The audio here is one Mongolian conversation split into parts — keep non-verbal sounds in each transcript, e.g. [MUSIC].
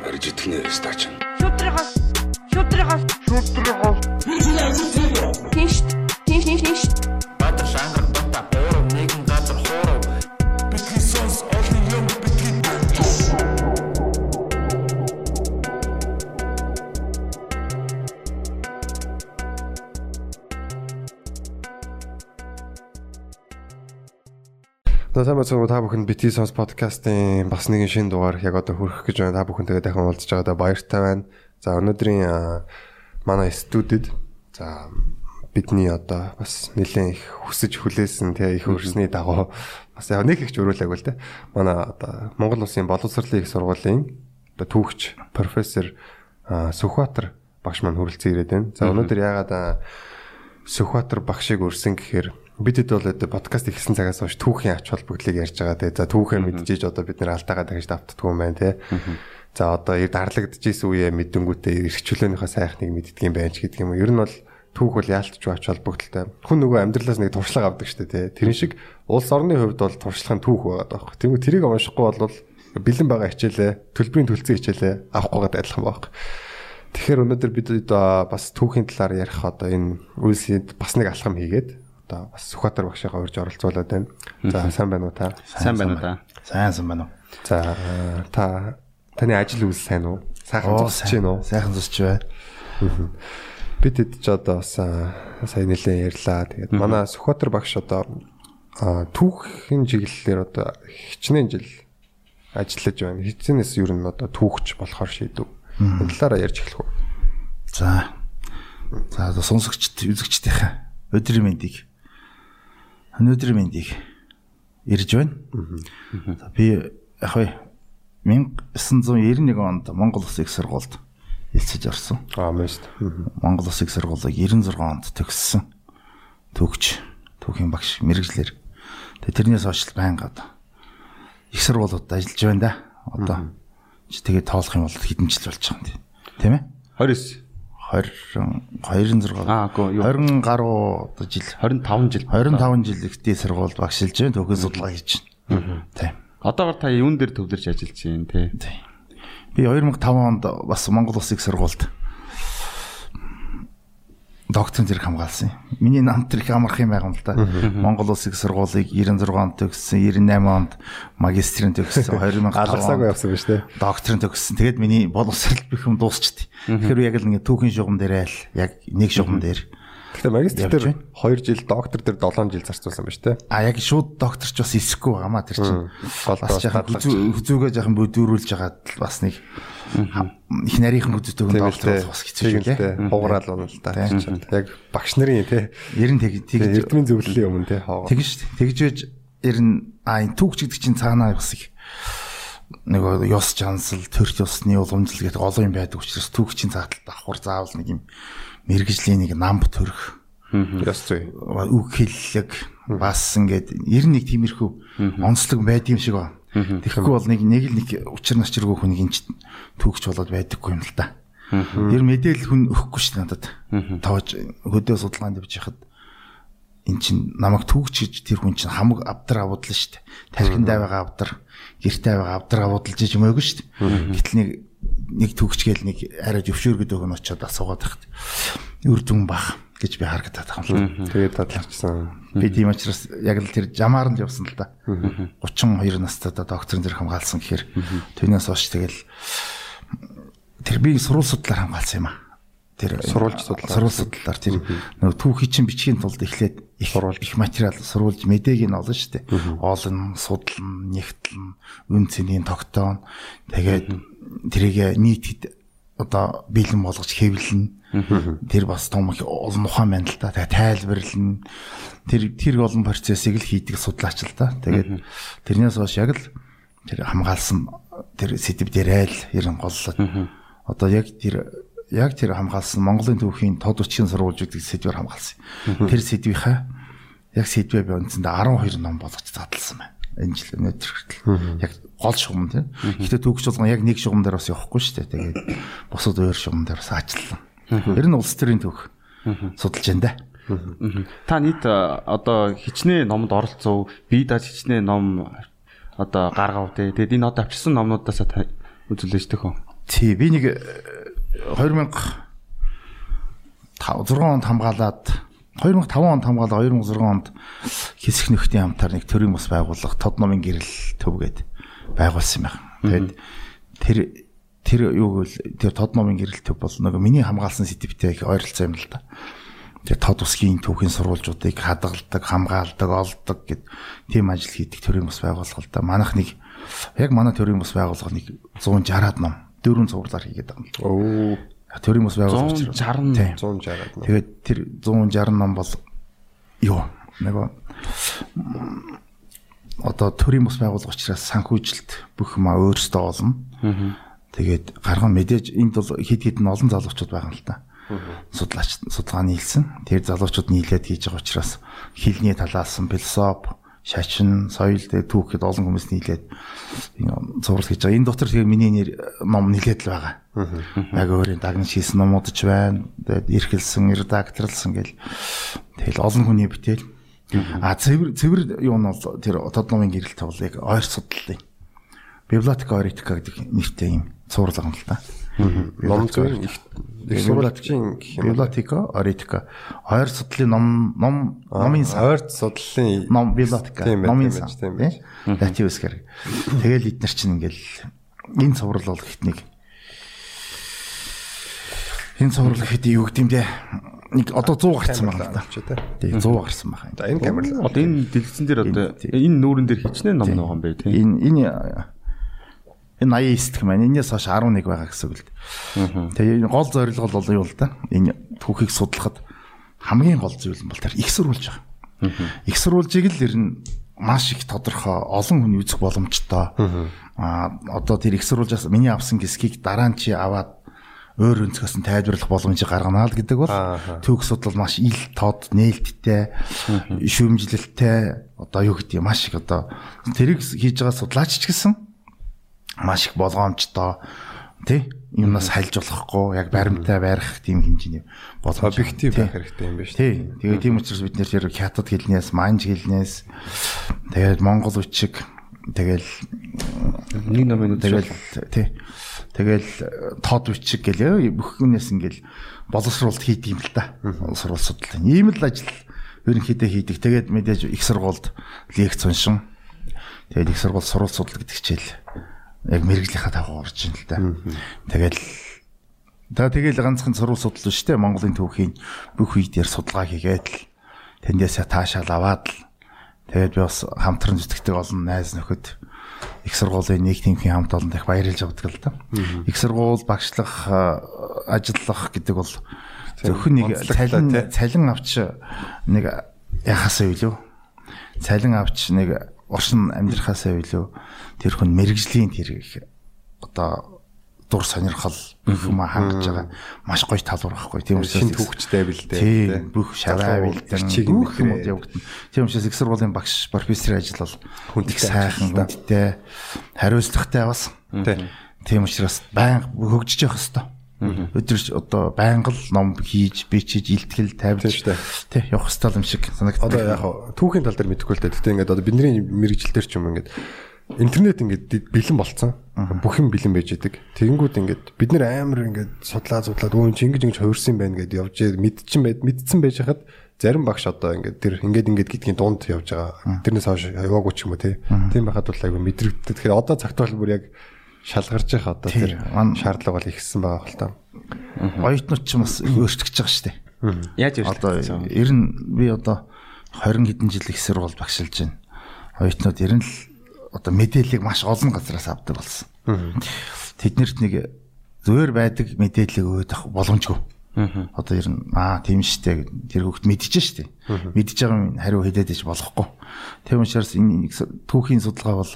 Барж итгэнэ стач. Шүтрихос шүтрихос шүтрихос Тинш тинш тинш Баатар Насаа мацаа та бүхэнд BT Sons podcast-ийн бас нэгэн шинэ дугаар яг одоо хүрэх гэж байна. Та бүхэнтэйгээ дахин уулзж байгаадаа баяртай байна. За өнөөдрийн манай студид за бидний одоо бас нэлээд их хүсэж хүлээсэн тий их өрсний дагуу бас яг нэг их зөрүүлээг л тий. Манай одоо Монгол Улсын боловсролын их сургуулийн одоо түүхч профессор Сүхбаатар багш маань хүрэлцэн ирээд байна. За өнөөдөр ягаад Сүхбаатар багшийг өрсөн гэхээр бид хэд бол одоо подкаст ихсэн цагаас хойш түүхийн ач холбогдлыг ярьж байгаа те. За түүхээ мэдчихэж одоо бид нэр алтаагаа дахиж давтдаггүй юм байна те. За одоо дарлагдчихсэн үеэ мэдэнгүүтээ эрх чөлөөнийхөө сайхныг мэддэг юм байна ч гэдэг юм уу. Ер нь бол түүх бол яалтч ач холбогдолтой. Хүн нөгөө амьдралаас нэг туршлага авдаг штэ те. Тэрэн шиг улс орны хувьд бол туршлага нь түүх байгаа даахгүй. Тэгмээ тэрийг уншихгүй бол бэлэн байгаа хичээлээ, төлбөрийн төлцөө хичээлээ авахгүйгээд адилхан байхгүй. Тэгэхээр өнөөдөр бид бас түүхийн талаар ярих одоо энэ үйлсэд бас нэг алхам хийгээд одоо бас Сүхбаатар багшигаа урьж оролцуулаад байна. За сайн байна уу та? Сайн байна уу та? Сайн сайн байна уу? За э, та таны ажил үйл сайн уу? Сайхан зогсож байна уу? Сайхан зогсож байна. Бид хэд ч одоо бас э, сая нэлээд ярьлаа. Тэгээд манай Сүхбаатар багш одоо э, түүхийн чиглэлээр одоо хичнээн жил ажиллаж байна. Хичнээнээс ер нь одоо түүхч болохоор шийдэв. Энэ талаараа ярьж эхлэх үү? За. За сонсогчд үзэгчдийнхээ өдрийн мэндийг өнөөдрийн мэндийг ирж байна. Би яг вэ 1991 онд Монгол Улсын их сургуульд элцэж орсон. Аа мэст. Монгол Улсын их сургуулийг 96 онд төгссөн. Төгч түүхийн багш мэрэгжлэр. Тэгээ тэрнээс хойш байнга одоо их сургуулиудад ажиллаж байна да. Одоо чи тэгээ тоолох юм бол хэдэн жил болж байгаа юм тий. Тийм ээ? 29 20 26 Аа, үгүй, юу. 20 гаруй одоо жил 25 жил. 25 жил ихтэй сургуульд багшилж байна. Төгөө судалгаа хийж байна. Тийм. Одоогор та юун дээр төвлөрч ажиллаж байна те. Тийм. Би 2005 онд бас Монгол Улсын их сургуульд докторийн зэрэг хамгаалсан юм. Миний намт их амарх юм байгаа юм л да. Монгол Улсын сургуулийг 96 онд төгссөн, 98 онд магистрийн төгссөн, [LAUGHS] 2005 Алгасаагүй онд явсан биз дээ. докторийн төгссөн. Тэгээд миний боловсрал бүх юм дуусчихдээ. Тэгэхээр яг л ингэ түүхийн шугам дээрээ л яг нэг шугам дээр. Тэгэхээр магистр дээр байна. 2 жил, доктор дээр 7 жил зарцуулсан ба дээ. А яг шууд докторч бас эсэхгүй байгаамаа тэр чинь. Гол Бас хүзүү- хүзүүгээ жоохон бүдүүрүүлж байгаа бас нэг их нарийнхан хүзүүтэйг Тийм л доктор бас хэцүү шүү дээ. Хугараал байна л да. Яг багш нарын тий. Ер нь тэг тэгж Эрдмийн зөвлөлийн өмнө тий. тэгж тэгж байж ер нь а энэ түүхч гэдэг чинь цаанаа бас их нөгөө ёс жансал, төрч ёсны уламжлал гэдэг олон юм байдаг учраас түүхчийн цааталд давхар заавал нэг юм мэрэгжлийн нэг намб төрөх Яс зүй. үг хэллэг бас ингээд ер нь нэг тиймэрхүү онцлог байдаг юм шиг байна. Тэгэхгүй бол нэг нэг л нэг учир начиргүй хүн нэг энэ түүхч болоод байдаггүй юм л да. Ер нь мэдээлэл хүн өгөхгүй шүү надад. Тоож хөдөө судалгаанд явж хахад эн чин намайг түүгч гэж тэр хүн чин хамаг авдар авуудлаа шүү дээ. Тархиндаа байгаа авдар, гэртээ байгаа авдар авуудалж юм аагүй шүү дээ. Гэтэл нэг нэг түүгч гээл нэг арай зөвшөөргөд өгөн очиод асуугаад тахт. Үр дүн бах гэж би харагдаад байгаа юм. Тэгээд дадлагдсан. Би тийм учраас яг л тэр жамаар нь явсан л да. 32 настай да докторын зэрэг хамгаалсан гэхээр түүнээс хойш тэгэл тэр би сурвал судлаар хамгаалсан юм аа. Тэр Сурвалж судлаар. сурвал судлаар тэр нөгөө түүхий чинь бичгийн тулд эхлээд их их материал сурвалж мэдээг нь олно шүү дээ. Оолн, судлан, нэгтлэн, үн цэнийн тогтоон. Тэгээд тэрийг нийтэд одоо бэлэн болгож хэвлэн. Тэр бас том их олон ухаан байна л да. Тэгээ тайлбарлана. Тэр тэр олон процессыг л хийдэг судлаач л да. Тэгээд тэрнээс хойш яг л тэр хамгаалсан тэр сэдв дээрээ л ер нь голлоо. Одоо яг тэр яг тэр хамгаалсан Монголын түүхийн тод үчгийн сурвалж гэдэг сэдвээр хамгаалсан. Тэр сэдвийнхаа яг сэдвээ би үндсэндээ 12 ном болгож задлсан байна. Энэ жил өнөөдөр хүртэл. Яг гол шугам тийм. Гэхдээ түүхч болгон яг нэг шугам дээр бас явахгүй шүү дээ. Тэгээд бусад өөр шугам дээр бас ажилласан. Ер нь улс төрийн түүх судалж байна да. Та нийт одоо хичнээн номонд оролцов, бие дааж хичнээн ном одоо гаргав те. Тэгэд энэ одоо авчирсан номнуудаас үзүүлж дээ хөө. Тий, би нэг э, 2000 6 онд хамгаалаад 2005 онд хамгаалаа 2006 онд хэсэг нөхдийн хамтаар нэг төрийн бас байгууллага тод номын гэрэл төвгээд байгуулсан юм байна. Тэгээд тэр тэр юу гэвэл тэр тод номын гэрэл төв бол нөгөө миний хамгаалсан сэдвтэй их ойролцоо юм л да. Тэгээ тод усгийн түүхийн сурвалжуудыг хадгалдаг, хамгаалдаг, олдог гэд тийм ажил хийдэг төрийн бас байгууллага л да. Манайх нэг яг манай төрийн бас байгууллага нэг 160-аад ном дөрвөн цувралаар хийгээд байгаа юм. Оо Төрийн бас байгууллага учраас. 160 Тийм. 160-аад ном. Тэгээд тэр 160 ном бол юу нөгөө одоо төрийн бас байгууллага учраас санхүүжилт бүх юма өөрсдөө олно. Тэгээд гарган мэдээж энд бол хэд хэдэн олон залуучууд байгаа юм л та. Судлаач судалгааны хэлсэн. Тэр залуучууд нийлээд хийж байгаа учраас хилний талаас нь философи, шашин, соёл дээр түүхэд олон хүмүүс нийлээд зураг хийж байгаа. Энэ дотор тэгээ миний нэр ном нийлээд л байгаа. Яг өөрийн дагнаж хийсэн номууд ч байна. Тэгээд эрхэлсэн, редакторлсан гэл тэгэл олон хүний битэл. А цэвэр цэвэр юу нь бол тэр тод номын гэрэлт бол яг ойр судлалын библиотека оритика гэдэг нэртэй юм цуурлага юм л та. Ном зөв их сурвалжийн гэх юм. библиотека оритика ойр судлалын ном ном номын сан. Ойрт судлалын ном библиотека номын тийм сан. тийм латин үсгээр тэгэл эднэр чинь ингээл энэ цуврал бол нэг. Энэ цуврал гэхэд юу гэдэм бэ нэг одоо 100 гарсан байгаа л да тий 100 гарсан байгаа За энэ камер. Одоо энэ дэлгэцэн дээр одоо энэ нүүрэн дээр хичнээн ном байгаа юм бэ тийм. энэ энэ энэ 89 гэх маань энэс хойш 11 байгаа гэсэн үг л дээ. Тэгээ гол зорилго бол юу л да? Энэ түүхийг судлахад хамгийн гол зүйл нь бол тэр их сурвалж байгаа. Их сурвалжийг л ер нь маш их тодорхой олон хүн үзэх боломжтой. Аа одоо тэр их сурвалжаас миний авсан хэсгийг дараа нь чи аваад өөр өнцгөөс нь тайлбарлах боломжийг гаргана л гэдэг бол түүх судлал маш ил тод нээлттэй шүүмжлэлтэй одоо юу гэдэг юм маш их одоо тэрийг хийж байгаа судлаач ч гэсэн маш их болгоомжтой тий юмнаас хальж болохгүй яг баримтаа барих тийм хэмжээний боломж Объектив байх хэрэгтэй юм байна шүү. Тий. Тэгээ тийм учраас бид нэр хятад хэлнээс, манж хэлнээс тэгээд монгол үчиг тэгэл Нэг номын тэгэл тий. Тэгэл тод үчиг гэлээ бүх хүнээс ингээл боловсруулалт хийдэг юм л да. Сурвалж судлал. Ийм л ажил ерөнхийдөө хийдэг. Тэгээд мэдээж их сургуульд лекц уншин. Тэгээд их сургууль сурвалж судлал гэдэг хичээл яг мэрэгжлийнхаа дагуу орж ин л да. Тэгэл За тэгэл ганцхан сурвалж судлал шүү дээ. Монголын түүхийн бүх үе дээр судалгаа хийгээд л тэндээсээ таашаал аваад л тэгээд би бас хамтран зүтгэдэг олон найз нөхөд их сургуулийн нэг тимхийн хамт олон дэх баярлж авдаг л да. Их сургууль багшлах ажиллах гэдэг бол зөвхөн нэг цалин цалин авч нэг яхасаа билүү. Цалин авч нэг оршин амьдрахаасаа билүү. Тэр хүн мэрэгжлийн тэр их одоо дур сонирхол бүх юм хангаж байгаа маш гоё талбар байхгүй тийм учраас Шин түүхчтэй бэлдээ. тийм бүх шаваа бэлдэн Ирчиг бүх юм явагдана. Тийм учраас их сургуулийн багш профессорын ажил бол Хүндтэй их сайхан хүндтэй хариуцлагатай бас. Тий. Тийм учраас байнга хөгжиж явах хэвээр. Өдөрч одоо байнга л ном хийж, бичиж, илтгэл тавьж тий явах хэвээр юм шиг санагддаг. Одоо яг түүхийн тал дээр мэдэхгүй л дээ. Гэтэ ингээд одоо бидний мэрэгжил дээр ч юм ингээд интернет ингээд бэлэн болцсон. Бүх юм бэлэн байж идэг. Тэгэнгүүт ингээд бид нэр амар ингээд судлаа судлаад өө чи ингэж ингэж хувирсан байна гэдээ явж мэдчихэн байд мэдсэн байж хахад зарим багш одоо ингээд тэр ингээд ингээд гэдгийн дунд явж байгаа. Тэрнээс хойш яваагүй ч юм уу тий. Тийм байхад бол айгүй мэдрэгддэг. Тэгэхээр одоо цагт бол бүр яг шалгарч байгаа одоо тэр шаардлага бол ихссэн байгаа хэл та. оюутнууд ч бас өөрчлөгдөж байгаа шүү дээ. Яаж Одоо ярьж ер нь би одоо 20 хэдэн жил их сургууль багшилж байна. Оюутнууд ер нь л одоо мэдээллийг маш олон газараас авдаг болсон. Тэднэрт нэг зөөр байдаг мэдээллийг өгөх боломжгүй. Одоо ер нь аа тийм штэ тэр хөвгт мэдчихэж штэ. Мэдж байгаа юм хариу хэлээд иж болохгүй. Тийм учраас энэ түүхийн судалгаа бол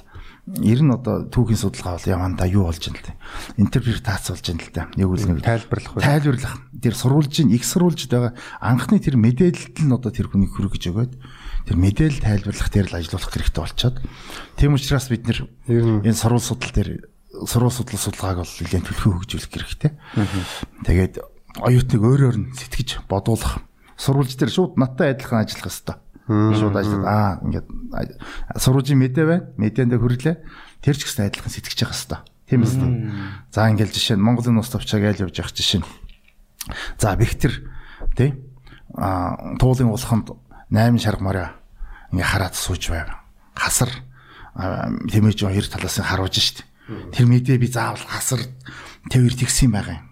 ер нь одоо түүхийн судалгаа бол яванда юу болж байна л дээ. Интерпретац болж байна л дээ. Нэг үл нэг Тайлбарлах тайлбарлах. Тэр сурвалжийн их сурвалжид байгаа анхны тэр мэдээлэлт нь одоо тэр хүний хүргэж өгөөд тэр мэдээлэл тайлбарлах дээр л ажиллах хэрэгтэй болчиход. Тийм учраас бид нэр энэ сурвал судал дээр сурвал судлал судалгааг бол нэлээд төлхөө хөгжүүлэх хэрэгтэй. Тэгээд оюутныг өөрөөр нь сэтгэж бодуулах. Сурвалж дээр шууд надтай адилхан ажиллах хэрэгтэй. Шууд ажиллаад аа ингээд сурвалжийн мэдээ байна. Мэдээндээ хүрлээ. Тэр ч гэсэн адилхан сэтгэж явах хэрэгтэй. Тийм үстэй. За ингээл жишээ нь Монголын нус товчааг айл явж явах жишээ нь. За Бехтэр тий а туулын улханд 8 шарга морой ингээ хараад сууж байга. Хасар тэмээж хоёр талаас нь харуулж штт. Тэр мэдээ би заавал хасар тэр тэгсэн байгаа юм.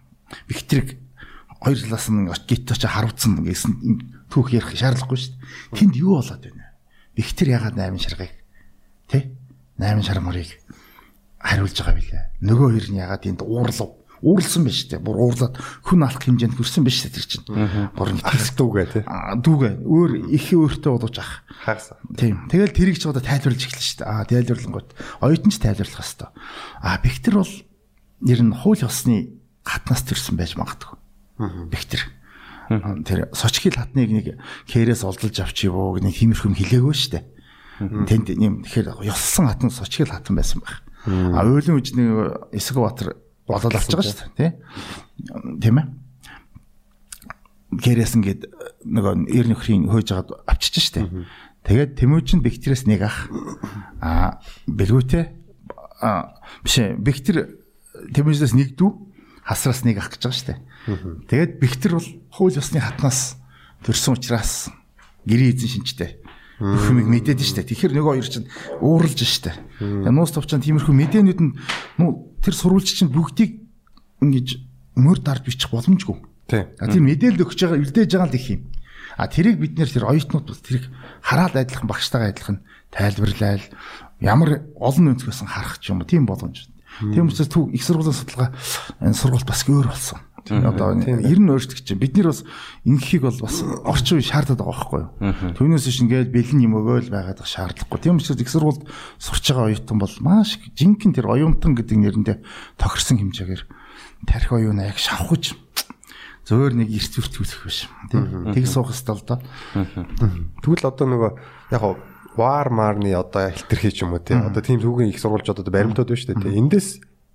Бехтрийг хоёр талаас нь гит очи харуулсан гэсэн түүх ярих шаардлагагүй штт. Тэнд юу болоод байна? Бехтэр ягаад 8 шаргыг тий 8 шар морийг хариулж байгаа билээ. Нөгөө хоёр нь ягаад энд уурлав уурлсан байж тээ. Бүр уурлаад хүн алах хэмжээнд хүрсэн байж тээ тэр чинь. Бүр Ахс дүүгээ тий. дүүгээ өөр их өөртөө болооч ах. Хагас. Тийм. Тэгэл тэрийг ч одоо тайлбарлаж эхэлнэ шүү дээ. Аа тайлбарлангууд оюутан ч тайлбарлах хэвээр. Аа Бехтэр бол нэр нь хууль ёсны хатнаас төрсэн байж магадгүй. Бехтэр. Тэр сочгил хатныг нэг кэрээс олдолж авчих юу нэг тиймэрхүү хэлээгөө шүү дээ. Тэнд юм тэгэхээр ёссон хатан сочгил хатан байсан байх. А уйлын үжний эсэг батар болоод авч байгаа шүү дээ тий. Тийм ээ. Гэрээс ингээд нөгөө эр нөхрийн хөөж агаад авчиж штэ. Тэгээд Тэмүүжин Бэхтрээс нэг ах аа бэлгүүтэй аа биш Бэхтэр Тэмүүжнээс нэг дүү хасраас нэг ах гэж байгаа штэ. Тэгээд Бэхтэр бол хууль ёсны хатнаас төрсэн учраас гэрээ эзэн шинжтэй Нөхөмийг мэдээд нь штэ. Тэгэхээр нөгөө хоёр чинь ууралж штэ. Тэгээ нуус товчон тиймэрхүү мэдээнүүд нь тэр сурвалж чинь бүгдийг ингэж мөр дарж бичих боломжгүй. Тий. А тэр мэдээлэл өгч байгаа үлдээж байгаа л их юм. А тэрийг бид нэр тэр оюутнууд бас тэрийг хараад адилхан багштайгаа адилхан тайлбарлаал ямар олон өнцгөөс харах ч юм уу тийм боломж. Тийм учраас их сургуулийн судалгаа энэ сургууль бас өөр болсон. Одоо ер нь өөрчлөгдөж чинь бид нар бас ингэхийг бол бас орчин үе шаардаад байгаа байхгүй юу. Түүнээс чинь ингээд бэлэн юм өгөөл байгаад шаардлагагүй. Тийм учраас их сургуульд сурч байгаа оюутан бол маш жинхэнэ тэр оюутан гэдэг нэрэндээ тохирсон хэмжээгээр тарих оюун аяг шавхаж зөөр нэг эрт үрт үүсэх биш. Тийм. Тэг суух хэвээр л доо. Тэгвэл одоо нөгөө яг вар марны одоо хилтерхий ч юм уу тий. Одоо тийм түүгийн их сурвалжууд одоо баримтууд байна шүү дээ тий. Эндээс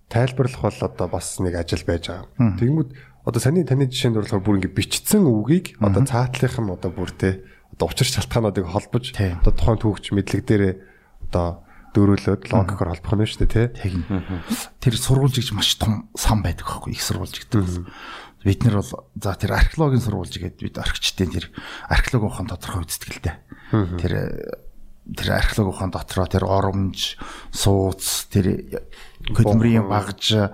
тайлбарлах бол одоо бас нэг ажил байж байгаа. Тэгмүүд одоо саний таны жишээнд дурлахаар бүр ингэ бичсэн үгийг одоо цаатлынхан одоо бүр те одоо учир шалтгаануудыг холбож одоо тухайн түүхч мэдлэг дээрээ одоо дөрүүлээд логикоор холбох нь шүү дээ те. Тэр сургуулж гэж маш том сан байдаг байхгүй их сургуулж гэдэг. Бид нар бол за тэр археологийн сургуулж гэдэг бид архичдын тэр археологи ухаан тодорхой үздэгтэй. Тэр тэр археологи ухаан дотроо тэр оромж, сууц, тэр хөдөлмөрийн багж,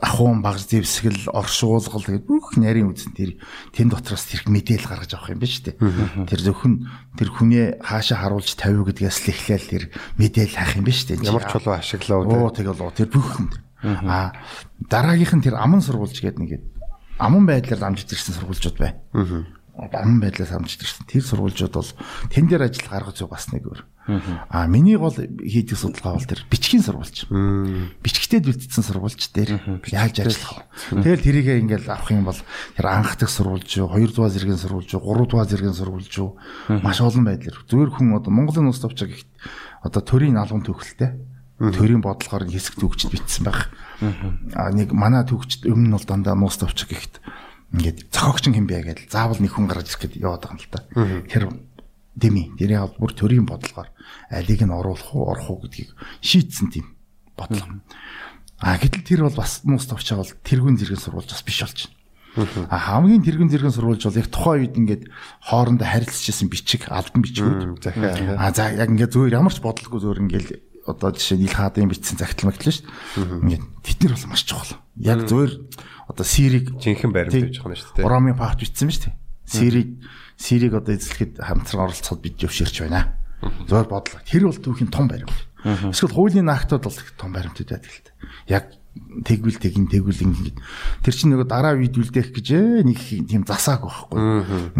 ахуун багж дэвсгэл, оршуулгал гэдэг бүх нарийн үзэн тэр тэн дотроос тэр мэдээл гаргаж авах юм биш үү? Тэр зөвхөн тэр хүнээ хаашаа харуулж тавиу гэдгээс л эхлээл тэр мэдээл хаах юм биш үү? Ямар ч чулуу ашиглаа үү? Оо тэгэл оо тэр бүх юм. Аа дараагийнх нь тэр аман сургуулж гэдэг нэгэд аман байдлаар амжиж ирсэн сургуульчуд байна. Аа аман байдлаас хамжиж ирсэн. Тэр сургуульчуд бол тэн дээр ажил гаргаж байгаа бас нэг өөр. Аа миний гол хийдэг судалгаа бол тэр бичгийн сургуульч. Бичгтээ дүлдсэн сургуульч дээр яаж ажиллах вэ? Тэгэл тэрийг ингээл авах юм бол тэр анх дэх сургуульч юу, хоёр дугаар зэргийн сургуульч юу, гурав дугаар зэргийн сургуульч юу маш олон байдлаар. Зүгээр хүн одоо Монголын улс товчог их одоо төрийн алган төгөлтэй төрийн бодлогоор хэсэг төгчд бичсэн байх. Аа нэг манай төгчд өмнө нь бол дандаа нуус товчог ихт ингээд зохиогч юм бэ гэж заавал нэг хүн гарч ирэх гээд яваад байгаа юм л та. Тэр дэми тэр яг бүр төрийн бодлогоор алийг нь оруулах уу орох уу гэдгийг шийдсэн тийм бодлого. А гэтэл тэр бол бас нуус товчаа бол тэргүүн зэрэг сурвалж бас биш болж байна. А хамгийн тэргүүн зэрэг сурвалж бол яг тухайн үед ингээд хоорондоо харилцажсэн бичиг албан бичгүүд. А за яг ингээд зөөр ямар ч бодлого зөөр ингээд одоо жишээ нь ил хаадын бичсэн загтал магтлаа шүү дээ. Ингээд тэд нар бол маш чухал. Яг зөөр одоо Сирийг жинхэнэ баримт гэж байгаа юм шүү дээ. Урамын пахт бичсэн шүү дээ. Сирийг Сирийг одоо эзлэхэд хамтран оролцоход бид явширч байна. Зөөр бодлоо. Тэр бол түүхийн том баримт. Эсвэл хуулийн актууд бол том баримтууд байдаг л дээ. Яг тэгвэл тэгин тэгвэл ингэ тэр чинь нөгөө дараа үед үлдээх гэж нэг тийм засааг байхгүй.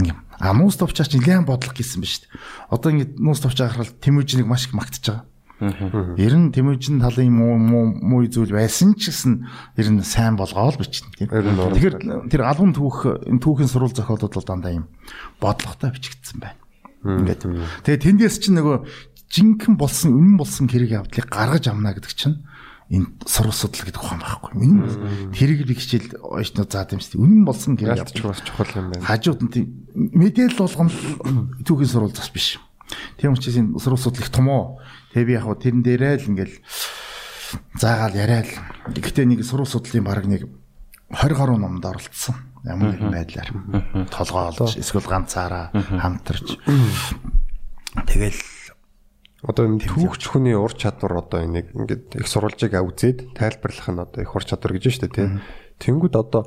Ингээм. А нуус товчаач нэлээд бодлого гэсэн ба шүү дээ. Одоо ингэ нуус товчаа харахад тэмүүжнийг маш их магтаж байгаа. Ер нь Тэмүүжин талын муу муу зүйл байсан ч гэсэн ер нь сайн болгоол бичнэ тийм. Тэгэхээр тэр албан түүх энэ түүхийн сурвал зохиолууд бол дандаа юм бодлоготой бичигдсэн байна. Ингээд. Тэгээ тэндээс чинь нөгөө жинхэнэ болсон үнэн болсон хэрэг явдлыг гаргаж амна гэдэг чинь энэ сурвал судал гэдэг ухаан байхгүй. Үнэн тэрийг би хичээл ойчноо заад юм шүү. Үнэн болсон хэрэг явдал бас чухал юм байна. Хажууд нь мэдээлэл болгоно түүхийн сурвал зас биш. Тийм учраас энэ сурвал судал их том оо Тэгээ би яг хуу тэрэн дээрээ л ингээл заагаал яриад гэхдээ нэг сурал судлалын баг нэг 20 гаруй номонд оролцсон. Ямар нэгэн байдлаар. Толгоо олж эсвэл ганцаараа хамтарч. Тэгэл Одоо энэ түүхч хүний ур чадвар одоо энийг ингээд их сурвалжийг үзээд тайлбарлах нь одоо их ур чадвар гэж байна шүү дээ тийм. Тэнгүүд одоо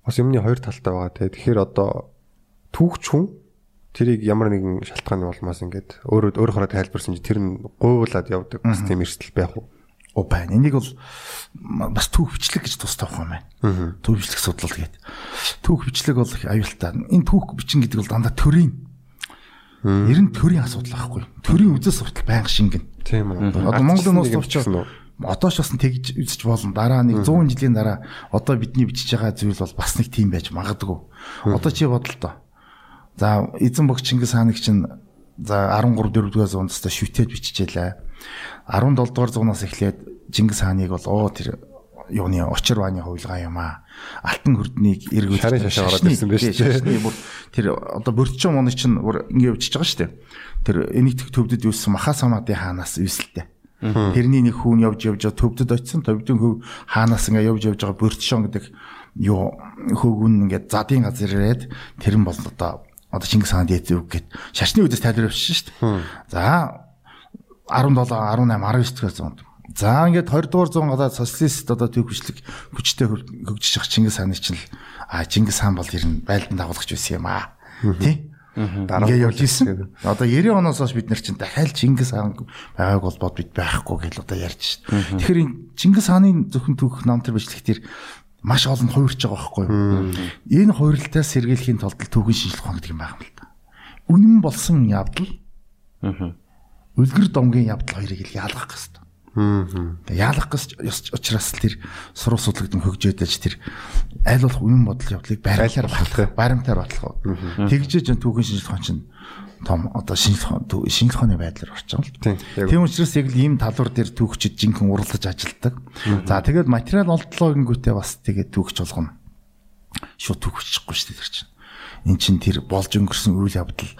бас юмны хоёр талтай байгаа тийм. Тэгэхээр одоо түүхч хүн тэрийг ямар нэгэн шалтгааны улмаас ингээд өөрөө өөрөөрөө тайлбарсан чи тэр нь гуйлаад явдаг бас тийм эрсдэл байх уу? Оо байна. Энийг бол бас түүх бичлэг гэж тустай байх юм байна. Түүх бичлэг судлал гэдэг. Түүх бичлэг бол аюултай. Энэ түүх бичин гэдэг бол дандаа төрийн Ер нь төрийн асуудал байхгүй. Төрийн үзэл суртал байнга шингэн. Тийм үү. Одоо Монголын улс төвч одоо ч бас тэгж үзэж болно. Дараа нэг 100 жилийн дараа одоо бидний бичиж байгаа зүйл бол бас нэг тийм байж магадгүй. Одоо чи бодлоо. За эзэн богч Чингис хааныг чинь за 13 4-р зуундаас шүтээд биччихээлээ. 17 дугаар зуунаас эхлээд Чингис хааныг бол оо тэр юуны очир бааны хувилгаа юм аа. Алтан хүрднийг эргүүл шарын шашаа ороод ирсэн байж тээ. Тэр одоо бөрчөө моны чинь ингэ явчихж байгаа шүү дээ. Тэр энийгт төвдөд юусэн Махасамадын хаанаас үйсэлтэй. Тэрний нэг хүүн явж явж төвдөд очисон төвдөн хөв хаанаас ингээ явж явж байгаа бөрчөө гэдэг юу хөөгүн ингээд задын газар ирээд тэр нь бол одоо одоо Чингис хаан дээд үг гэд шашны үдээс тайлбар авчихсан шүү дээ. За 17 18 19 дэх зуунд За ингээд 20 дугаар зуун гадаад социалист одоо төв хүчлэг хүчтэй хөгжиж явах Чингис хааны чинь а Чингис хаан бол ер нь байлдан дагуулгач байсан юм аа. Тий? Ингээ явж исэн. Одоо 90 оноос хойш бид нар чинь дахиад Чингис хаан байгааг бол бод бид байхгүй гэж одоо ярьж шээ. Тэгэхээр Чингис хааны зөвхөн түүх намтар бичлэг тэр маш олон хувирч байгаа байхгүй юу? Энэ хувирлтаас сэргийлэхийн тулд түүхэн шинжилх ухаан гэдэг юм байна л да. Үнэн болсон явдал. Үлгэр домгийн явдал хоёрыг л ялгах хэрэгтэй. Яалах гэж учраас тэр сурах судлагдсан хөгжөөд аж тэр аль болох үнэн бодол явдлыг баримтаар батлах баримтаар батлах. Тэгжээж түүхэн шинжилх ухаан чинь том одоо шинжилх шинжилх ухааны байдлаар орж байгаа л. Тийм учраас яг л ийм талбар дээр түүхчид жинхэнэ уралдаж ажилладаг. За тэгээд материал олдлоо гингүүтээ бас тэгээд түүхч болгоно. Шууд түүхчихгүй шүү дээ тэр чинь эн чин тэр болж өнгөрсөн үйл явдал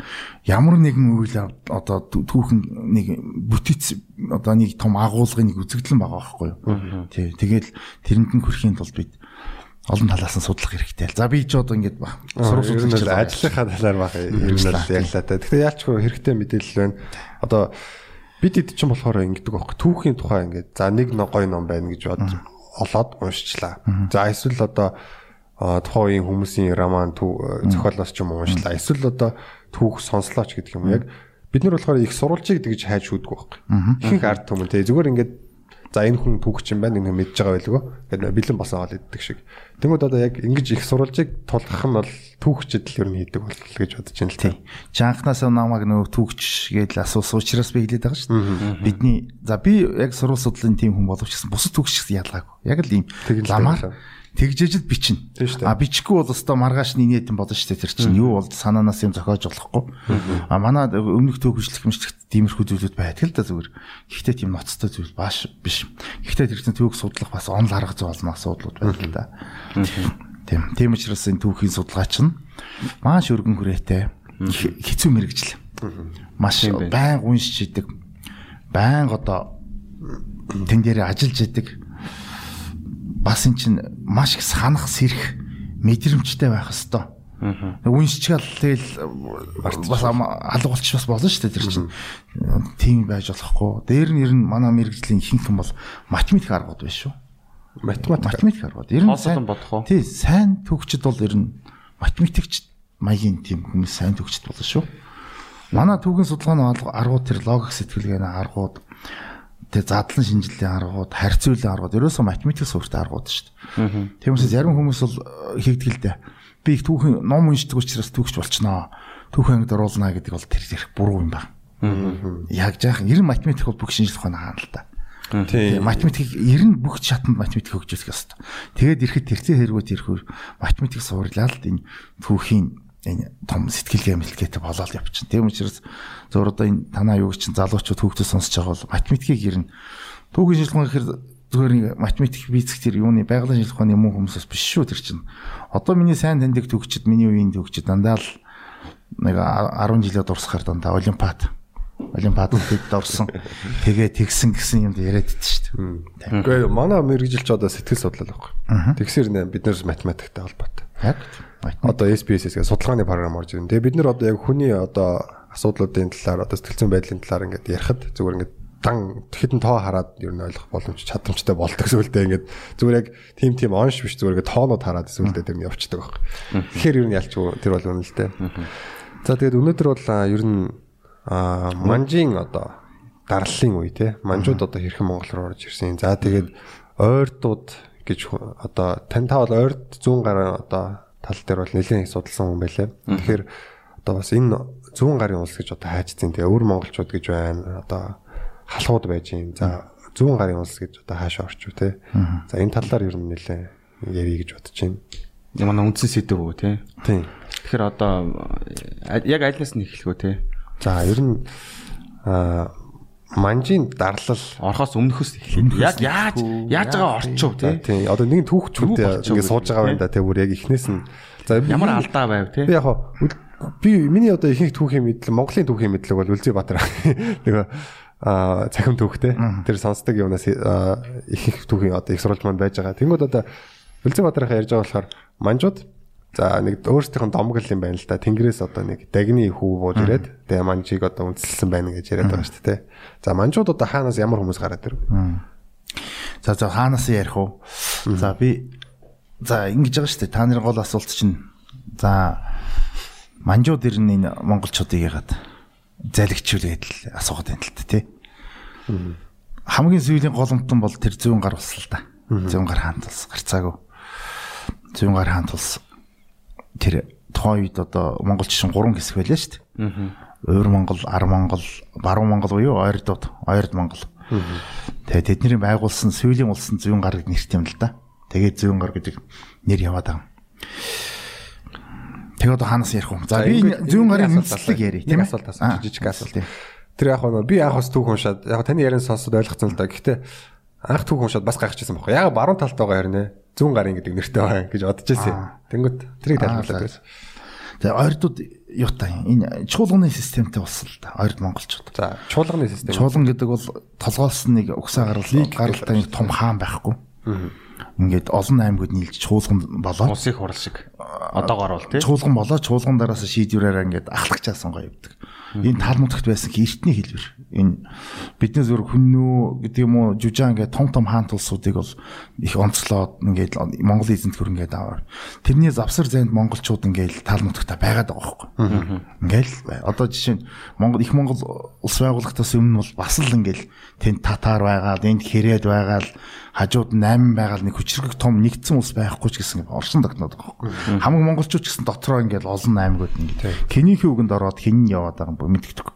ямар нэгэн үйл явдал одоо түүхэн нэг бүтэц одоо нэг том агуулгын нэг үзэгдэл байгаа байхгүй юу. Тий. Тэгэл тэрэнд нь хүрэхийн тулд бид олон талаас нь судлах хэрэгтэй. За би ч одоо ингээд сурах судлаач ажлынхаа талаар баг юм л ярьлаа та. Тэгэхээр яалч хөө хэрэгтэй мэдээлэл байна. Одоо бид хэд ч юм болохоор ингэдэг байхгүй түүхийн тухай ингээд за нэг гоё ном байна гэж бод олоод уншчлаа. За эсвэл одоо тухайн үеийн хүмүүсийн роман зохиолоос ч юм уншлаа. Эсвэл одоо түүх сонслооч гэдэг юм яг бид нар болохоор их сурвалжийг тэгж хайж шүддэг байхгүй. Ихэнх ард түмэн тий зүгээр ингээд за энэ хүн түүхч юм байна энэ мэдж байгаа байлгүй. Гэт бэлэн босоогоод иддэг шиг. Тэнгүүд одоо яг ингэж их сурвалжийг тулгах нь бол түүхчэд л ер нь хийдэг бол гэж бодож байна л тий. Чанхнаас намайг нөгөө түүхч гэж асуусан учраас би хэлээд байгаа шүү дээ. Бидний за би яг сурвал судлалын тим хүн боловч гэсэн бусад түүхч гэсэн ялгаагүй. Яг л ийм ламаар тэгжээжл бичнэ. А бичихгүй бол өстой маргааш нинэт юм бодно шүү дээ. Тэр чинь юу бол санаанаас юм зохиож болохгүй. А манай өмнөх төгөжлөх хэмжлэгт тиймэрхүү зүйлүүд байдаг л да зүгээр. Гэхдээ тийм ноцтой зүйл бааш биш. Гэхдээ тэр чинь түүх судлах бас онл арга зүй болно асуудлууд байдаг л да. Тийм. Тийм учраас энэ түүхийн судалгаа чинь маш өргөн хүрээтэй хэцүү мэрэгжил. Маш байн уншиж идэг. Байн одоо тэн дээр ажиллаж идэг бас эн чинь маш их санах сэрэх мэдрэмжтэй байх хэвээр. Үнсчгээл тэгэл бас алга болчих бас болно шүү дээ тэр чинь. Тийм байж болохгүй. Дээр нь ер нь манай мэрэгжлийн ихэнх юм бол математик аргууд байна шүү. Математик математик аргууд. Ер нь сайн бодох уу? Тий, сайн төгчд бол ер нь математикч маягийн тийм хүмүүс сайн төгчд болно шүү. Манай түүхэн судалгааны аргууд тэр логик сэтгэлгээний аргууд тэг задлан шинжилгээ аргууд, харьцуулын аргууд ерөөсөө математик суурьтай аргууд шүү дээ. Тийм учраас зарим хүмүүс бол э, хийгдэл л дээ. Би их түүхэн ном уншдаг учраас түүхч болчихноо. Түүхэн ангид оруулнаа гэдэг бол тэр их буруу юм байна. Яг жаахан ер нь математик бол бүх шинжилгээ ухааны хаана л та. Тийм математик ер нь бүх шатанд математик хөгжүүлэх ёстой. Тэгээд ирэхэд тэрцээ хэрэгүүд ирэхүү математик суурлаа л энэ түүхийн энэ том сэтгэлгээ мэлгээтэй болоод явчихна. Тийм учраас зөв одоо энэ танаа юу чинь залуучууд хүүхдүүд сонсож байгаа бол математикийг ер нь түүхийн шилхэн гэхээр зүгээр нэг математик физик тэр юуны байгалийн шилхэн юм хүмүүсээс биш шүү тэр чинь. Одоо миний сайн таньдаг төгчд миний үеийн төгчд дандаа л нэг 10 жилээ дурсахаар дандаа олимпиад Олимпиадад орсон. Тэгээ тэгсэн гэсэн юмд яриад идсэн шүү дээ. Гэхдээ манай мэрэгжилч одоо сэтгэл судлал байхгүй. Тэгсэр нэ бид нэрс математиктэй холбоотой. Яг Одоо SPSS гэх судалгааны програм орж ирнэ. Тэгээ бид нар одоо яг хүний одоо асуудлуудын талаар одоо сэтгэл зүйн байдлын талаар ингээд ярихад зүгээр ингээд дан тэгэхэд тоо хараад ер нь ойлгох боломж чадамжтай болдог [LAUGHS] зүйлдээ ингээд зүгээр яг тим тим онш биш зүгээр ингээд тоонууд хараад зүйлдээ тэр нь явцдаг байхгүй. Тэгэхээр ер нь ялч тэр бол үнэ л дээ. За тэгээд өнөөдөр бол ер нь манжийн одоо дарлалын үе те манжууд одоо хэрхэн Монгол руу орж ирсэн. За тэгээд ойрдууд гэж одоо тань та бол ойрд зүүн гарын одоо тал дээр бол нэлээд судалсан хүн байлаа. Тэгэхээр одоо бас энэ зүүн гарын улс гэж одоо хайчдیں۔ Тэгээ өвөр монголчууд гэж байна. Одоо халахууд байж юм. За зүүн гарын улс гэж одоо хаашаа орчив те. За энэ талаар ер нь нэлээ ярих гэж бодож байна. Манай үндсэн сэдв үү те. Тийм. Тэгэхээр одоо яг альнаас нь эхлэх үү те. За ер нь аа манжийн дарлал орхоос өмнөхөөс эхлэв. Яг яаж яаж байгаа орчив те. Тийм. Одоо нэг түүхчүүд ингэ сууж байгаа байна да те. Бүр яг эхнээс нь за ямар алдаа байв те. Би яг би миний одоо ихэнх түүхийн мэдлэг Монголын түүхийн мэдлэг бол Үлзий Баатар. Тэгээ [LAUGHS] а цахим түүхтэй. Тэр сонсдог юунаас их их түүхийн одоо их сурвалж маань байж байгаа. Тэнгүүд одоо Үлзий Баатарынхаа ярьж байгаа болохоор манжууд за нэг өөрсдийнх нь домгол юм байна л да. Тэнгэрээс одоо нэг дагны хүү бууж ирээд тэгээ манжийг одоо үнэлсэн байна гэж яриад байгаа шүү дээ. За манжууд одоо хаанаас ямар хүмүүс гараад ирв? За за хаанаас ярих уу? За би за ингэж байгаа шүү дээ. Та нарын гол асуулт чинь за манжууд ирнэ энэ монголчуудыг ягаад залгичүүлээд л асуугаад байна л та тий. Хамгийн сүүлийн голомтон бол тэр зүүн гар ус л да. Зүүн гар хаант ус гарцаагүй. Зүүн гар хаант ус тэр тухайн үед одоо монголч шин гурван хэсэг байлаа шүү дээ. Уур Монгол, Ар Монгол, Баруун Монгол буюу Ойрдууд, Ойрд Монгол. Тэгээ тэдний байгуулсан сүүлийн улсын зүүн гар нэрт юм л да. Тэгээд зүүн гар гэдэг нэр яваад байгаа. Тэгээ одоо хаанаас ярих вэ? За би зүүн гарын үндэслэг ярив тийм асуулт асууж жижиг асуулт. Тэр яг нь би яг бас түүх уншаад яг таны яриан сонсоод ойлгоцсон л да. Гэхдээ анх түүх уншаад бас гайхчихсан байхгүй. Яг баруун талд байгаа харин зүүн гарын гэдэг нэртэй байгаа гэж бодож ирсэн. Тэнгүүт тэрийг тайлбарлаад байсан. Тэгээ ойрдууд юутай энэ чуулганы системтэй болсон л да. Ойрд монголчууд. За чуулганы систем. Чуулган гэдэг бол толгоос нэг угсаа гарал гаралтай нэг том хаан байхгүй. Ингээд олон аймагуд нийлж чуулган болоо. Улсын хурал шиг одоогоор бол тий. Чуулган болоо чуулган дараасаа шийдвэрээр ингээд ахлагчаасан гоё явдаг. Энэ тал мутагт байсан эртний хэлбэр. Энэ бидний зүр хүннүү гэдэг юм уу жүжаа ингээд том том хаан тулсуудыг бол их онцлоод ингээд Монгол эзэнт хөр ингээд аваар. Тэрний завсар зайд монголчууд ингээд тал мутагта байгаад байгаа байхгүй. Ингээд одоо жишээ нь Монгол их Монгол улс байгуулагдаас өмнө бол бас л ингээд тэнд татар байгаад энд хэрэд байгаад хажууд 8 байгаад нэг хүчрэг том нэгдсэн улс байхгүй ч гэсэн орсон тогтноод байгаа байхгүй. Хамаг монголчууд ч гэсэн дотроо ингээд олон аймагуд ингээд хинийхээ үгэнд ороод хин нь яваад байгаа юм мэддэг.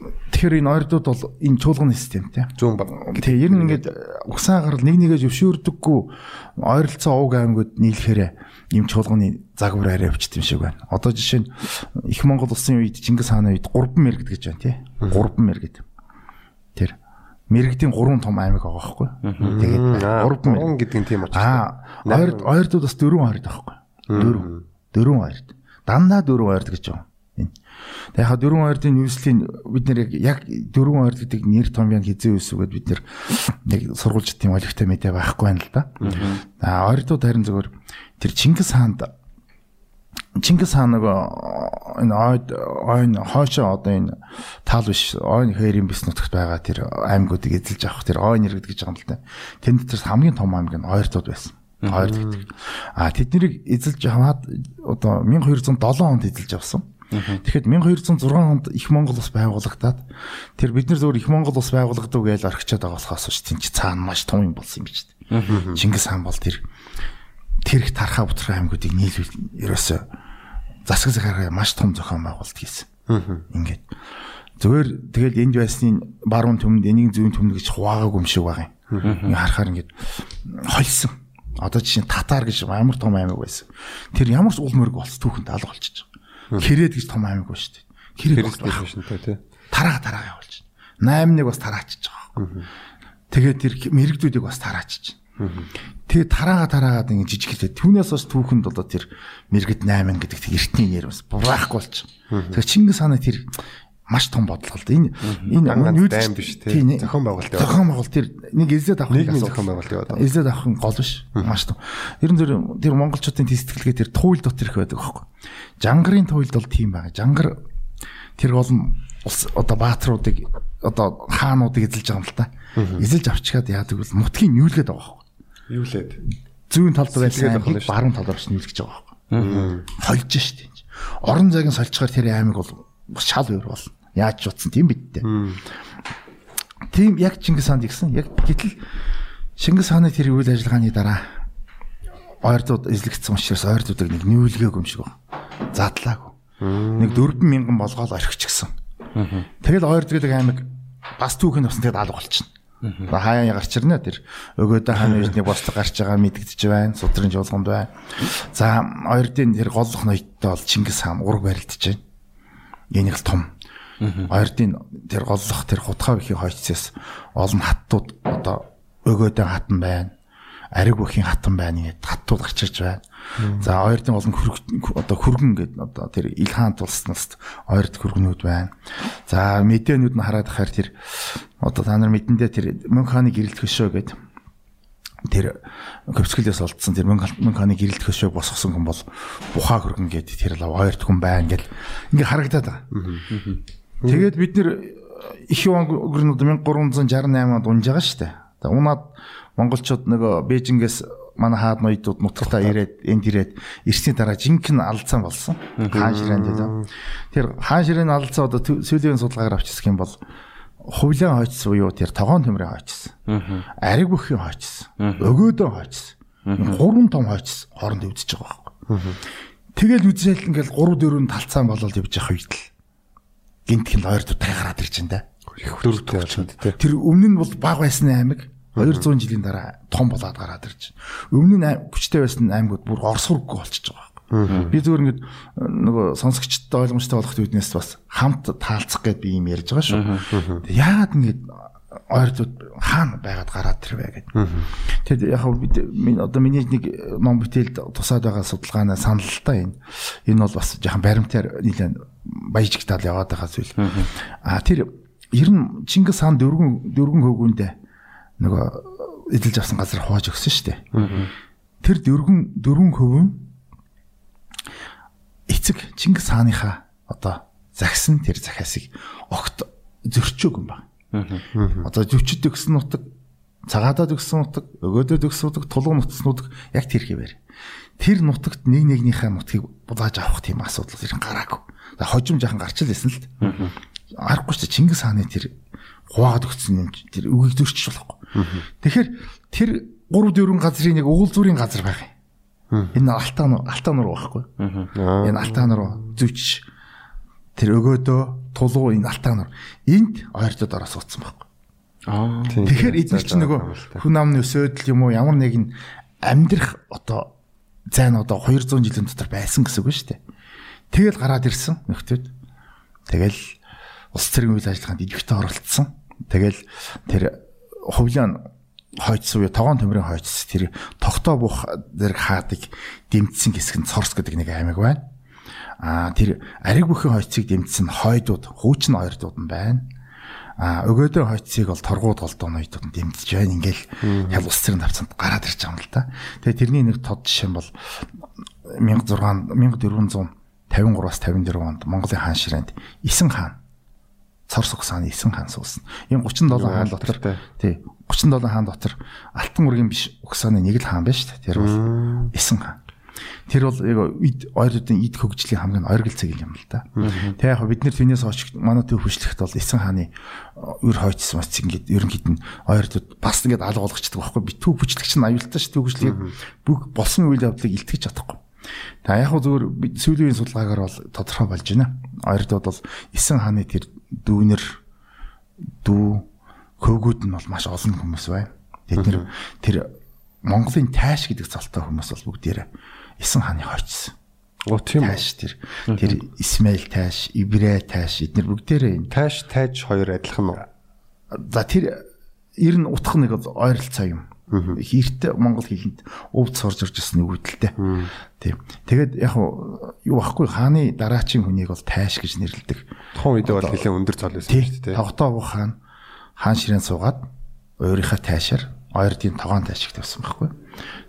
Тэгэхээр энэ ойрдууд бол энэ чуулганы системтэй. Зүүн баг. Тэгээ ер нь ингээд угсаа гарал нэг нэгээ зөвшөөрдөггүй ойролцоо ууг аймагуд нийлэхээр ийм чуулганы загвар арай өвчт юм шиг байна. Одоо жишээ нь их Монгол улсын үед Чингис хааны үед 3 мэрэгд гэж байна тий. 3 мэрэгд. Мэрэгдийн 3 том аймаг байгаа байхгүй. Тэгээд 3 гэдэг нь тийм учраас. Аа ойрд ойрдууд бас 4 ойрд байхгүй. 4 4 ойрд. Дандаа 4 ойрд гэж байна. Энэ. Тэгээ яг дөрвөн ойрдын нэрслийн бид нэр яг дөрвөн ойрд гэдэг нэр том яг хизээ үсвэгэд бид нэр яг сургуульч тийм олигтой мэдээ байхгүй байна л да. Аа ойрдууд харин зөвөр тэр Чингис хаанд Чингис хаан нөгөө энэ ойд ойн хоошоо одоо энэ таал биш ойн хээрийн бис нутагт байгаа тэр аймагуудыг эзэлж авах тэр ойн иргэд гэж байгаа юм л да. Тэнд тэр хамгийн том аймаг нь ойрдууд байсан. Ойрд гэдэг. А тэднийг эзэлж аваад одоо 1207 онд эзэлж авсан. Тэгэхэд 1206 онд их Монгол ус байгуулагдаад тэр бид нар зөвөр их Монгол ус байгуулгадаг гэж орхичод байгаа болохоос ш тийм чи цаана маш том юм болсон юм үү. Чингис хаан бол тэр тэр их тархаа бутраа аймагуудыг нийлүүл ерөөсөө засаг захаараа маш том зохион байгуулалт хийсэн. Ингээд зүгээр тэгэл энд байсны баруун төмөнд энийг зүүн төмөнд гэж хуваагаагүй юм шиг байгаа юм. Ингээ харахаар ингээд хольсон. Одоо жишээ нь татар гэж ямар том аймаг байсан. Тэр ямар ч уул мөрөг болц түүхэнд алга болчихж байгаа. Кэрэд гэж том аймаг ба шүү дээ. Кэрэд биш шүү дээ. Тараа тараа явуулж байна. 8-1 бас тараачиж байгаа. Тэгээд тэр мэрэгдүүдийг бас тараачиж байна. Тэгээ тараага тараагаад ингэ жижиг хэлээ. Түүнээс бас түүхэнд одоо тэр мэрэгд 8 гэдэг тэр эртний нэр бас бураахгүй болчих. Тэгээ Чингис хааны тэр маш том бодлого л да. Энэ энэ дайм биш те. тий, нэг- Зохион байгуулалт. Зохион байгуулалт тэр нэг эзлээд авах асуудал. зохион байгуулалт яваад байгаа. Эзлээд авах гол биш. Маш том. Ер нь тэр монголчуудын тэтгэлгээ тэр туйл дотор их байдаг аахгүй. Жангарын туйлд бол тийм байгаа. Жангар тэр олон улс одоо баатруудыг одоо хаануудыг эзэлж байгаа юм л та. Эзэлж авчгаад яадаг бол нутгийн нүүлгээд байгаа. Юу лээд. Зүүн талд байсан авах нь аймгийг шүү. баруун талаар ч нүүлгэж байгаа аахгүй. Хольж штэ. Орон зайг нь сольцохоор тэр аймаг бол шал өөр болно. Яаж утсан тийм бидтэй. Тийм яг Чингис хаанд игсэн. Яг гэтэл Чингис хааны тэр үйл ажиллагааны дараа ойрдууд эзлэгдсэн учраас ойрдуудыг нэг нүүлгээгүй юм шиг байна. Задлаагүй. Нэг 4000 болгоод орхичихсан. Тэгэл ойрд гэдэг аймаг бас түүхийн усан тэгэд алга болчихно. Хаяа гарч ирнэ тэр өгөөдөө хааны үений [LAUGHS] бослог гарч байгаа мэдэгдэж байна. Судрын жуулганд байна. За ойрдын тэр голлох ноёдтой бол Чингис хаан ураг барилдаж байна. Энэ их том. Ойрдын тэр голлох тэр хутгаа бүхийн хойцсоос олон хаттууд одоо өгөөдөө хатан байна. Ариг бүхийн хатан байна ингээд хаттууд гарч ирж байна. За ойрдын олон хөрг одоо хөргөн гэдэг одоо тэр Илхан тулснаас ойрд хөргөнүүд байна. За мэдээнүүд нь хараад ахаар тэр одоо та нар мэдэндээ тэр Мөнх хааны гэрэлт хөшөө гэдэг тэр капсулээс олдсон тэр Мөнх хааны гэрэлт хөшөөг босгосон хүн бол Бухаа хөргөн гэдэг тэр л ойрд хүн байна гэл ингээ харагдаад байгаа. Тэгээд бид нэр их өнгөр нь одоо 1368 онд унж байгаа шүү дээ. Унаад монголчууд нөгөө Бээжингээс манай хаад ноёдууд нутагтаа ирээд энд ирээд ирсний дараа жинхэнэ алдсан болсон. Хаан ширээн дээр. Тэр хаан ширээн алдсан одоо сүүлийн судалгаагаар авчихсан юм бол хувлын хойц буюу тэр тогоон төмрийн хойц. Ариг бүхийн хойц. Өгөөдөө хойц. Гурван том хойц хооронд өвдөж байгаа байхгүй. Тэгэл үзэл ингээл 3 4 талцаан болоод явж явах үед л гинтхэн ойр дутаа гараад ирж байна да. Дөрөвтэй болчиход те. Тэр өмнө нь бол баг байсан аймаг 200 жилийн дараа том болоод гараад ирж байна. Өмнө нь хүчтэй байсан аймагуд бүр орсурггүй болчихж байгаа. Би зүгээр ингээд э, нөгөө сонсогчдод ойлгомжтой болох үднээс бас хамт таалцах гээд би юм ярьж байгаа шүү. Яагаад ингээд ойрдууд хаана байгаад гараад ирвэ гэдэг. Тэгэд яг хөө бид одоо миний нэг ном бүтээлд тусаад байгаа судалгаанаа санал л та энэ. Энэ бол бас жоохон баримтаар нэлээд баяжигтал яваад байгаа зүйл. А тэр ер нь Чингис хаан дөрвөн дөрвөн хөвгүүндээ нөгөө эдэлж авсан газар хувааж өгсөн шүү дээ. Тэр дөрвөн дөрвөн хөвөн эцэг Чингис хааныхаа одоо загсан тэр захиасыг огт зөрчөөг юм байна. Одоо зөвчөд өгсөн нутаг, цагаатад өгсөн нутаг, өгөөдөд өгсөн нутаг, тулгын нутас нутаг яг тэр хэвээр. Тэр нутагт нэг нэгнийхээ нутгийг булааж авах тийм асуудал ирэн гараагүй. За хожим жахан гарч л лсэн л дээ. Аргагүй ч Чингис хааны тэр хуваагаад өгсөн юм тэр үгийг зөрчиж болохгүй. Тэгэхээр тэр 3 4 газрын нэг уулзуурын газар байх юм. Энэ алтаа нуур алтаа нуур байхгүй. Энэ алтаа нуур зүч тэр өгөөдөө тулуу энэ алтаа нуур энд ойртод ороо суудсан байхгүй. Аа. Тэгэхээр эдгээр чинь нөгөө хүн амны өсөөдөл юм уу ямар нэгэн амьдрах одоо зайн одоо 200 жилийн дотор байсан гэсэн үг шүү дээ. Тэгэл гараад ирсэн нөхдөд. Тэгэл улс төрийн үйл ажиллагаанд идэвхтэй оролцсон. Тэгэл тэр хувлын хойц буюу тогоон төмрийн хойц тэр тогтоо бух зэрэг хаадыг дэмжсэн хэсэг нь цорс гэдэг нэг аймаг байна. Аа тэр ариг бүхийн хойцыг дэмжсэн хойдууд хуучин ойрдууд нь байна. А өгөөдөө хойцыг бол торгууд голдоо ноёдод нь дэмжиж байна. Ингээл хял ус цэрэн тавцанд гараад ирж байгаа юм л та. Тэгээ тэрний нэг тод жишээ бол 1600 1453-аас 54 онд Монголын хаан ширээнд Исэн хаан цар сугсааны Исэн хаан суусан. Энэ 37 хаан дотор тий 37 хаан дотор Алтан үргийн биш угсааны нэг л хаан байна шүү дээ. Тэр бол Исэн хаан. Тэр бол яг эд ойрдын эд хөгжлийн хамгийн ойргил цэг юм л да. Тэг яг бид нар түүнээс хойш манай төв хөшлөхт бол Исэн хааны өр хойцсон мац ингээд ерөнхийд нь ойрдод бас ингээд алга болгочдөг байхгүй би төв хөшлөгч нь аюултай шүү төв хөшлийг бүх болсон үйл явдлыг илтгэж чадахгүй. Та яг бид сүүлийн судалгаагаар бол тодорхой болж байна. Ойрдод бол Исэн хааны тэр дүүнер дүү хөвгүүд нь бол маш олон хүмүүс байна. Тэд нэр тэр Монголын тайш гэдэг цалтай хүмүүс бол бүгдээрээ Исэн хааны хойцсон. Оо тийм үү. Тайш тэр тэр Исмаил тайш, Ибрэ тайш эдгээр бүгдээрээ энэ Тайш тайж хоёр адилхан уу? за тэр ер нь утх нэг ойролцоо юм. Эрт Монгол хэлэнд өвд сурж ирж ирсэн үгүйдэлтэй. Тийм. Тэгээд яг юу байхгүй хааны дараачийн хүнийг бол тайш гэж нэрлэдэг. Тухайн үед бол нэлээд өндөр цол байсан шүү дээ. Тогтоог хаан хаан ширээн суугаад өөрийнхөө тайшаар ойрдын тогоон тайш их тавьсан байхгүй.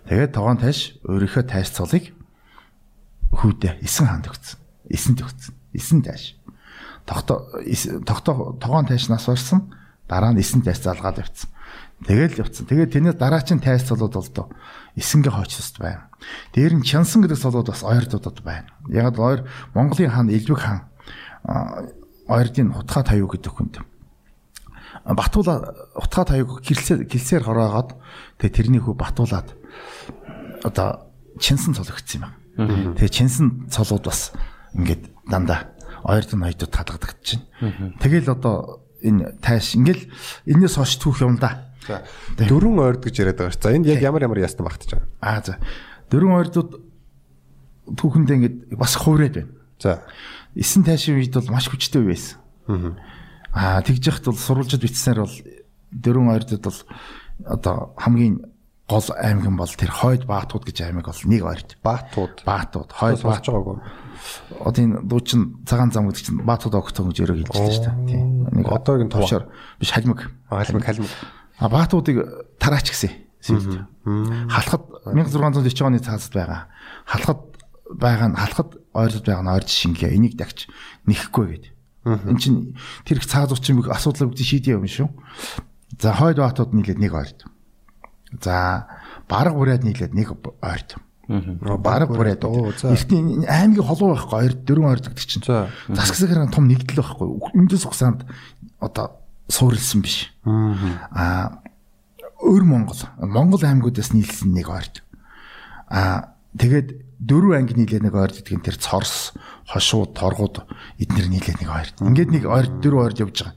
Тэгээд тогоон тайш өөрийнхөө тайш цолыг хүүдээ эсэн хаанд өгсөн. Эсэнд өгсөн. Эсэн тайш. Тогтоо тогтоо тогоон тайш нас барсан дараа нь эсэн тайш залгаад явцсан. Тэгэл явцсан. Тэгээд тэрнээс дараачийн тайс цолууд бол доо эсэнгээ хойчсод байна. Дээр нь чансан гэдэг цолууд бас ойрдуудад байна. Яг л ойр Монголын хаан Илбэг хаан ойрдын хутгаа таяу гэдэг хүнд Батуула утгаа таяг килсээр килсээр хороогаад тэгээ тэрний хүү батуулаад одоо чинсэн цол өгсөн юм байна. Тэгээ чинсэн цолууд бас ингээд дандаа ойрд нь хоёрдод талгадагд чинь. Тэгэл одоо энэ тайш ингээл энэс хойш түүх юм да. За дөрвөн ойрд гэж яриад байгаа ш. За энд яг ямар ямар ястан багтаж байгаа. Аа за. Дөрвөн ойрдууд түүхэндээ ингээд бас хуврээд байна. За. Эсэн тайшийн үед бол маш хүчтэй байсан. Аа тэгж яхад бол сурвалжид бичснээр бол дөрвөн ойрдод бол одоо хамгийн гол аймаг бол тэр хойд баатууд гэж аймаг бол нэг ойрд. Баатууд. Баатууд, хойд баат. байгаагүй. Одоо энэ дуучин цагаан зам гэдэг чинь баатууд огтон гэж өрөө хэлж байна шүү дээ. Тийм. Нэг Одоогийн тушаар биш халимаг. Халимаг халимаг. А баатуудыг тараач гэсэн. Сүүлд. Халахад 1640 оны цаасд байгаа. Халахад байгаа нь халахад ойрд байгаа нь ойрд шингээ. Энийг дагч нэхэхгүй гээд. Эн чинь тэр их цаа зучин бүх асуудлыг бүгд шийдээ юм шүү. За хойд баатууд нийлээд нэг ойрд. За бараг бүрээд нийлээд нэг ойрд. Бараг бүрээд. Оо за. Эртний аймгийн холуу байхгүй ойрд дөрвөн ойрд гэдэг чинь. За. Засагсагаараа том нэгдэл байхгүй. Үндэс угсаанд одоо суурилсан биш. Аа өөр Монгол Монгол аймагуудаас нийлсэн нэг ойрд. Аа тэгээд дөрвөн анги нийлээ нэг ойрд гэдэг нь тэр цорс, хошууд, торгууд эднэр нийлээ нэг ойрд. Ингээд нэг ойрд дөрвөн ойрд явж байгаа.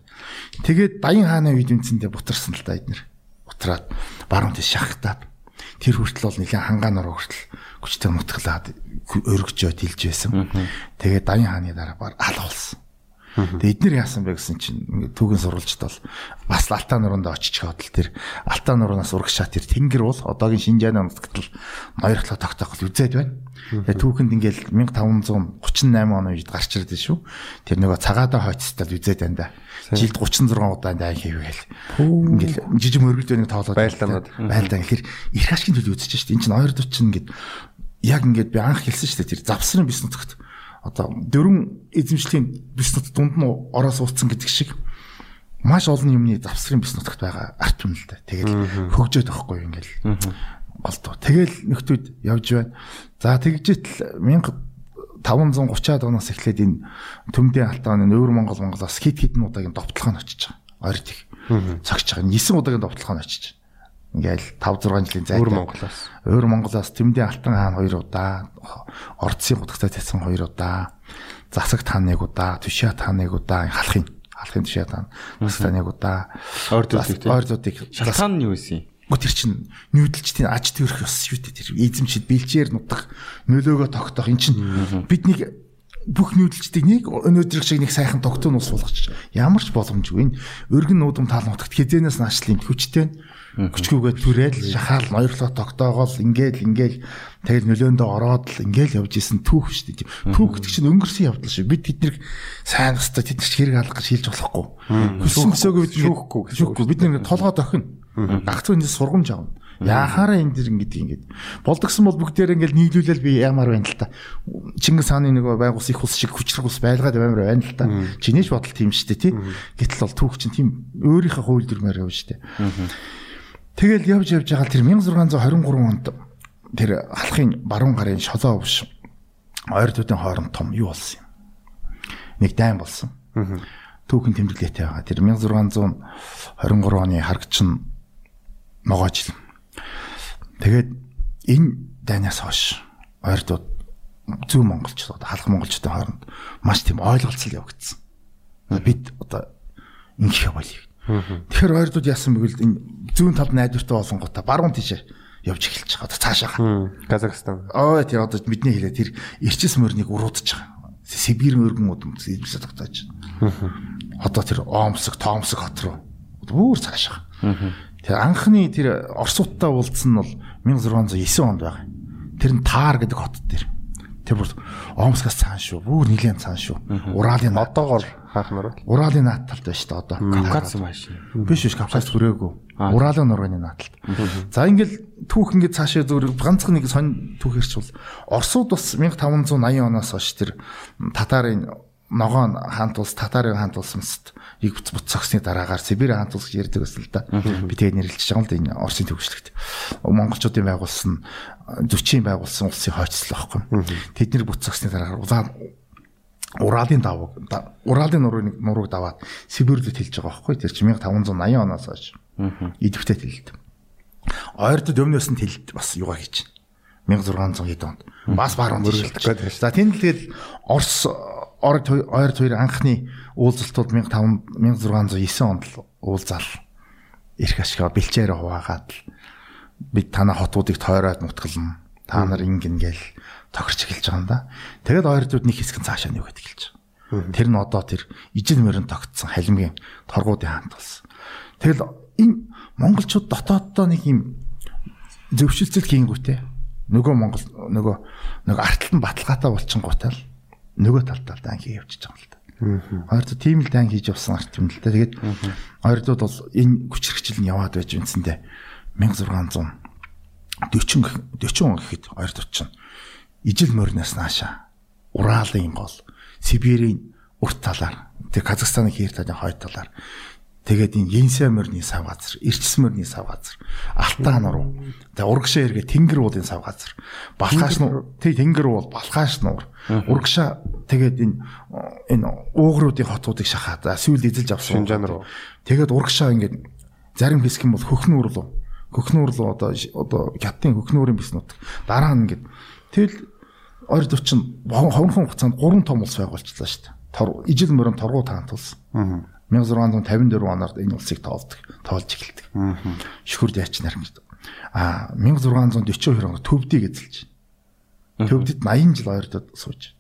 Тэгээд Даян хааны үед үнцэндээ бутарсан л да эднэр. Бутраад баруун тийш шахагдаад тэр хүртэл бол нэлээд хангаанаар хүртэл хүчтэй нутглаад өргөжөө тэлж байсан. Тэгээд Даян хааны дараа бар алга болсон. Тэгээ эднэр яасан бэ гэсэн чинь ингээд түүгийн сурвалжт бол бас Алтаа нуруунд очиж хадал тэр Алтаа нуруунаас урагшаа тэр тэнгэр бол одоогийн Шинжааны нутагт л ноёрхлоо тогтоох үзээд байна. Тэгээ түүхэнд ингээд 1538 оны үед гарч ирдэ шүү. Тэр нөгөө цагаадаа хойцтой л үзээд байна да. Жилд 36 удаа дай хийгээл. Ингээд жижиг мөргөлд нэг тоолоод Байлдаанууд. байлдаа. Тэгэхээр их ашигын төлөв үзэж шүү. Энд чинь 240 ингээд яг ингээд би анх хэлсэн шүү дээ. Тэр завсрын бис нутагт одоо дөрвөн эзэмшлийн бис нут дунд нь ороо суудсан гэдэг шиг маш олон юмны завсрын бис нутагт байгаа арт да. Тэгэл хөгжөөд байхгүй ингээл болтоо. Тэгэл нөхдүүд явж байна. За тэгжээтэл 1530-аад оноос эхлээд энэ төмдийн алтааны өвөр Монгол Монголоос хит хитэн удаагийн довтлохоо очиж байгаа. Ойрд их цогч байгаа. 9 удаагийн довтлохоо очиж. Ингээл 5 6 жилийн зайтай. Өвөр Монголоос. Өвөр Монголоос Төмдийн Алтан хаан 2 удаа, Орцын хутагтай тавьсан 2 удаа, Засагт хаан 1 удаа, Түшиат хаан 1 удаа, халахын халахын Түшиат хаан Засагт 1 удаа. Ойрдуудыг. Ойрдуудыг Шалтгаан нь юу вэ? Гү тэр чин нүүдэлчдийн аж төрөх ёс шүү дээ тэр эзэмшил бэлчээр нутах нөлөөгөө тогтоох эн чин бидний бүх нүүдэлчдийг нэг өнөөдрийг шиг нэг сайхан тогтоон ус болгоч ямар ч боломжгүй энэ өргөн нүүдэм тал нутагт хизэнээс наашлын хүчтэй хүчгүйгээ түрээд шахаал ноёрлоо тогтоогоол ингээл ингээл. Тэгэл нөлөөндөө ороод л ингээл явж исэн. Түүх шүү дээ. Түүх гэдэг чинь өнгөрсөн явдал шүү. Бид тэднийг сайн өстой тэд нар хэрэг алга гэж хэлж болохгүй. Хүссэн өсөөгөө бид Шүүхгүй шүүхгүй. бид нэг толгой дохино гагцуу энэ сургамж авна. Яхаараа энэ дэр ингэдэг ингэж болдгсон бол бүгдээр ингээл нийлүүлэл би ямар байна л та. Чингис хааны нэг байгуулс их ус шиг хүчрэх ус байлгаад амар байна л та. Чинээч бодол тийм шүү дээ тий. Гэтэл бол түүх чинь тийм өөрийнхөө дүрмээр явж штэ. Тэгэл явж явж байгаа тэр 1623 онд тэр халахын баруун гарын шолоо увш ойрдуудын хооронд том юу болсон юм. Нэг дайн болсон. Түүхэн тэмдэглэлтэй байгаа. Тэр 1623 оны харгач нь могоожл. Тэгээд энэ дайнаас хойш ойрдууд зүү монголчууд халах монголчуудын хооронд маш тийм ойлголцол явагдсан. Бид одоо ингэх болъё. Тэгэхээр ойрдууд яасан бэ гэвэл энэ зүүн талд найдвартай болонготой баруун тийшээ явж эхэлж байгаа. Одоо цаашаа. Казахстан. Аа тий одоо бидний хэлээ тэр эрчис мөрнийг уруудаж байгаа. Сибирийн өргөн удам эзэмсэ тогтоож. Одоо тэр Омск, Томск хот руу бүр цаашаа. Тэр анхны тэр Оросуудтай уулзсан нь бол 1609 онд байгаа. Тэр нь Таар гэдэг хот дээр. Тэр бүр Омскаас цаана шүү. Бүр нэлээд цаана шүү. Уралын Одоогоор хаах нар. Уралын нааталт байна шүү дээ одоо. Кавказ маш. Биш биш Кавказ хүрээгүй. Уралын нурганы нааталт. За ингээл түүх ингээд цаашаа зүгээр ганцхан нэг сонь түүх ирчвэл Оросууд бас 1580 оноос хойш тэр татарын ногоон хаант улс татарын хаант улс юмсд ийг буцсагсны дараагаар Сибирь хаант улс гэж ярьдаг байсан л да. Би тэгээд нэрлэж байгаа л да энэ Оросын төвчлөгт. Монголчуудын байгуулсан зүчийн байгуулсан улсын хойцлол байхгүй. Тэд нэр буцсагсны дараагаар улаан Уралын даваг Уралын нурууг нурууг даваад Сибирьд хэлж байгаа байхгүй. Тэр чинь 1580 оноос хойш. Идэвхтэй хэлэлт. Ойрдод өмнөөс нь хэлэлт бас юугаа хийж байна. 1600 хэд онд. Бас баруун Мөрөглөхгүй За тэнд л тэгэл Орос орд ойр хоёр анхны уулзалтууд 1609 онд уулзаал эрх ашгаа бэлчээр хуваагаад бид танаа хотуудыг тойроод нутгална. Та нар ингэн гээл тохирч эхэлж байгаа юм да. Тэгээд ойрдууд нэг хэсэг нь цаашаа нүгэд эхэлж байгаа. Тэр нь одоо тэр ижил мөрөнд тогтсон халимгийн торгуудын хаант болсон. Тэгэл энэ монголчууд дотооддоо нэг юм зөвшөлтсөл хийнгүүтэй. Нөгөө монгол нөгөө нөгөө арталт нь баталгаатай болчихгоотой л нөгөө талдаа дан хий явчихж байгаа юм л да. Хоёрдоо тийм л дан хийж явсан арт юм л да. Тэгээд хоёрдууд бол энэ хүчрхчил нь яваад байж үндсэндээ 1600 40 40 он гэхэд хоёрдууд чинь ижил морноос нааша. Уралын гол Сибирийн урт талаар тэг Казахстаны хээр талын хойд талаар. Тэгээд энэ Янсэ морны сав газар, Ирчс морны сав газар, Алтан нур, тэг Урагшаа эргээ Тэнгэр уулын сав газар, Балхааш нур, тэг Тэнгэр уул, Балхааш нур, Урагшаа тэгээд энэ энэ уугруудын хотуудыг шахаад сүүл эзэлж авсан. Шинжаан руу. Тэгээд урагшаа ингээд зарим хэсэг нь бол хөхнүүр рүү хөхнүүр рүү одоо одоо хятадын хөхнүүрийн бис нутг дараа нь ингээд тэгэл ойр дуучин хонхон хугацаанд 3 том улс байгуулчихлаа шүү дээ. Тор ижил мөрөн торгуу таант улс. 1654 оноор энэ улсыг тоолдог, тоолж эхэлдэг. Шүхүрд яач нар гэж. А 1642 онд төвдийг эзэлж. Төвдөд 80 жил ойрдод сууж.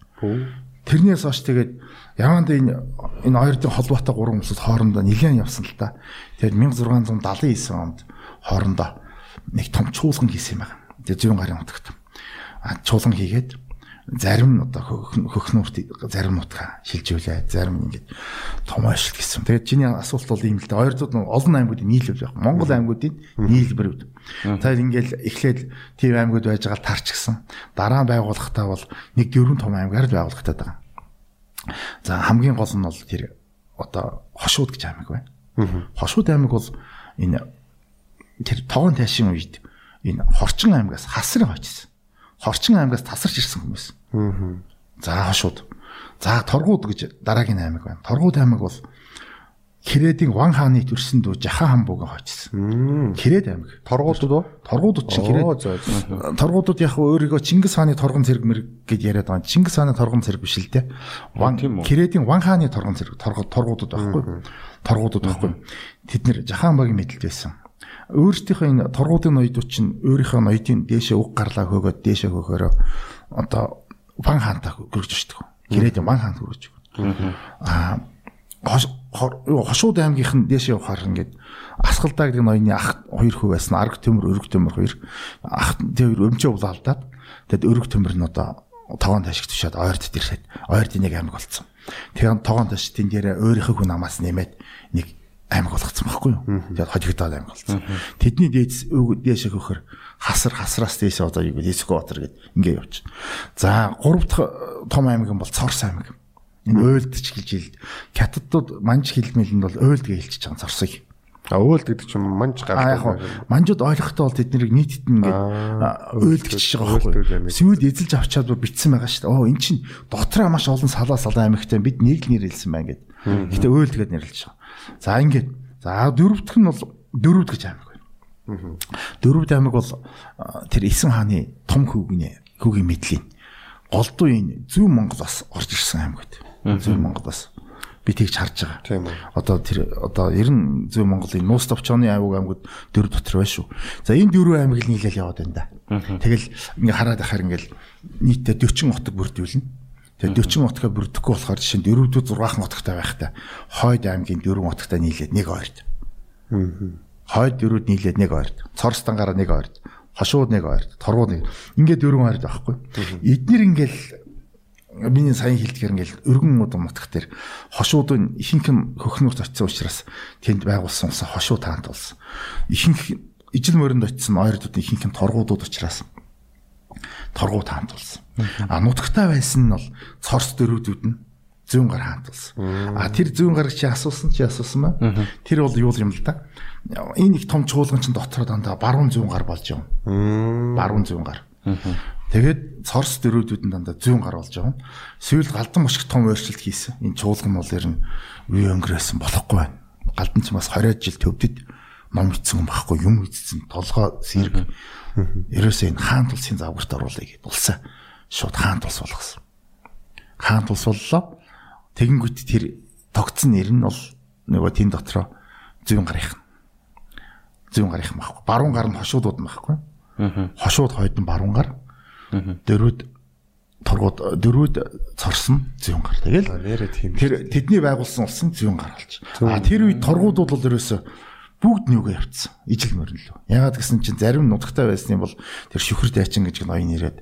Тэрнээс хойш тэгээд Яванд энэ энэ хоёрын холбоотой гурван улсад хоорондоо нэлээд явсан л та. Тэгээд 1679 онд хоорондоо нэг том чуулган хийсэн юм байна. Тэгээд зүүн гарын утагт. А чуулган хийгээд зарим одоо хөхнүүрт зарим нутгаа шилжүүлээ. Зарим ингээд том ойшил гэсэн. Тэгээд чиний асуулт бол ийм л дээ. Хоёрдууд нь олон аймагуудын нийлбэр яг Монгол аймагуудын нийлбэр. Тэгээд ингээд эхлээд тийм аймагуд байж байгаа тарчгсан. Дараа нь байгуулахдаа бол нэг дөрвөн том аймгаар л байгуулагдаад байгаа. За хамгийн гол нь бол тэр одоо хошууд гэж аймаг байна. Хошууд аймаг бол энэ тэр тоон тайшин үед энэ хорчин аймагаас хасрын очсон. Хорчин аймагаас тасарч ирсэн хүмүүс. За хошууд. За торгууд гэж дараагийн аймаг байна. Торгууд аймаг бол Кирэдийн Ван хааны төрсөн дүү Жахан хаан бүгэ хойчсон. Кирэд аймаг. Торгуудууд уу? Торгуудууд чинь Кирэд. Торгуудууд яг өөрийгөө Чингис хааны торгон цэрэг мэрэг гэж яриад байгаа. Чингис хааны торгон цэрэг биш л те. Ван Кирэдийн Ван хааны торгон цэрэг торгуудууд байхгүй. Торгуудууд байхгүй. Тэд нэр Жахан багийн мэдлэлд байсан. Өөрсдийнхөө энэ торгуудын ноёдууд чинь өөрийнхөө ноёдын дээшээ уг гарлаа хөөгөөд дээшээ хөөхөөрөө одоо Ван хаантаа хөргөж штеп. Кирэдийн Ван хаант хөргөж. Аа хошууд аймгийнх нь дээш явахаар ингээд асгалдаа гэдэг ноёны ах хоёр хүү байсан арг төмөр өрг төмөр хоёр ах тэр өмчөө улаалдаад тэгэд өрг төмөр нь одоо тогоон ташиг тушаад ойрд ирэхэд ойрд нэг аймаг болцсон. Тэгээд тогоон таш тэн дээрээ өөрийнхөө хүн намаас нэмээд нэг аймаг болгоцсон байхгүй юу? Тэгээд хожигдоод аймаг болцсон. Тэдний дээдс дээшээ хөхөр хасар хасраас дээшээ одоо юу гэдэг Эсготер гэдэг ингээ явчих. За гурав дахь том аймаг нь бол Цорс аймаг. Энэ уйлд ч хэлж хэл. Хятадууд манж хэлмэлэнд бол уйлд гэж хэлчихэж байгаа цорсыг. А уйлд гэдэг чинь манж гардаг. Манжууд ойлгохтой бол тэд нэрийг нийтэд нь ингээд уйлд гэж байгаа байхгүй. Сүүл эзэлж авчаад битсэн байгаа шүү дээ. Оо эн чинь дотроо маш олон салаа салаа амигтай бид нэг л нэр хэлсэн байна гэд. Гэтэ уйлд гэдээ нэрлэж байгаа. За ингээд. За дөрөвдөх нь бол дөрөвд гэж аймаг байна. Дөрөвд аймаг бол тэр Исэн хааны том хүүгийн хүүгийн мэдлийн голдуу энэ зүүн Монголоос орж ирсэн аймаг гэдэг зүүн Монголоос би тэгж харж байгаа. Тийм үү. Одоо тэр одоо ер нь зүүн Монголын Нуус товчооны аймаг аймагуд дөрв дотор байна шүү. За энэ дөрвөн аймаг л нийлэл яваад байна да. Тэгэл ингээ хараад ахаар ингээл нийтдээ 40 отог бүрдүүлнэ. Тэгээ 40 отогоо бүрдэхгүй болохоор жишээ нь дөрөвдөө 6хан отогтой байхтай хойд аймгийн дөрвөн отогтой нийлээд нэг ойрд. хойд дөрүүд нийлээд нэг ойрд. Цор стангараа нэг ойрд. Хошууд нэг ойрд. Торгууд нэг. Ингээд дөрвөн ойрд байхгүй. Эднэр ингээл миний сайн хэлдгээр ингээл өргөн удам нутгах дээр ихэнх нь хөхнөрт очисон учраас тэнд байгуулсан улс хошуу таант болсон. Ихэнх ижил мөрөнд очисон ойрдууд ихэнх нь торгуудууд учраас торгуу таант болсон. А нутагтаа байсан нь бол цорс дөрүүдүүд нь зүүн гар хаант болсон. А тэр зүүн гарыг чи асуусан чи асуусан ба. Тэр бол юу юм л да. Энэ их том чуулган чинь дотроо дандаа баруун зүүн гар болж юм. Баруун зүүн гар. Тэгээд цорс дөрүүдүүд нь дандаа зүүн гар болж байгаа. Сүүл галдан мушиг том өөрчлөлт хийсэн. Энэ чуулган бол ер нь үе өнгөрөөсөн болохгүй байна. Галдан ч бас 20 жил төвдөд ном ицсэн юм багхгүй юм ицсэн толгой сэрэг. Ерөөсөө энэ хаан тулсын завгарт оруулъя гэд улсаа шууд хаан тулс болгосон. Хаан тулс боллоо. Тэгэнгүүт тэр тогтсон нэр нь бол нөгөө тэн дотроо зүүн гарынх. Зүүн гарынх байхгүй. Баруун гар нь хошуудууд байхгүй. Хошууд хойд нь баруун гар дөрүүд торгууд дөрүүд цорсон зүүн гар. Тэгэл тэр тэдний байгуулсан улсын зүүн гар болж. А тэр үед торгуудууд бол ерөөсө бүгд нүгэ явцсан. Ижил мөрнөлөө. Ягаад гэсэн чинь зарим нутагтай байсны бол тэр шүхэр дайчин гэж ноён нэрээд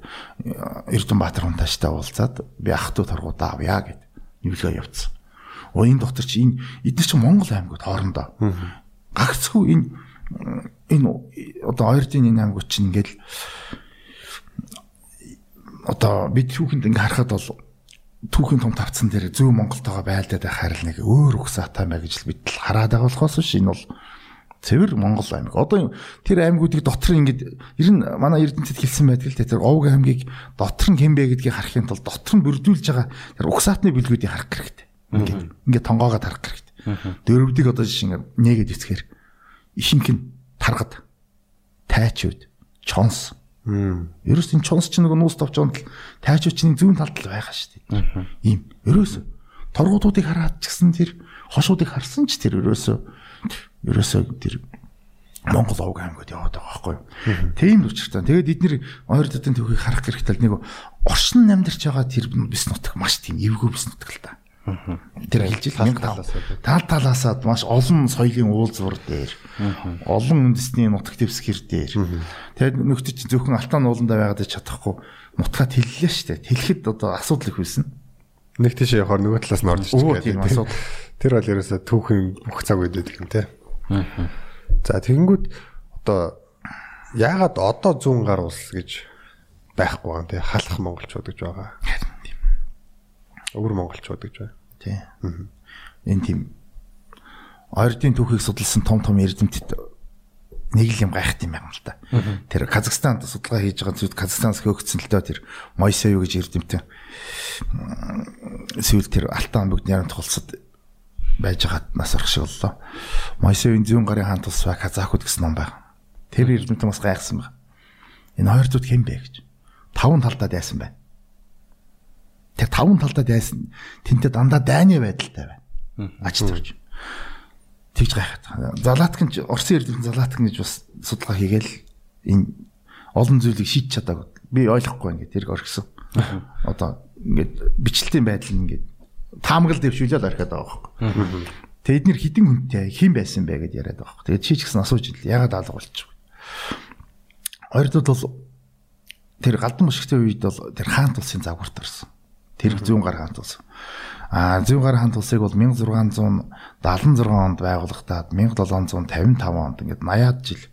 Эрдэнэбаатар хунтааштай уулзаад би ах トゥ торгуудаа авъя гэд нүлгээ явцсан. Оо энэ доктор чи энэ эдгээр чи Монгол аймагуд хоорондоо. Гагцгүй энэ энэ одоо ойрдын энэ аймагуд чинь ингээл одоо бид түүхэнд ингээ харахад бол түүхийн том тавцсан дээр зөв Монголтойгоо байлдаад байх харил нэг өөр угсаатай мэй гэж бид хараад байгаа болохоос ш энэ бол цэвэр Монгол аймаг. Одоо тэр аймагуудыг дотор ингээд ер нь манай Эрдэнэтэд хэлсэн байдаг л тэр Овг аймгийг дотор нь хэмбэ гэдгийг харахын тулд дотор нь бүрдүүлж байгаа тэр угсаатны бэлгүүдийг харах хэрэгтэй. Ингээд ингээд тонгоогоо харах хэрэгтэй. Дөрөвдөг одоо жишээ ингээд нэгэд эцгээр нь таргад тайчуд чонс Ерөөс энэ чонс чинь нөгөө нуус тавч онд тайчуучны зүүн талд л байгаа шүү дээ. Ийм. Ерөөс торгуудуудыг хараад ч гэсэн тэр хошуудыг харсан ч тэр ерөөсөө ерөөсөө тэр Монгол овг аймагуд яваад байгаа байхгүй юу. Тийм л учиртай. Тэгээд эдгээр ойр дотын төвхийг харах хэрэгтэй нэг оршин амьдарч байгаа тэр бис нутаг маш тийм эвгүй бис нутаг л та. Тэр хэлж ил тал тал талаасаа маш олон соёлын уулзвар дээр олон үндэсний нутаг дэвсгэр дээр. Тэгээд нөхдөд чинь зөвхөн алтан ууландаа байгаад чадахгүй нутгаа тэллээ штэ тэлэхэд одоо асуудал их байсан. Нэг тийш явахаар нөгөө талаас нь орж ирчих асуудал. Тэр бол ерөөсө түүхийн бүх цаг үед байдаг юм те. За тэгэнгүүт одоо яагаад одоо зүүн гар ус гэж байхгүй байгаа те халах монголчууд гэж байгаа. Өвөр монголчууд гэж байна. тий энэ тийм ойрдын түүхийг судалсан том том эрдэмтэд нэг л юм гайхт юм байна л та. Тэр Казахстанд судалгаа хийж байгаа зүйл Казахстанаас хөөгдсөн л доо тэр Мойсею гэж эрдэмтэн. Сүүл тэр Алтан бүгд яран тулсад байж хагаад нас орох шиг боллоо. Мойсеюн зүүн гарын хаан тус бай Казахуд гэсэн ном байна. Тэр эрдэмтэн бас гайхсан байна. Энэ хоёр зүд хэм бэ гэж. Таван талдаа дайсан байна. Тэр таван талдаа дайсан тэнтэй дандаа дайны байдалтай байна. Ач төрж. Тэгж гайхаад. Залаатгын Орсын эрдэмтэн Залаатгын гэж бас судалгаа хийгээл энэ олон зүйлийг шийдэж чадаагүй. Би ойлгохгүй байна гэдэг тэрийг орхисон. Одоо ингээд бичлэлтийн байдал нь ингээд таамаглал дэвшүүлээд орхиод байгаа байхгүй. Тэгээд эднэр хідэн хүнтэй хэн байсан бэ гэдээ яриад байгаа байхгүй. Тэгээд чи ч гэсэн асууж ил ягаад алга болчих вэ? Хоёрдод бол тэр галдан бушигтын үед бол тэр хаан тулсын загварт орсон. Тэр зүүн гар хаан тулс. А зүүн гар хаан тулсыг бол 1676 онд байгуулагдаад 1755 онд ингээд 80-аад жил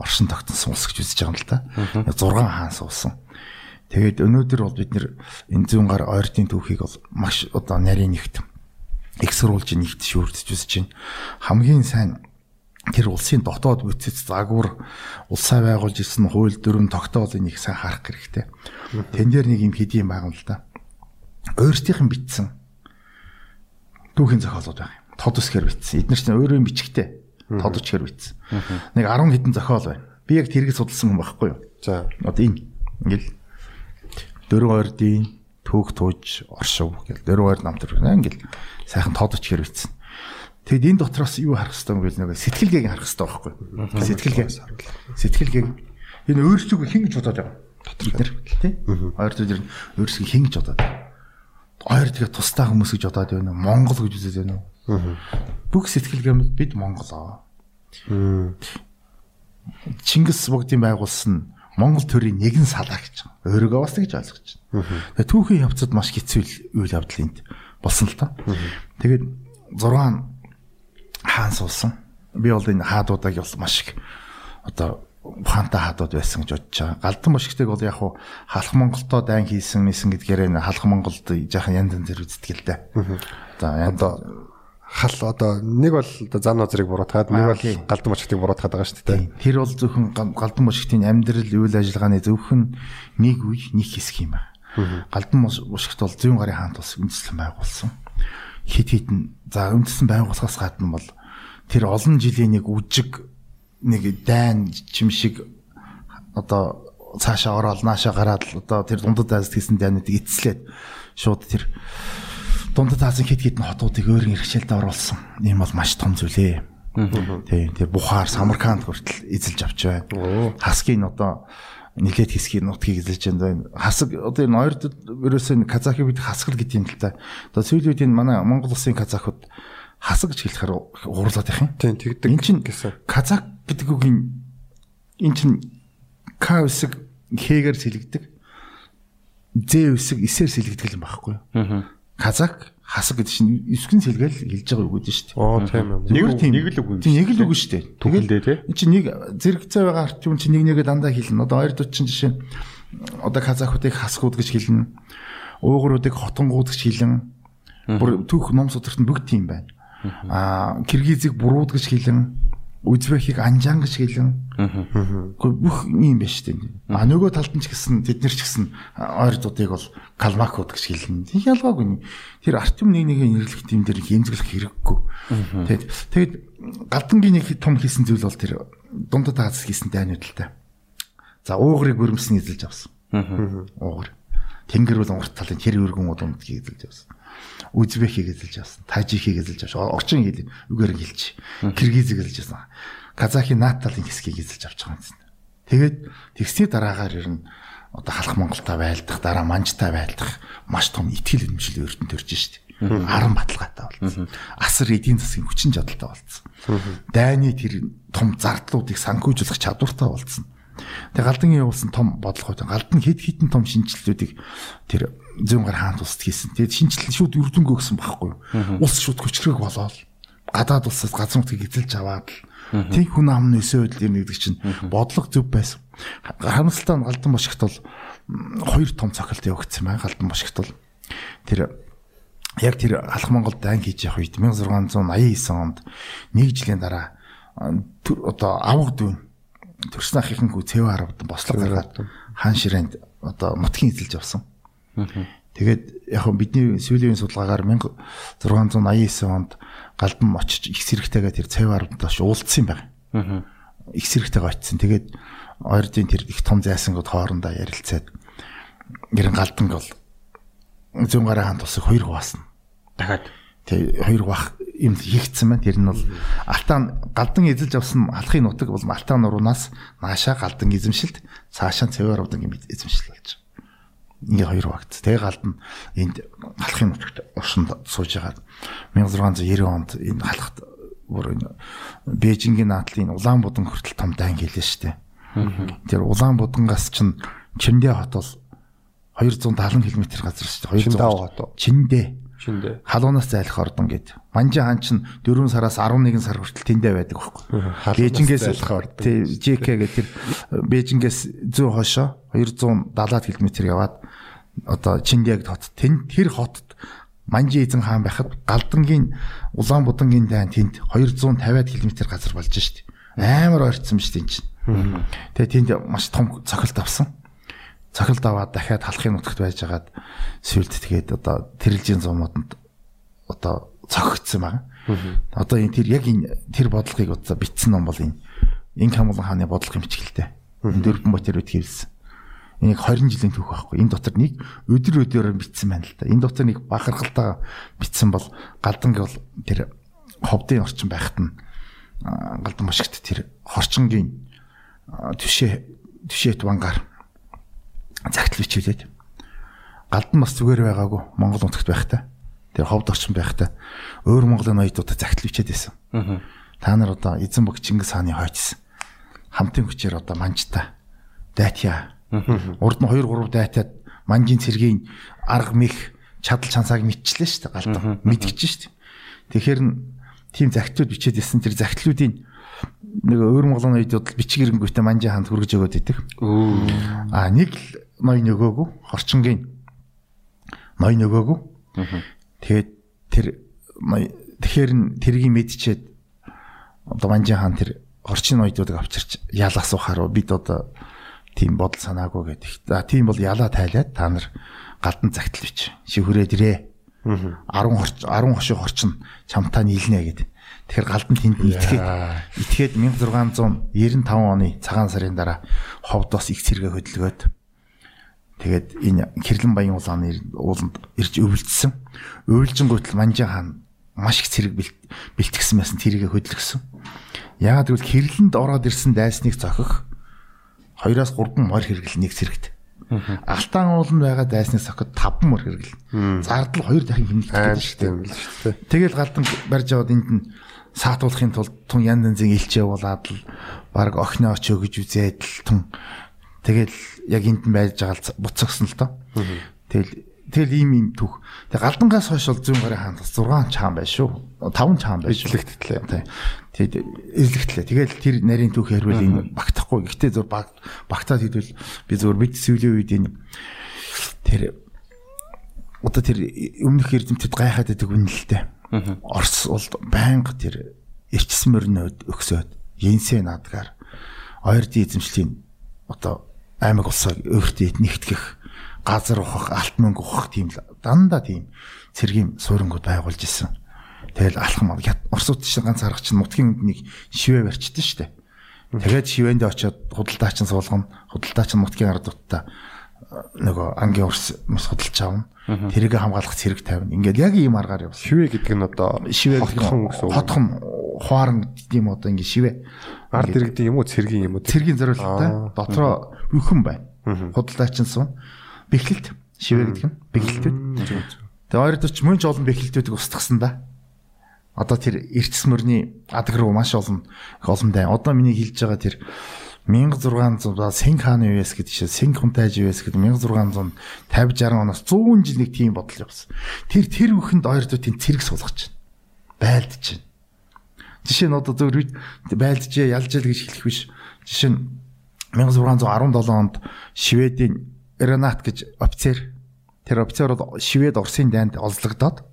оршин тогтсон улс гэж үзэж байгаа юм л да. 6 хаан суусан. Тэгээд өнөөдөр бол бид нэр энэ зүүн гар ойртын түүхийг бол маш одоо нарийн нэгт их сурвалж нэгт шүүрдэж үзэж байна. Хамгийн сайн тэр улсын дотоод бүтцэд загвар улсаа байгуулж ирсэн хууль дүрм тогтоолыг их сайн харах хэрэгтэй. Тэн дээр нэг юм хэдийн байгаа юм л да. Өөрсдийнх нь бичсэн түүхийн зохиолууд байна. Тод үсгээр бичсэн. Эдгээр чинь өөрөө бичгтэй. Тод үсгээр бичсэн. Нэг 10 хэдэн зохиол байна. Би яг тэрийг судалсан юм байхгүй юу? За Одоо энэ ингээл дөрөв ойрдын түүх тууж оршив гэл дөрөв ойр намтар ингээл сайхан тоодоч хэрвэцсэн. Тэгэд энэ дотроос юу харах хэрэгтэй юм гээл нэг сэтгэлгээг харах хэрэгтэй байхгүй? Сэтгэлгээ. Сэтгэлгээг энэ өөрсдөө хэн гэж бодоод байгаа? Дотор бид нар тий? Ойр дээр өөрсдөө хэн гэж бодоод? Ойр тэгээ тустай хүмүүс гэж бодоод байна уу? Монгол гэж үзээд байна уу? Бүх сэтгэлгээ бид Монгол аа. Чингис бүгдийн байгуулсан Монгол төрийн нэгэн салаа гэж байгаа. Өөрийгөө бас тэгж ойлгож байна. Тэгээ түүхийн явцад маш хэцүү үйл явдал энд болсон л та. Тэгээд 6 хаан суулсан. Би бол энэ хаадуудыг бол маш их одоо ухаантай хаадууд байсан гэж бодож байгаа. Галдан бошигтыг бол яг хуу халах Монголдоо дайн хийсэн мэсэн гэдгээр энэ халах Монголд жаахан янз янзэр үздэг л дээ. За Одоо хал одоо нэг бол одоо зан нозрыг буруутгаад нэг бол галдан бочтыг буруутгаад байгаа шүү дээ. Тэр бол зөвхөн гал- галдан бошигтын амьдрал үйл ажиллагааны зөвхөн нэг үе нэг хэсэг юм байна. Галдан бошигт бол зүүн гарын хаант ус үндэслэн байгуулсан. Хит хитэн за үндэслэн байгуулахаас гадна бол тэр олон жилийн нэг үжиг нэг дайн чимшиг одоо цаашаа ороод наашаа гараад одоо тэр дундад азд хийсэн дайнууд эцслээд шууд тэр дундад азын хит хитэн хотуудыг өөрийн хэрэгшээлд оруулсан. Ийм бол маш том зүйлээ. Тийм тэр Бухар, Самарканд хүртэл эзэлж авч байна. Хаскийн одоо нилээд хэсгийн нутгийг эзэлж байна. Хасаг одоо энэ хоёр ерөөсөө казахи бид хасгал гэдэг юм л та. Одоо сүүлийн үед энэ манай Монгол улсын казахууд хасаг гэж хэлэхээр уурлаад их юм. Тийм тэгдэг Эн чинь казак гэдэг үгийн эн чинь к үсэг хэгээр сэлгдэг. З үсэг эсээр сэлгдэг юм байхгүй юу? Казак хасаг гэдэг чинь эсгэн сэлгээл хэлж байгаа үг гэдэг шүү дээ. Оо тийм юм. Нэг тийм. нэг л үг юм Тийм нэг л дээ. үг шүү дээ. Түүхэндээ тий? Энд чинь нэг зэрэгцээ байгаа арт юм чинь нэг нэгэ дандаа хэлнэ. Одоо хоёр дучин жишээ нь одоо казахуудыг хасгууд гэж хэлнэ. Уугруудыг хотонгууд гэж хэлнэ. Бүр түүх ном судалт нь бүгд тийм байна. Аа киргизийг бурууд гэж хэлнэ. Узбекийг анжан гэж хэлнэ. Гэхдээ бүх юм байна шүү дээ. А нөгөө талд нь ч гэсэн тэд нар ч гэсэн ойрдуудыг бол калмакууд гэж хэлнэ. Тэг ялгаагүй. Тэр артем нэг нэг нэрлэх тийм дээр хэмзэглэх хэрэггүй. Тэгэд тэгэд галдангийн нэг том хийсэн зүйл бол тэр дундад хаас хийсэн дайнууд л та. За уугрыг өрмсөн эзэлж авсан. Уугар. Тэнгэр бол урт талын тэр өргөн удамдгийг эзэлж авсан. Узбекийг эзэлж авсан. Тажикийг эзэлж авсан. Орчин хэл үгээр хэлж. Киргизийг эзэлж авсан. Казахын наад талын хэсгийг эзэлж авч байгаа юм. Тэгээд тэгсний дараагаар ер нь одоо халах Монголтой байлдах, дараа манжтай байлдах маш том итгэл үнэмшил өртөнд төрж штеп. Аран баталгаатай болсон. Асар эдийн засгийн хүчин чадалтай болсон. Дайны тэр том зардлуудыг санхүүжүүлэх чадвартай болсон. Тэгээ галдангийн явуулсан том бодлогууд галдан хэд хитэн том шинжилтүүдийг тэр зүүн гар хаант улсад хийсэн. Тэгээд шинжилэл шууд үрдөнгөө гсэн байхгүй юу? Улс шууд хүчрэг болоод гадаад улсаас газар нутгийг эзэлж аваад тийм хүн амны өсөө байдал юм гэдэг чинь бодлого зөв байсан. Харамсалтай нь галдан бошигт бол хоёр том цохилт явагдсан байна. Галдан бошигт бол тэр яг тэр алх Монголд дан хийж явах үед 1689 онд нэг жилийн дараа одоо авга дүүн төрсөн ахын хүү цэвэ харавд бослог гаргаад хаан ширээнд одоо нутгийн эзэлж авсан. Тэгээд яг хөө бидний сүүлийн судалгаагаар 1689 онд галдан очиж их сэрэгтэйгээ тэр цэвэ харавдаа уулзсан юм байна. Их сэрэгтэйгээ очисон. Тэгээд ойрдын тэр их том зайсангууд хоорондоо ярилцаад гэрэн галданг бол зүүн гарын хаан тусыг хоёр хуваасна. Дахиад Тэг хоёр бах юм хийгдсэн байна. Тэр нь бол алтан галдан эзэлж авсан алхын нутаг бол алтан нуруунаас наашаа галдан эзэмшилд цаашаа цэвэр авдан юм эзэмшил болж байгаа. Ингээ хоёр багц. Тэгээ галдан энд алхын нутагт оршинд сууж байгаа. 1690 онд энэ халахт бүр энэ Бээжингийн наадлын улаан будан хүртэл том дайн гэлээ штэ. Тэр улаан будангаас чинь Чиндэ хот бол 270 км газар штэ. 200 Чиндэ хот? Чиндэ Шиндэ. халуунаас зайлах ордон гэд. Манжи хаан чинь 4 сараас 11 сар хүртэл тэндээ байдаг байхгүй. Бээжингээс зайлах ордон. тий ЖК гэх тэр Бээжингээс зүүн хойшоо 270 км яваад одоо Чиндэг хот. Тэн тэр хотод Манжи эзэн хаан байхад Галдангийн Улаан будангийн дайн тэнд 250 км газар болж штт. Амар ойрцсон биш тийм чинь. Тэгээ тэнд маш том цохилт авсан цохилт аваад дахиад халахын нутагт байжгаад сүлд тэгээд одоо тэрэлжийн зуумууданд одоо цогцсон байна. Одоо энэ тэр яг энэ тэр бодлогыг одоо бичсэн ном бол энэ Инк хамглан хааны бодлогын бичгэлтэй. Энэ дөрвөн ботер үт хийвсэн. Энийг 20 жилийн түүх байхгүй. Энэ дотор нэг өдөр өдөрөөр бичсэн байна л да. Энэ дотор нэг бахархалтайгаа бичсэн бол галданг бол тэр ховдын орчин байхад нь галдан бошигт тэр хорчонгийн а, түшээ түшээт бангаар загтал бичүүлээд галдан бас зүгээр байгаагүй Монгол унтагт байхдаа тэр ховд орчин байхдаа өөр Монголын оюутуудад загтал бичээд байсан. Та нар одоо эзэн баг Чингис хааны хойчсон. Хамтын хүчээр одоо манжта дайтя. Урд нь 2 3 дайтаад манжийн цэргийн арга мэх чадал чансааг мэдчихлээ шүү дээ галдан. Мэдгэж шүү дээ. Тэгэхээр тийм захидлууд бичээд ирсэн тэр захидлуудын нэг өөр Монголын бол бичиг ирэнгүүтээ манжийн ханд хүргэж өгöd идэг. Аа нэг л ной нөгөөгүй хорчингийн ной нөгөөгүй. Тэгээд тэр тэгэхээр н тэргийг мэдчихэд одоо манжийн хаан тэр орчин ноёдуудыг авчирч яал асуухаар бид одоо тийм бодол санаагүй гэдэг. За тийм бол ялаа тайлаад та нар галдан загтал бич. Шивхрээд ирээ. 10 хорч 10 хошиг хорчин чамтаа нийлнэ гэдэг. Тэгэхээр галдан тэнд итгээд итгээд 1695 оны цагаан сарын дараа ховдоос их цэргээ хөдөлгөөд тэгээд энэ Хэрлэн баян улааны ууланд ирж өвлөдсөн. Өвлжингүүтэл Манжаа хаан маш их цэрэг бэлтгэсэн байсан тэрийгэ хөдөлгсөн. Яагаад гэвэл Хэрлэнд ороод ирсэн дайсныг зохих 2-3 морь хэрэгэл нэг цэрэгт. Алтан ууланд байгаа дайсны сокод 5 мөр хэрэгэл. Зардал 2 дахин хэмнэлт гэдэг шүү дээ. л. Тэгэл галдан барьж аваад энд нь саатуулахын тулд тун ян янзын илчээ болоод л баг охиноо очоо гэж үзээд л тун тэгэл яг энд байж байгаа л буцагсан л доо. Тэгэл тэгэл ийм ийм түүх. Тэг галдангаас хойш бол зүүн гарын хаан 6 чаан байж шүү. 5 чаан байж шүү. Эзлэгтлээ. Тэгэд эзлэгтлээ. Тэгэл тэр нарийн түүх хэрвэл энэ багтахгүй. Гэхдээ зур баг багтаад хэдвэл би зур бид сүүлийн үед энэ тэр одоо тэр өмнөх эрдэмтэд гайхаад байдаг дээ. Орос бол байнга тэр эрчсэн мөрнөд өгсөд Йенсэ наадгаар ойрдын эзэмшлийн одоо аймаг улсыг өөртөө нэгтгэх газар ухах, алт мөнгө ухах тийм л дандаа тийм цэргийн суурингууд байгуулж исэн. Тэгэл алхам Оросууд чинь ганц арга чинь нутгийн үнднийг шивээ барьчихдээ штэ. Тэгээд шивээнд очиод худалдаачин суулгана. Худалдаачин нутгийн ард утта нөгөө ангийн урс мас худалж аавна. Тэрийг хамгаалах цэрэг тавина. Ингээд яг ийм аргаар явсан. Шивээ гэдэг нь одоо Шивээ хотхон гэсэн үг. Хотхон хуаран тийм одоо ингээд шивээ. Ард иргэдэг юм уу цэргийн юм уу? Цэргийн зориулалттай дотроо бүхэн байна. Худалдаачин сум. Бэхлэлт шивээ гэдэг нь бэхлэлтүүд. Тэгээ ойрдоч мөн ч олон бэхлэлтүүдийг устгасан да. Одоо тэр эрчс мөрний адаг руу маш олон олон дай. Одоо миний хэлж байгаа тэр 1600 Синг хааны үеэс гэдэг чинь Синг хунтайж үеэс гэдэг 1650 60 оноос 100 жил нэг тийм бодол явсан. Тэр тэр бүхэнд ойрдоотын цэрэг суулгаж байна. Байлдаж байна. Жишээ нь одоо зөв байлдажээ ялж ял гэж хэлэх биш. Жишээ нь 1617 онд Шведийн Ренат гэж офицер тэр офицер бол Швед Оросын дайнд олзлогдоод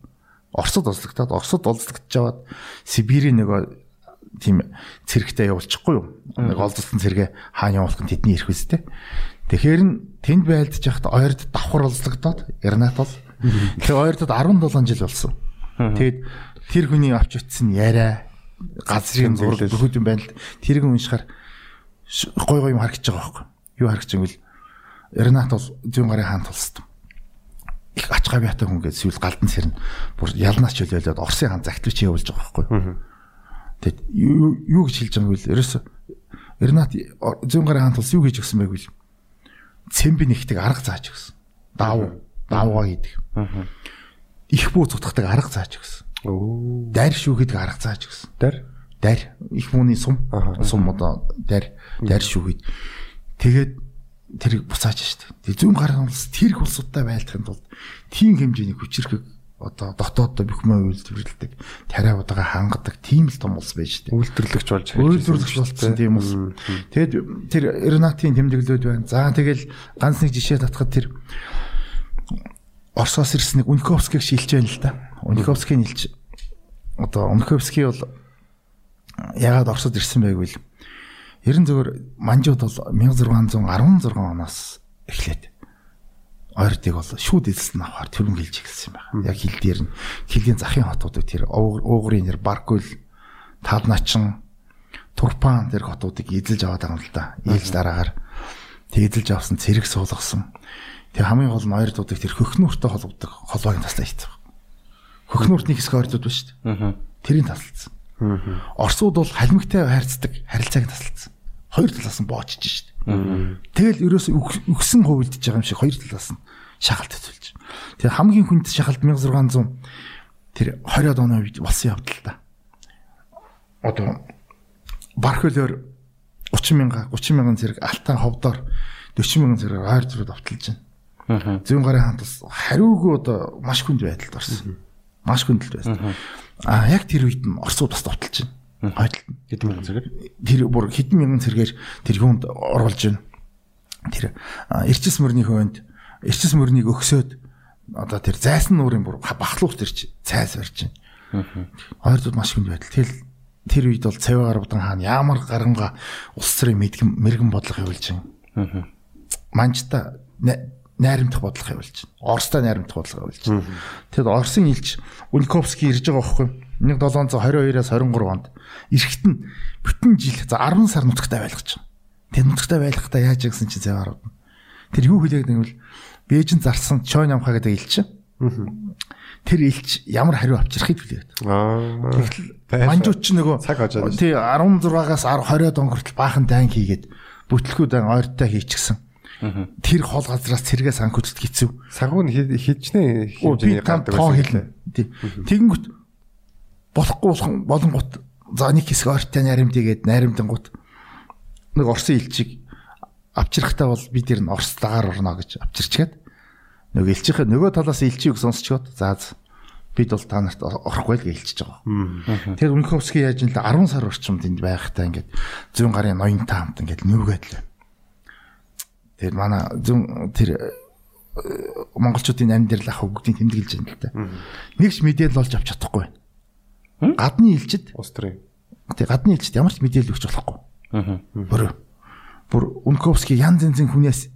Оросд олзлогдоод Оросд олзлогдож аваад Сибирийн нөгөө тийм цэрэгтэй явуулчихгүй юу? Нэг олзлсон цэрэгэ хаана явуулах нь тэдний эрх үстэй. Тэгэхээр н тэнд байлдаж яхад ойрд давхар олзлогдоод Ренат бол тэр ойрдод 17 жил болсон. Тэгэд тэр хүний авч утсан яриа газрын зураг бүгд юм байна л тэрийг уншихаар гой гой юм харагдаж байгаа байхгүй. Юу харагдаж байвал Ренат бол зүүн гарын хаан тулсан их ач гавьяатай хүн гэж сүүл галдан сэрнэ бүр ялнаач чөлөөлөд Оросын хаан загтлууч явуулж байгаа байхгүй. Тэгэд юу гэж хэлж байгаа юм бэ ерөөсө Ренат зүүн гарын хаан тулс юу гэж өгсөн бэ гэвэл цэмби нэгтэг арга зааж өгсөн. Давуу давгаа хийдэг их бүү цутгадаг арга зааж өгсөн Оо. Дайр шүүхэд арга зааж өгсөн. Дэр. Дайр их мууны сум. Сум одоо дайр дайр шүүхэд. Тэгээд тэрийг буцааж штэ. Тэг зүүн гарах улс тэрх улсуудтай байлдахын тулд тийм хэмжээний хүчрхэг одоо дотооддоо бүхмөө үйлдвэрлэдэг тариавуудаага хангадаг тийм л том улс байж штэ. Үйлдвэрлэгч болж Үйлдвэрлэгч болсон тийм улс. Тэгэд тэр Ренатын тэмдэглэлүүд байна. За тэгэл ганц нэг жишээ татхад тэр Оросоос ирсэн нэг Уньковскийг шилж байна л да. Уньковскийг нэлж одоо Уньковский бол ягаад Оросод ирсэн бэ гэвэл ерэн зөвөр манжууд бол 1616 оноос эхлээд ойртыг бол шүүд эзэлсэн авахар төрөн хэлж эхэлсэн юм байна. Яг хил дээр нь хилийн захын хотуудыг тэр уугрын нэр Баркул, Тавначин, Турпан тэр хотуудыг эзэлж аваад байгаа юм л да. Ээлж дараагаар тэгдэлж авсан цэрэг суулгасан. Тэг хамгийн гол нь ойртуудыг тэр хөхнүүртэй холбогддог холбоог нь таслаа хийцэн. Хөхнүүртний хэсэг ойртууд ба шүү дээ. Тэрийг таслалцсан. Орсууд бол халимгтай хайрцдаг харилцааг таслалцсан. Хоёр талаас нь боочж шүү дээ. Тэгэл ерөөсө өгсөн хувилдж байгаа юм шиг хоёр талаас нь шахалт төсөлж. Тэр хамгийн хүнд шахалт 1600 тэр 20-од оны үед болсон явдал та. одоо барх хөлөөр 30 мянга 30 мянган зэрэг алтан ховдоор 40 мянган зэрэг ойр зүрх давталж байна. Зүүн гарын бас хариугүй одоо маш хүнд байдалд орсон. Маш хүндэлд байсан. А яг тэр үед нь Оросууд бас давталж байна. Хойдолд нь. Хэдэн мянган зэрэг? Тэр бүр хэдэн мянган зэрэгээр тэр юунд оруулж байна. Тэр эрчис мөрний хөөнд эрчис мөрнийг өгсөөд одоо тэр зайсан нуурын бүр бахлуух тэрч цайс барьж байна. Хоёр дууд маш хүнд байдал. Тэгэл тэр үед бол цавь гарбадан хаан ямар гаранга улс төрийн мэрэгэн бодлого явуулж байна. Манчта найрамдах бодлого явуулж байна. Оростой найрамдах бодлого явуулж байна. Тэгэд Оросын илч Униковский ирж байгаа байхгүй 1722-аас 23 онд эрэхт нь бүтэн жил за 10 сар нутагтаа байлгаж байна. Тэр нутагтаа байлгахдаа яаж гэсэн чинь цай гарууд. Тэр юу хэлээд нэгвэл Бээжин зарсан Чой намха гэдэг илч. Тэр илч ямар хариу авчрахыг хэлээд. Аа. Тэгтэл манжууд ч нөгөө цаг хожоод. Тий 16-аас 20 он хүртэл баахан дан хийгээд бүтлгүүд ойртой хийчихсэн. Тэр хол газраас цэргээс анх хөдөлт хэцүү. Сагуун хижнээ хэмжээний гардаг байсан. Тэгэнгүүт болохгүй болонгот за нэг хэсэг ойртой наримдгээд наримдангууд нэг Орсын илчиг авчрахтаа бол бид ер нь Орос дагаар орно гэж авчирчгээд нөгөө элчийнхээ нөгөө талаас элчийг сонсчоод за бид бол та нарт орохгүй л гэлчихэж байгаа. Тэгэхээр Унховский яаж нэлээ 10 сар орчим тэнд байхдаа ингээд зүүн гарын ноёнтой хамт ингээд нүргээд л. Тэр манай зүүн тэр э, монголчуудын амьдрал ах бүгдийг тэмдэглэж байна л да. Нэгч мэдээлэл олж авч чадахгүй. Гадны элчид улс төрийн. Тэг гадны элчид ямар ч мэдээлэл өгч болохгүй. Аа. Өөрөө бүр Унковский янз янзын хүнээс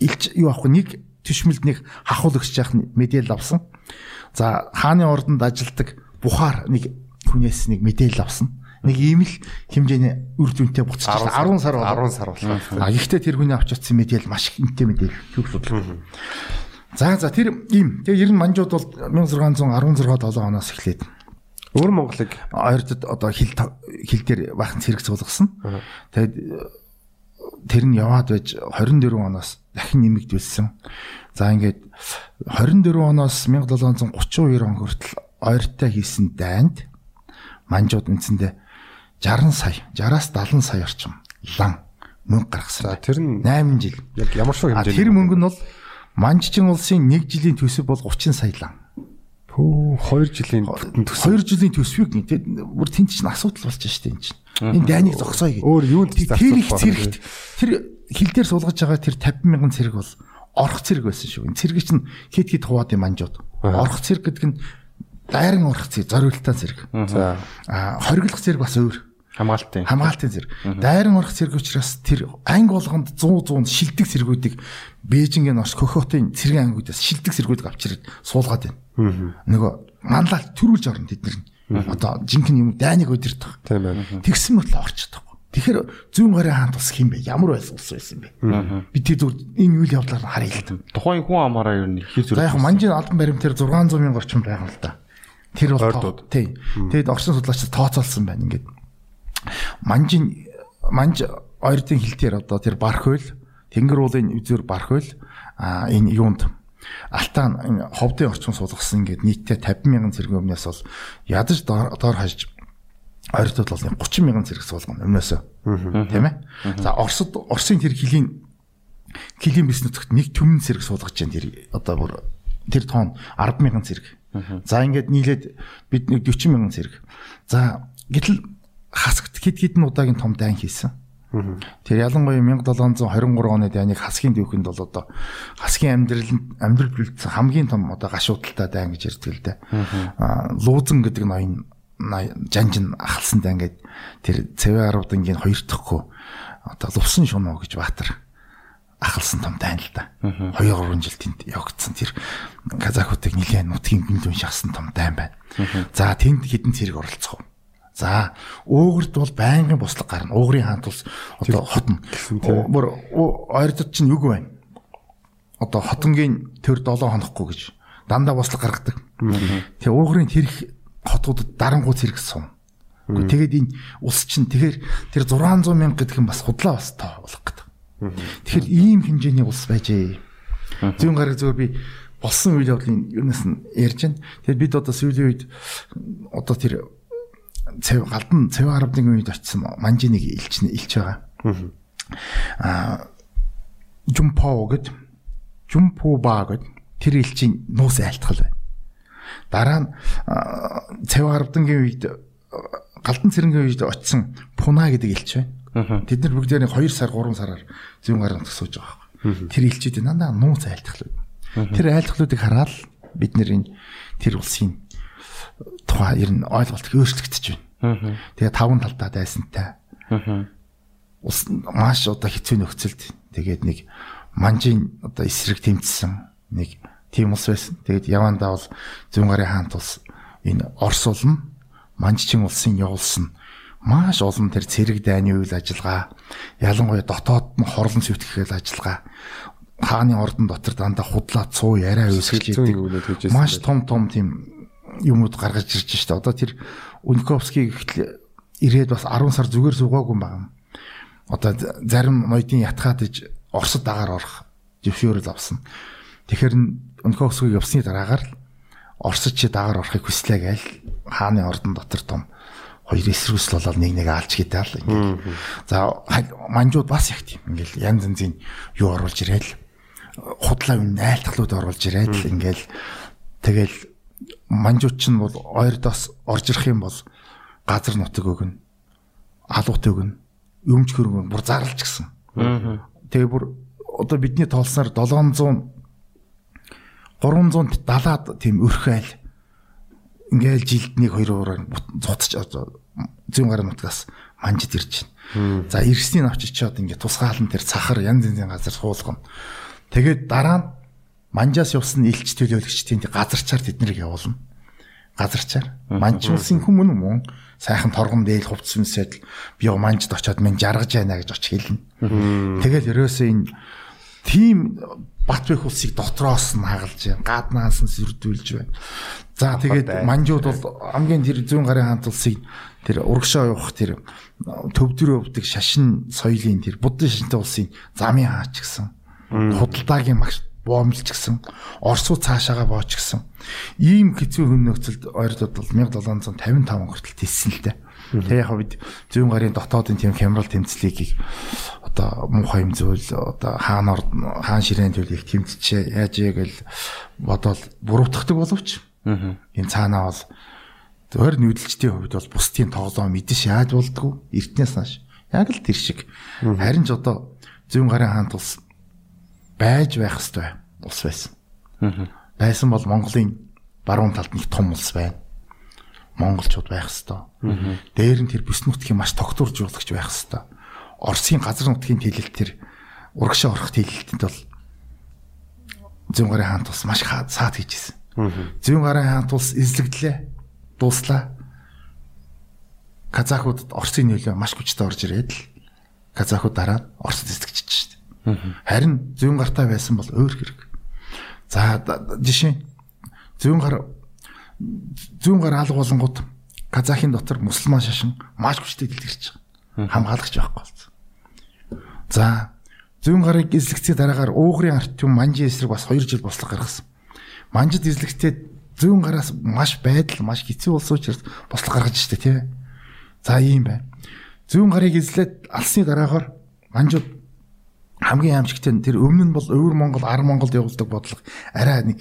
илч юу аахгүй нэг төшмөлд нэг хахуул өгч яах мэдээлэл авсан. За хааны ордонд ажилдаг Бухаар нэг хүнээс нэг мэдээлэл авсан. Нэг ийм л хэмжээний үр дүнтэй буцаж 10 сар 10 сар болох. А ихтэй тэр хүний авч утсан мэдээлэл маш ихэнтэй мэдээлэл төгс судлаа. За за тэр ийм. Тэгээ ер нь манжууд бол 1616 7 оноос эхлээд Өөр Монголыг хоёрдод одоо хил хил дээр бахан цэрэг суулгасан. Тэгээд тэр нь яваад байж 24 оноос дахин нэмэгдүүлсэн. За ингээд 24 оноос 1732 он хүртэл ойртой хийсэн дайнд манжууд үндсэндээ 60 сая, 60-аас 70 сая орчим лан мөнгө гаргасан. Тэр нь 8 жил. Яг ямар шиг хэмжээ. Тэр мөнгө нь бол манжчин улсын 1 жилийн төсөв бол 30 сая лан. Хөө 2 жилийн төсөв. 2 жилийн төсвийг нэг бүр тэнд чинь асуудал болж штэ энэ чинь. Энэ дайныг зогсоё гэх. Өөр юунд тэр их зэрэгт тэр хил дээр суулгаж байгаа тэр 50 мянган цэрэг бол орох цэрэг байсан шүү. Энэ цэрэг чинь хит хит хуваад юм анжууд. Орох цэрэг гэдэг нь дайран орох цэрэг, зориултаа цэрэг. За. А хориглох цэрэг бас өөр. Хамгаалтын. Хамгаалтын зэрэг. Дайран орох зэрэг учраас тэр анги болгонд 100 100 шилдэг зэргүүдийг Бээжингийн Орос Кохотын цэргийн ангиудаас шилдэг зэргүүдийг авчираад суулгаад байна. Нөгөө манлал төрүүлж орно тэд нар. Одоо жинхэнэ юм дайныг. Тийм байна. Тэгсэн мэт л орчихдог. Тэгэхээр зүүн гарын хаант ус хэм бэ? Ямар байсан ус байсан бэ? Би тэр зүр энэ үйл явдлаар нь харъя л да. Тухайн хүн амаараа ер нь хэр За яг зүрх. манжийн албан баримтаар 600 мянга орчим байгаа л да. Тэр бол тий. Тэгэд орчин судлаач тооцоолсон байна ингээд. Манжийн манж ойрдын хилтээр одоо тэр барх хөл тэнгэр уулын үзүр барх хөл а энэ юунд алтаан ховдын орчин суулгасан ингээд нийтдээ 50 мянган цэргийн өмнөөс бол ядаж доор хажиж ойртод бол 30 мянган зэрэг суулгана өмнөөсөө. Тийм ээ. За Оросд Оросын тэр хилийн хилийн бис нутагт нэг төмөн зэрэг суулгаж जैन тэр одоо бүр тэр тоон 10 мянган зэрэг. За ингээд нийлээд бид нэг 40 мянган зэрэг. За гэтэл хасагт хэд хэдэн удаагийн том дайн хийсэн. Тэр ялангуяа 1723 оны дайныг хасгийн дүүхэнд бол одоо хасгийн амьдрал амьдрал бүлдсэн хамгийн том одоо гашуудалтай дайн гэж ярьдаг л дээ. Аа луузан гэдэг ноён жанжин ахалсан даа ингээд тэр цэвэ 10 дангийн хоёр дахьгүй одоо лувсан шунуу гэж баатар ахалсан том дайн л да. 2 3 жил тэнд явагдсан тэр казахуудыг нилээн нутгийн гүн дүн шахсан том дайн байна. За тэнд хідэн цэрэг оролцох. За уугрд бол байнгын буслаг гарна. Уугрын хаант улс одоо хотно. Бүр ойрдод чинь юу вэ? Одоо хотонгийн төр 7 хонохгүй гэж дандаа буслаг гаргадаг. Тэгээ уугрын тэрх хотуудад дарангуй зэрэг сум. Тэгээд энэ улс чинь тэгэхээр тэр 600 мянга гэдэг нь бас худлаа бас тоо болох гэдэг. Тэгэхээр ийм хэмжээний улс байжээ. Зүүн гараг зөвөр би болсон үйл явдлын юунаас нь ярьж байна. Тэгээд бид одоо сүүлийн үед одоо тэр цэв галдан цэв арабны үед очсон манжиныг илч илч байгаа. Аа Жумпоо гэд Жумпуба гэд тэр илчийн нуус айлтгал байна. Дараа нь цэв арабдангийн үед галдан цэрэнгийн үед очсон Пуна гэдэг илч байна. Тэд нар бүгдээрээ 2 сар 3 сараар зүүн гараа төгсөж байгаа байхгүй. Тэр илчүүд дандаа нууц айлтгалууд. Тэр айлтгалуудыг хараад бид нэр энэ тэр улсын тухай ер нь ойлголт өөрчлөгдөж байна. Тэгээ таван талдаа дайсантай. Ус маш одоо хэцүү нөхцөлд тэгээд нэг манжийн одоо эсрэг тэмцсэн нэг тийм ус байсан. Тэгээд явандаа бол зүүн гарын хаант улс энэ Орос улам манжчин улсын явуулсан маш олон тэр цэрэг дайны үйл ажиллагаа ялангуяа дотоод нь хорлон сүтгэхэл ажиллагаа хааны ордон дотор дандаа худлаа цуу яриа үүсгэж идэг маш том том тийм юмуд гаргаж ирж штэ. Одоо тэр Унковский гэхэл ирээд бас 10 сар зүгээр суугаагүй юм байна. Одоо зарим ноёдын ятгаад иж Оросд дагаар орох зөвшөөрөл авсан. Тэгэхээр Унковский явсны дараагаар Оросд чи дагаар орохыг хүслээ гээл хааны ордон дотор том хоёр эсрүүсэл болоод нэг нэг алж гэдэг л ингээл. За манжууд бас их тийм ингээл янз янзын юу оруулж ирээл худлаа юм найлтгалууд оруулж ирээл ингээл тэгэл манжууч нь бол ойрдоос орж ирэх юм бол газар нутаг өгнө. Алуут өгнө. Өмч хөрөнгө бүр зарлж гисэн. Тэгээ бүр одоо бидний тоолсноор 700 370-аад тийм өрхөйл ингээл жилдний хоёр ураар цуцч зүүн гарын нутгаас манжид ирж байна. За ирсний авч ичээд ингээд тусгаалan тэр цахар янз янзын газар суулгана. Тэгээд дараа нь манжаас явсан илч төлөөлөгчдийн газарчаар тэднийг явуулна. Газарчаар. Манж улсын хүмүүн мөн сайхан торгон дээл хувцс юмсэд би манжд очиод минь жаргаж байна гэж оч хэлнэ. Тэгэл ерөөсөө энэ тийм бат бэх улсыг дотроос нь хагалж байна. Гаднаас нь сүрдүүлж байна. За тэгээд манжууд бол хамгийн тэр зүүн гарын хаант улсыг тэр урагшаа явах тэр төвдрөө өвдөг шашин соёлын тэр буддын шашинтай улсын замын хаач гэсэн худалдаагийн магш боомлж гисэн Оросуу цаашаага бооч гисэн. Ийм хэцүү хүн нөхцөлд бол 1755 хүртэл тиссэн л дээ. Тэгээ яг бид зүүн гарын дотоодын тийм хямрал тэмцлийг одоо муухай юм зүйл одоо хаан орд хаан ширээн төлийг тэмцчээ яаж яа гэл бодоод буруутгадаг боловч. Энэ цаанаа бол зөөр нүүдэлчдийн хувьд бол бусдын тоглоом мэдэж яаж болдгоо? Эртнээс нааш. Яг л тэр шиг. Харин ч одоо зүүн гарын хаант улс байж байх ёстой улс байсан. Байсан бол Монголын баруун талд нэг том улс байна. Монголчууд байх ёстой. Дээр нь тэр бүс нутгийн маш тогтворжуулагч байх ёстой. Оросын газар нутгийн тэлэлт тэр урагшаа орох тэлэлтэнд бол зүүн гарын хаант улс маш саад хийжсэн. Зүүн гарын хаант улс эзлэгдлээ. Дууслаа. Казахуудад Оросын нөлөө маш хүчтэй орж ирээд л казахууд дараа Оросд эзлэгчиж шээ. Харин зүүн гартаа байсан бол өөр хэрэг. За жишээ зүүн гар зүүн гар алга болонгууд Казахын дотор мусульман шашин маш хүчтэй дэлгэрч байгаа. Хамгаалагч байхгүй болсон. За зүүн гарыг эзлэгцээ дараагаар уугрын арт юм манжи эсрэг бас 2 жил бослог гаргасан. Манжид эзлэгцээ зүүн гараас маш байдал маш хэцүү болсон учраас бослог гаргаж штэ тий. За ийм байна. Зүүн гарыг эзлээд алсны дараагаар манжууд хамгийн аимшигтай нь тэр өмнө нь бол өвөр Монгол, ар Монголд явуулдаг бодлого арай нэг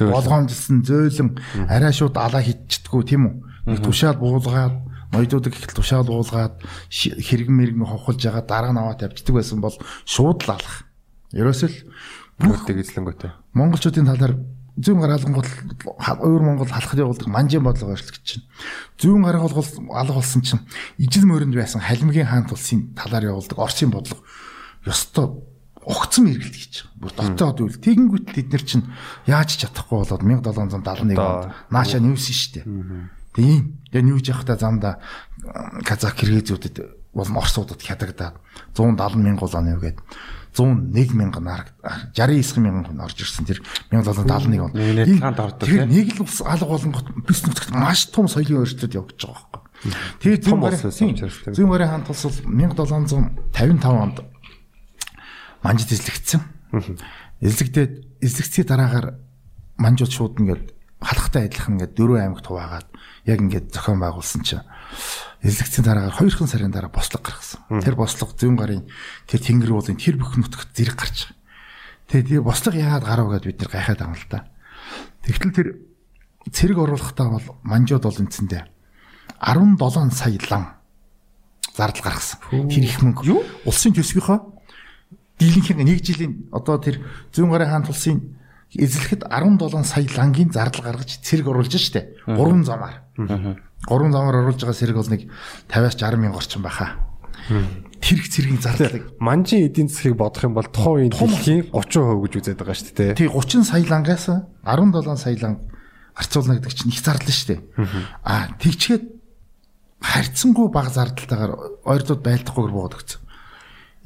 болгоомжлсон зөөлөн арай шууд алаа хитчдгүү тийм үү? Нэг тушаал буулгаад ноёдуудыг их тушаал буулгаад хэрэгэн мэрэг ховхолж байгаа дараа нь аваа тавьчихдаг байсан бол шууд л алах. Ерөөсөө л бүгдийг эзлэнгөтэй. Монголчуудын талаар зүүн гараалгангууд өвөр Монгол халахд явуулдаг манжийн бодлого өөрчлөгдөж чинь. Зүүн гараалгал алга болсон чинь ижил мөрөнд байсан халимгийн хаан тулсын талаар явуулдаг Оросын бодлого ёстой огцсон эргэлт хийж байгаа. Бүр дотоод үйл. Тэгэнгүүт тэд нар чинь яаж чадахгүй болоод 1771 онд нааша нүүсэн шүү дээ. Тийм. Тэгээ нүүж явахдаа замда казак киргизүүдэд болон орсуудад хядагдаад 170 мянган оны үгээд 101 мянган 69 мянган хүн орж ирсэн тэр 1771 он. Тийм. Нэг л ус алга болонгот бис нутагт маш том соёлын өөрчлөлт явагдаж байгаа байхгүй. Тэгээ зүүн гарын зүүн гарын хаант улс бол 1755 онд манжид эзлэгдсэн. Эзлэгдээд эзлэгцээ дараагаар манжууд шууд ингээд халахтай адилхан ингээд дөрөв аймагт хуваагаад яг ингээд зохион байгуулсан чинь эзлэгцийн дараагаар 2 сарын дараа бослог гаргасан. Тэр бослого зүүн гарын тэр тэнгэр уулын тэр бүх нутагт зэрэг гарч байгаа. Тэгээд тэр бослого яагаад гарав гэдээ бид нэр гайхаад байгаа юм л да. Тэгтэл тэр цэрэг оруулахдаа бол манжууд бол энцэндээ 17 сая лам зардал гаргасан. Тэр их мөнгө. Улсын төсвийнхөө дийлэнхийн нэг жилийн одоо тэр зүүн гарын хаан тулсын эзлэхэд 17 сая лангийн зардал гаргаж цэрэг оруулж штэ. 3 замаар. 3 замаар оруулж байгаа цэрэг бол нэг 50-аас 60 мянга орчим байхаа. Тэр их цэргийн зардлыг Манжин эдийн засгийг бодох юм бол тухайн үеийн дэлхийн 30% гэж үзээд байгаа шүү дээ. тий 30 сая лангаас 17 сая ланг гарцуулна гэдэг чинь их зардал штэ. А тэгчгээд харьцангуй бага зардалтайгаар ойрдууд байлдахгүйгээр буугаад өгсөн.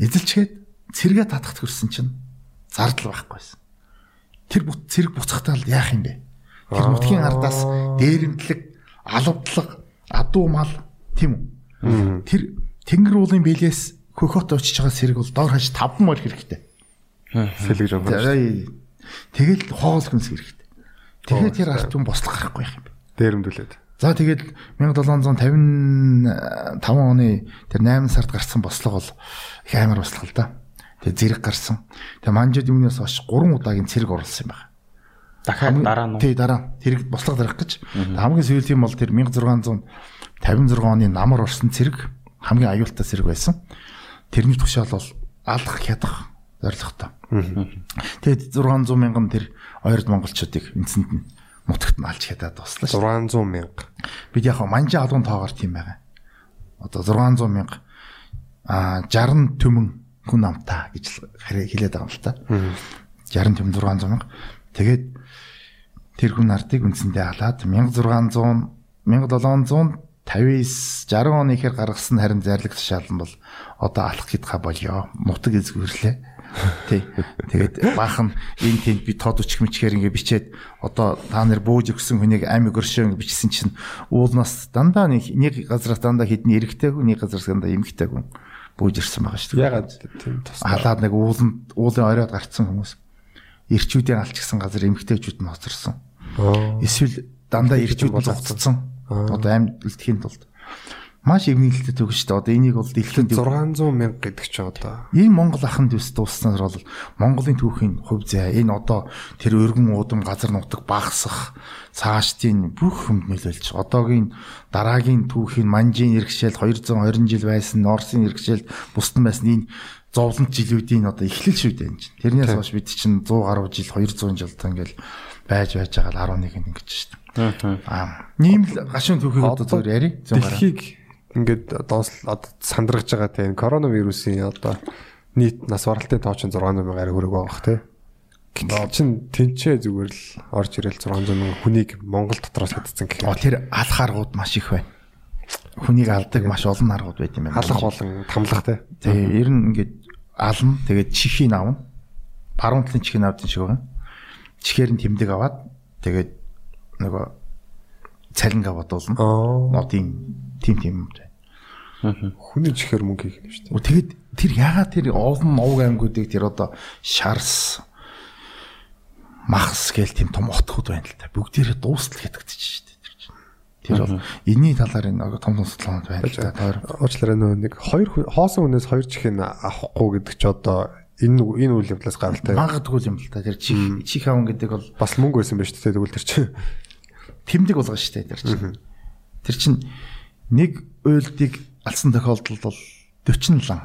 Эзэлчгээд цэргээ татахт хүрсэн чинь зардал байхгүйсэн. Тэр бүт цэрэг буцахтаа л яах юм бэ? Тэр нутгийн ардаас дээрэмтлэг, алавдлаг, адуу мал тийм үү? Тэр тэнгэр уулын бэлээс хөхөт очиж байгаа цэрэг бол доор хаш 5 мөр хэрэгтэй. Сэлгэж байгаа. Тэгэл хоол хүнс хэрэгтэй. Тэгэхээр тэр ард түн бослох гарахгүй юм бэ? Дээрэмдүүлээд. За тэгээд 1755 оны тэр 8 сард гарсан бослого бол их амар бослого л да. Тэгээд зэрэг гарсан. Тэгээд манжууд юмнаас хойш 3 удаагийн цэрэг оруулсан юм байна. Дахиад дараа нь Тий дараа тэрэг бослого зарах гэж. Хамгийн сүүлийн бол тэр 1656 оны намар орсон цэрэг хамгийн аюултай цэрэг байсан. Тэрний тушаал бол алах хядах зорилготой. Тэгээд 600 мянган тэр ойрд монголчуудыг эцэнд нь нутагт нь алж хядаад туслаа шүү. 600 мянга. Бид яг манжи алгын тоогоор тийм байгаа. Одоо 600 мянга а 60 түмэн хүн амтаа гэж хэлээд байгаа юм л та. 60 түмэн 600 мянга. Тэгээд тэр хүн ардыг үндсэндээ халаад 1600 1759 60 оны ихэр гаргасан харин зайрлаг тушаалан бол одоо алах гэдга болёо. Нутаг эзгүрлээ. [LAUGHS] Тий. Тэгээд баахан энэ тэнд би тод үчиг мичгээр ингээ бичээд одоо та нар бууж өгсөн хүнийг ами гөршөө ингээ бичсэн чинь уулнаас дандаа нэг газраас дандаа хідний эрэгтэй хүн нэг газраас дандаа эмэгтэй хүн бууж ирсэн байгаа шүү дээ. Ягаад тийм тус. Халаад нэг ууланд уулын оройд гарцсан хүмүүс. Ирчүүдийн алчсан газар эмэгтэйчүүд нь хоцорсон. Эсвэл дандаа ирчүүд нь зогцсон. Одоо амьд үлдэхийн тулд маш эвнэлтэй төгс шүү дээ. Одоо энийг бол дэлхийн 600 мянга гэдэг чи одоо ийм Монгол ахын дэвс дууснаар бол Монголын түүхийн хувь зай энэ одоо тэр өргөн уудам газар нутаг багасах цаашдын бүх юмд нөлөөлж одоогийн дараагийн түүхийн манжийн иргэшэл 220 жил байсан Орсын иргэшэл бусдан байсан энэ зовлонт жилүүдийн одоо эхлэл шүү дээ энэ чинь. Тэрнээс хойш бид чинь 100 гаруй жил 200 жил та ингээл байж байж байгаа л 11 ингэж шүү дээ. Аа. Ийм л гашуун түүхийг одоо зөвөр яри. дэлхийг ингээд доос одоо сандрагж байгаа те энэ коронавирусын одоо нийт нас баралтын тоо чинь 600 мянгаар хүрэг байгаа те. Гэтэл чин тэнцээ зүгээр л орж ирэл 600 мянган хүнийг Монгол дотроос хатцсан гэх юм. тэр алах аргууд маш их байна. Хүнийг алдаг маш олон аргууд байт юм байна. Халах болон тамлах те. Тэгээ ер нь ингээд ална тэгээд чихийг авна. Баруун талын чихийг авдаг шиг байгаа. Чихээр нь тэмдэг аваад тэгээд нөгөө цалингаа бодуулна. Тийм тийм тийм юм. Хүний чихээр мөнгө хийх юм шүү дээ. Оо, Тэгээд тэр ягаад тэр олон овг аймагуудыг тэр одоо шарс махс гээл тийм том отход байна л та. Бүгдээрээ дуустал хятагдчих шүү дээ тэр чинь. Тэр бол энэний талаар энэ том том судалгаанд байна л та. Уучлаарай нөө нэг хоёр хоосон хүнээс хоёр чихийг авахгүй гэдэг чи одоо энэ энэ үйл явдлаас гаралтай. магадгүй юм л та. Тэр чих чих аван гэдэг бол Бас мөнгө байсан байж тээ тэгвэл тэр чинь. тэмдэг болгоо шүү дээ тэр чинь. Тэр чинь нэг уйлдыг алсан тохиолдолд бол 40 лан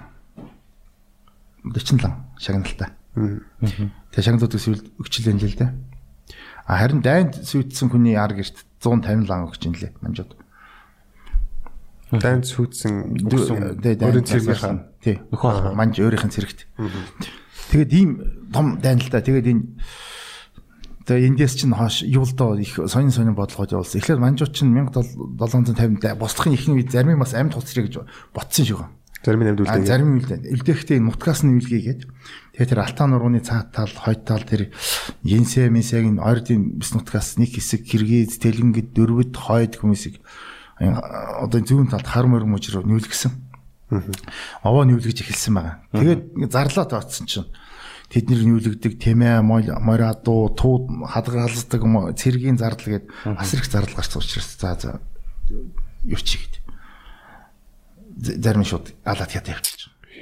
40 лан шагналтай. Тэгээ шагналууд эсвэл өгчл юм л л дээ. А харин дайнд сүйдсэн хүний ар гэрт 150 лан өгч юм лээ манжууд. Дайн сүйдсэн өөрийн дайнд цэргийнхаа тий нөхөө манж өөрийнх нь цэрэгт. Тэгээд ийм том дайн л та. Тэгээд энэ Тэгээ эндээс чинь хоош юу л доо их сонин сонин бодлогод явуулсан. Эхлээд манжууд чинь 1750 бослохын ихний үед зарим нь бас амьд хуцрыг гэж ботсон байна. зарим нь А амьдуулдаг. зарим нь үлдээ. Үлдээхдээ энэ нутгаас нь үлгээгээд тэгээ тэр алтан нурууны цаат тал, хойд тал тэр Йенсэ месэг энэ ойрдын бис нутгаас нэг хэсэг Киргиз, Тэлэнгид, Дөрвөд, хойд хүмүүсийг одоо зүүн талд хар мөр мужруу нүүлгсэн. Овоо нүүлгэж эхэлсэн байгаа. Тэгээд зарлаа тооцсон чинь тэднийг нүүлгдэг темэ морадо тууд хадгалдаг цэргийн зардал гээд бас их зардал гарч учраас за за юу чи гээд зарим шууд алаад байгаа.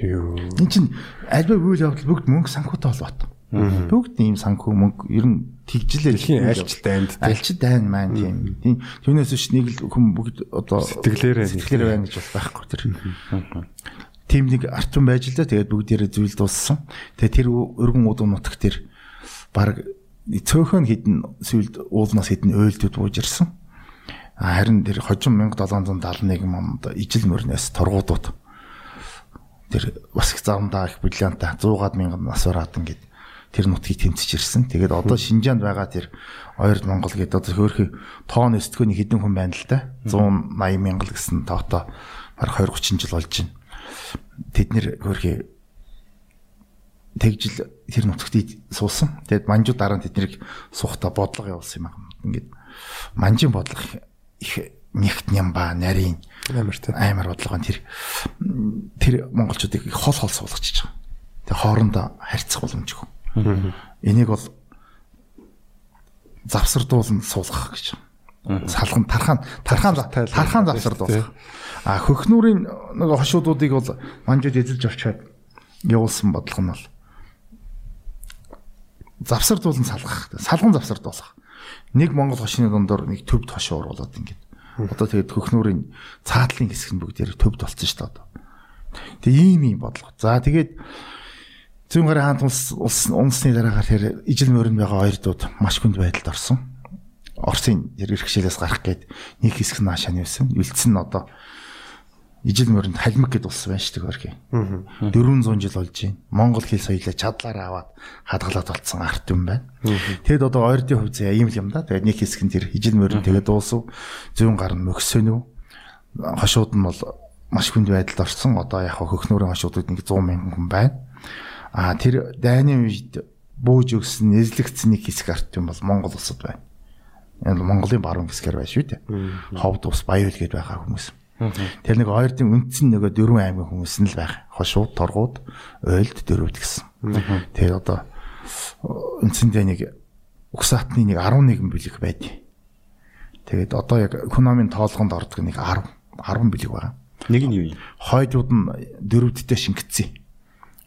Юу. Эн чинь альва үйл явдал бүгд мөнгө санхүүтэй холбоотой. Бүгд ийм санхүү мөнгө ер нь тэгжлээ. Дэлхийн айлчтай амьд тий. Альч дайн маань тийм. Түүнээс биш нэг л хүн бүгд одоо Сэтгэлээрээ нэг сэтгэлээр байна гэж бол байхгүй тэр. Тийм нэг артун байж л да тэгээд бүгдээрээ зүйл дууссан. Тэгээд тэр өргөн удам нутаг тэр баг цөөхөн хідэн сүлд уулнаас хідэн ойлдод бууж ирсэн. Харин тэр хожим 1771 онд ижил мөрнөөс торгуудууд тэр бас их замдаа их бриллиантаа 100-аад мянган насвараад ингээд тэр нутгийг тэмцэж ирсэн. Тэгээд одоо Шинжаанд байгаа тэр ойрд Монгол гэдэг одоо хөөрхи тоон өстгөөний хэдэн хүн байна л да. 180 мянган гэсэн тоотоо бараг 20 30 жил болж байна. Тэд нэр хөөрхи тэгжил тэр нутагт суусан. Тэгээд манжуу дараа нь тэднийг суухта бодлого явуулсан юм аа. Ингээд манжийн бодлого их нэгт нямба нарийн Амар тий. аймар бодлого нь тэр тэр монголчуудыг хол хол суулгачихж байгаа. Тэгээ хоорондоо харьцах боломжгүй. Энийг бол завсардуулан суулгах гэж. Салган тархаан тархаан тархаан завсардуулах. А хөхнүүрийн нэг хошуудуудыг бол манжууд эзэлж орчоод явуулсан бодлого нь бол завсардуулан салгах. Салган завсардуулах. Нэг монгол хошины дундор нэг төвд хошоо уруулад ингээд. Одоо тэгээд хөхнүүрийн цаатлын хэсэг нь бүгд төвд болсон шүү дээ одоо. Тэгээ ийм ийм бодлого. За тэгээд зүүн гарын хаант улс улс унсны дараагаар тэр ижил мөрөнд байгаа хоёр дууд маш хүнд байдалд орсон. Орсын тэр иргэшээлээс гарах гээд нэг хэсэг нь хаашаа нээсэн. Үлдсэн нь одоо ижил мөрөнд халмиг гэд улс байна шүү дээ. 400 жил болж байна. Монгол хэл соёлоо чадлаараа аваад хадгалаад болцсон арт юм байна. Тэгэд одоо ойрдын хувьд ийм л юм да. Тэгээд нэг хэсэг нь тэр ижил мөрөнд тэгээд дуусав. Зүүн гар нь мөксөн үү? Хошууд нь бол маш хүнд байдалд орсон. Одоо яг хөхнөрийн хошуудад нэг 100 мянган хүн байна. А тэр дайны үед бууж өгсөн эзлэгдсэн нэг хэсэг арт юм бол Монгол улсад байна. Энэ Монголын баруун хэсгээр байна шүү дээ. Ховд ус Баяул гэдээ байгаа хүмүүс. Тэр нэг ойрдын үндсэн нөгөө дөрвөн аймгийн хүмүүс нь л байх. Хошууд, торгууд, ойлд дөрөвд гэсэн. Тэгээд одоо үндсэндээ нэг угсаатны нэг 11 бэлэг байдیں۔ Тэгээд одоо яг экономийн тоолгонд ордог нэг 10 10 бэлэг байгаа. Нэг нь юу юм? Хойдууд нь дөрөвдтэй шингэцсэн.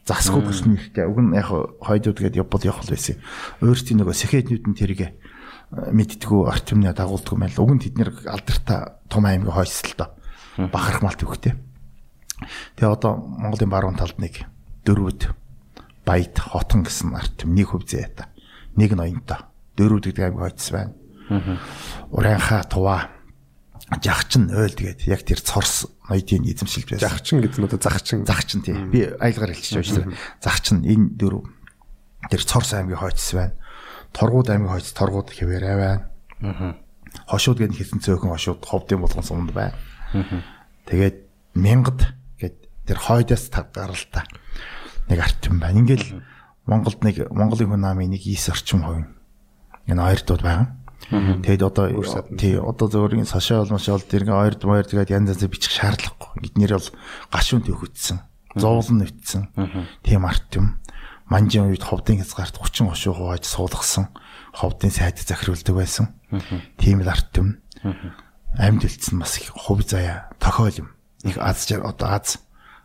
Засгүй бүсний ихтэй. Уг нь яг хойдууд гээд явбал явах байсан. Өөрсдийн нөгөө сэхэднүүд нь тэрийг мэддгүү артемны дагуулдаг мэл. Уг нь тэд нэр алдартай том аймгийн хойсол доо. Бахарх малт өгтэй. Тэгээ одоо Монголын баруун талд нэг дөрвөд Баяд хотон гэсэн артем нэг хөв зэта. Нэг ноёнтой. Дөрвөд гэдэг аймгийн хойц байна. Уранха туваа жагчин ойл тэгээд яг тэр цорс ноёдын эзэмшилж байсан. Загчин гэдэг нь одоо загчин. Загчин тий. Би айлгаар хэлчихэж байна шүү дээ. Загчин энэ дөрөв тэр цорс аймгийн хойцс байна. Торгууд аймгийн хойц торгууд хэвээрээ байна. Хошууд гэдэг хэсэн цөөхөн хошууд ховдын болгон сумд байна. Тэгээд мянгад гэд тэр хойдоос гаралтай нэг артем байна. Ингээл Монголд нэг Монголын хүн намын нэг 9 орчим хувь энэ хоёр дууд байгаа. Тэгэд одоо тий одоо зөвөрийн сошиал мошиал дэрэг ойр мойр тэгээд янз янз бичих шаардлагагүй. Эднэр бол гашуун төвхөцсөн. Зуулан нэвтсэн. Тийм арт юм. Манжийн үед ховдын хязгаарт 30 хошуу хувааж суулгасан. Ховдын сайд захируулдаг байсан. Тийм л арт юм. Амьд үлдсэн бас их хувь заяа тохиол юм. Нэг аз одоо аз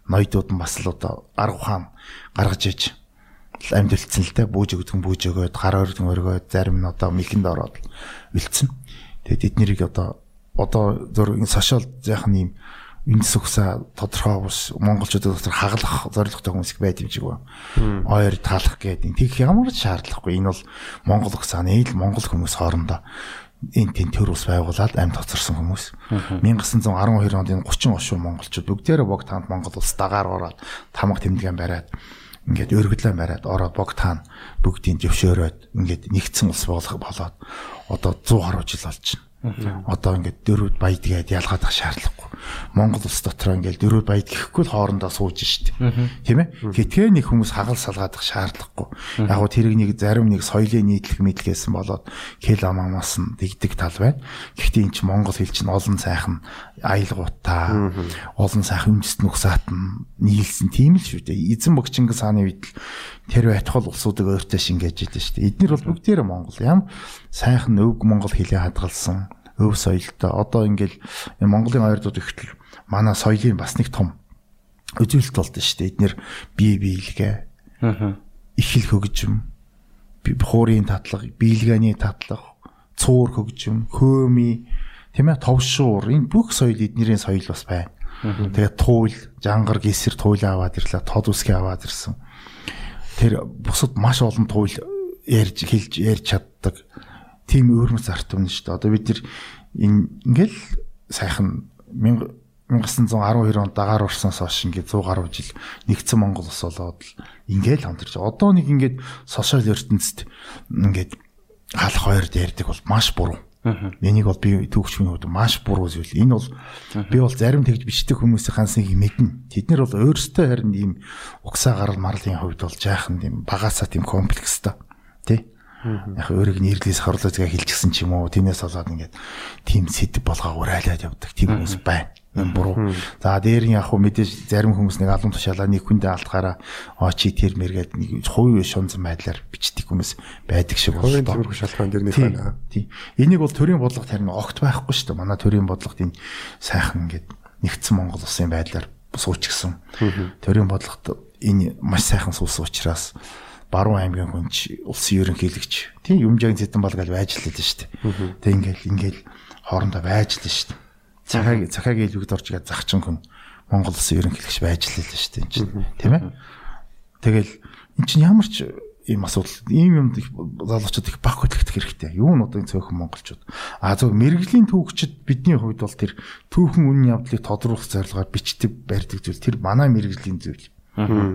ноёдууд нь бас л одоо арга ухаан гаргаж иж амьд үлдсэн л те бүүж өгдгөн бүүж өгөөд гар өргөн өргөөд зарим нь одоо мэлхэнд ороод үлдсэн. Тэгээд эднэрийг одоо одоо энэ сошиал яахан юм эндс өгсө тодорхой ус монголчуудад дотор хаглах зорилготой хүмүүс их байд юм шиг ба. Ойр таалах гэдэг. Тэг ямар ч шаардлагагүй. Энэ бол монгол өгсааны ил монгол хүмүүс хоорондоо энэ тэн төр ус байгуулад амьд тоцорсон хүмүүс. 1912 онд энэ 30 ошуу монголчууд бүгдээрээ бог таанд монгол улс дагаар ороод тамга тэмдгэн бариад ингээд өргөдлөө бариад ороод бог таан бүгдийг зөвшөөрөөд ингээд нэгдсэн улс болох болоод одоо 100 гаруй жил болж байна. Одоо ингээд дөрвд баяд гээд ялгаадах шаардлагагүй. Монгол улс дотор ингээд дөрвд баяд гэхгүй л хоорондоо сууж штеп. Тийм ээ? Гэтгээ нэг хүмүүс хагал салгаадах шаардлагагүй. Яг гоо тэрийг нэг зарим нэг соёлын нийтлэг мэдлгээсэн болоод хэл амамаас нь дэгдэг тал байна. Гэхдээ эн чинь монгол хэл чинь олон сайхан аялгуудаа олон сайхан үндэстэн угсаат нь нийлсэн тийм л шүү дээ. Эзэн бог Чингис хааны үед тэр байтхол улсуудыг өөртөө шингээж идэв шүү дээ. Эднэр бол бүгдээрээ Монгол юм сайхан өвг Монгол хэлээ хадгалсан өв соёлтой. Одоо ингээл Монголын ойрдууд ихтэл манай соёлын бас нэг том үзүүлэлт болдсон шүү дээ. Эднэр бие биелгээ. Аа. Их хэл хөгжим, хуурийн татлага, биелгээний татлага, цуур хөгжим, хөөми, тийм ээ, товшуур энэ бүх соёл эднэрийн соёл бас байна. Тэгээд туул, жангар, гисэр туул аваад ирлээ, тод үсгээ аваад ирсэн. Тэр бусад маш олон туул ярьж хэлж ярьж чаддаг. Тим өөрмөц арт үнэ шүү дээ. Одоо бид нар ингээл сайхан 1912 онд дагаар урсанаас хойш ингээд 100 гаруй жил нэгдсэн Монгол ус болоод л ингээл хамтарч одоо нэг ингээд сошиал ертөнцид ингээд халах хоёрд ярьдаг бол маш буруу. Энийг бол би түүхчмийн хувьд маш буруу зүйл. Энэ бол би бол зарим тэгж бичдэг хүмүүсийн хансыг мэднэ. Тэд нар бол өөрсдөө харин ийм угсаа гарал марлын хувьд бол жаахан тийм багасаа тийм комплекстай. Тэ? Яг өөрийг нэрлээс хорлоо згээ хилчихсэн ч юм уу. Тиймээс болоод ингээд тийм сэдв болгоо урайлаад явдаг тийм хүмүүс байна. Энэ буруу. За дээр нь яг хөө мэдээж зарим хүмүүс нэг алуун тушаалаа нэг хүндээ алдгаараа оо чи тэр мэргээд нэг хувь шунзан байдлаар бичдэг хүмүүс байдаг шиг Хувийн боллоо. зөвхөн шалтгаан дэр нэг байна. Тийм. Энийг бол төрийн бодлогот харин огт байхгүй шүү дээ. Манай төрийн бодлогот энэ сайхан ингээд нэгдсэн Монгол улсын байдлаар суучгсан. Төрийн бодлогот энэ маш сайхан суусан учраас Баруун аймгийн хүнч улсын ерөнхийлөгч тийм юмжагийн зэтэн бол гал байж л л шүү дээ. Тэг ингээл ингээл хоорондоо байж л шүү дээ. Цахаг цахаг илбэгд орж игээд захчин хүн Монгол улсын ерөнхийлөгч байж л л шүү дээ. энэ чинь. Тийм ээ. Тэгэл эн чинь ямар ч ийм асуудал ийм их залуучууд их баг хөтлөгдөх хэрэгтэй. Юу нь одоо энэ цөөхөн монголчууд. А зөв мэрэгжлийн түүхчид бидний хувьд бол тэр түүхэн үнийн явдлыг тодруулах зорилгоор бичдэг барьдаг зүйл тэр манай мэрэгжлийн зүйл.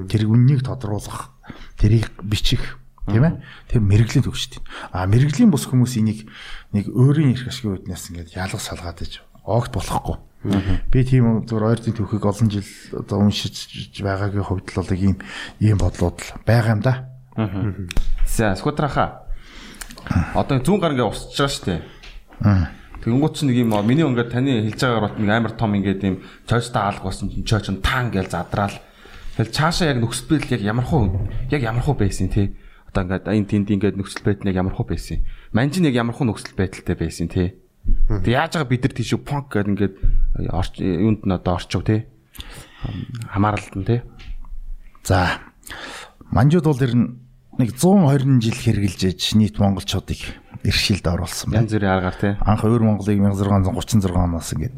Тэр үннийг тодруулах, тэрийг бичих тийм ээ. Тэр мэрэгжлийн төвчт. А мэрэгжлийн бус хүмүүс энийг нэг өөрийн эрх ашигын үүднээс ингээд ялгах салгаад иж огт болохгүй. Би тийм зүгээр ойртын түүхийг олон жил одоо уншиж байгаагийн хувьд л бол ийм ийм бодлууд л байгаа юм да. За скутраха. Одоо зүүн гар ингээ усч байгаа шүү дээ. Тэгэнгүүт чи нэг юм миний ингээд таны хэлж байгаагаар бат нэг амар том ингээд юм чойчтой алга болсон чинь чойч нь таан гээл задраал. Тэгэл цаашаа яг нөхцөл байдал яг ямар хуу яг ямар хуу байсан тий. Одоо ингээд энэ тэнд ингээд нөхцөл байдал яг ямар хуу байсан. Манжин яг ямар хуу нөхцөл байдалтай байсан тий. Тэг яаж байгаа бид нар тийш панк гэдэг ингээд орч юунд нь одоо орчов тий. Хамааралд нь тий. За. Манжууд бол ер нь нэг 120 жил хэрглэж ээж нийт монголчуудыг иршилд оруулсан байна. Янз бүрийн аргаар тий. Анх өвөр Монголыг 1636 оноос ингээд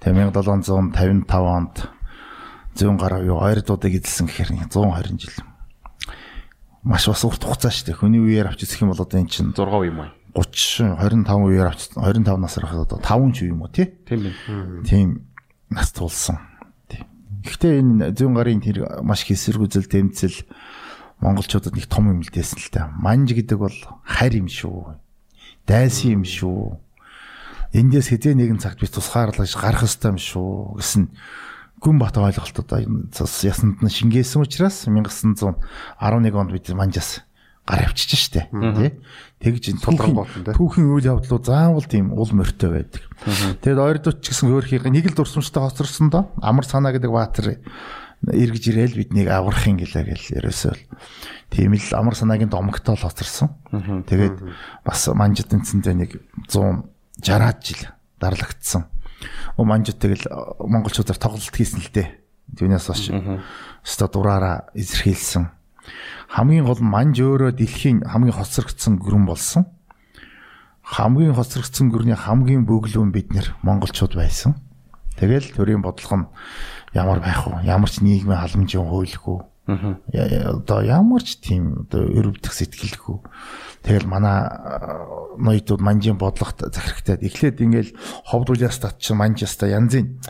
тэгээ 1755 онд зүүн гараа юу ойрдуудыг эзэлсэн гэхээр 120 жил. Маш бас урт хугацаа шүү дээ. Хүний үеэр авч үзэх юм бол одоо эн чинь 6 юм аа. 30 25 үеэр авч 25 насаар хахад одоо 5 ч юм уу тий? Тийм байна. тийм нас тулсан. Гэхдээ энэ зүүн гарын тэр маш хэсэргүүзэл тэмцэл монголчуудад нэг том юм л дээсэн л та. Манж гэдэг бол харь юм шүү. Дайсан юм шүү. Эндээс хэзээ нэгэн цагт би тусгаарлаж гарах ёстой юм шүү гэсэн гүн бат ойлголтод ясанд нь шингээсэн учраас 1911 онд бид манжаас гар авчиж штэ тий тэгж түүхийн үйл явдлууд заавал тийм уул морьтой байдаг. Тэгэд ойрдоч ч гэсэн хөөрхийг нэг л дурсамжтай хоцорсон доо амар санаа гэдэг баатар эргэж ирээл биднийг аврахын гэлээ гэл ерөөсөө тийм л амар санаагийн домогтой хоцорсон. Тэгээд бас манжид энцэндээ нэг 160-аад жил дарлагдсан. Оо манжид тэгэл монголчуудаар тоглолт хийсэн л дээ. Түүнээс хойш өстой дураараа эзэрхийлсэн. Хамгийн гол манж өөрөө дэлхийн хамгийн хоцрогдсон гүрэн болсон. Хамгийн хоцрогдсон гүрний хамгийн бөглүүн бид нэр монголчууд байсан. Тэгэл төрийн бодлого нь ямар байх вэ? Ямар ч нийгмийн халамжийн я- Одоо ямар ч тийм одоо өрөвдөх сэтгэлгүй. Тэгэл манай а, ноёдууд манжийн бодлогот захирагтаад эхлээд ингээл ховдуулаас тат чи манжаста янзын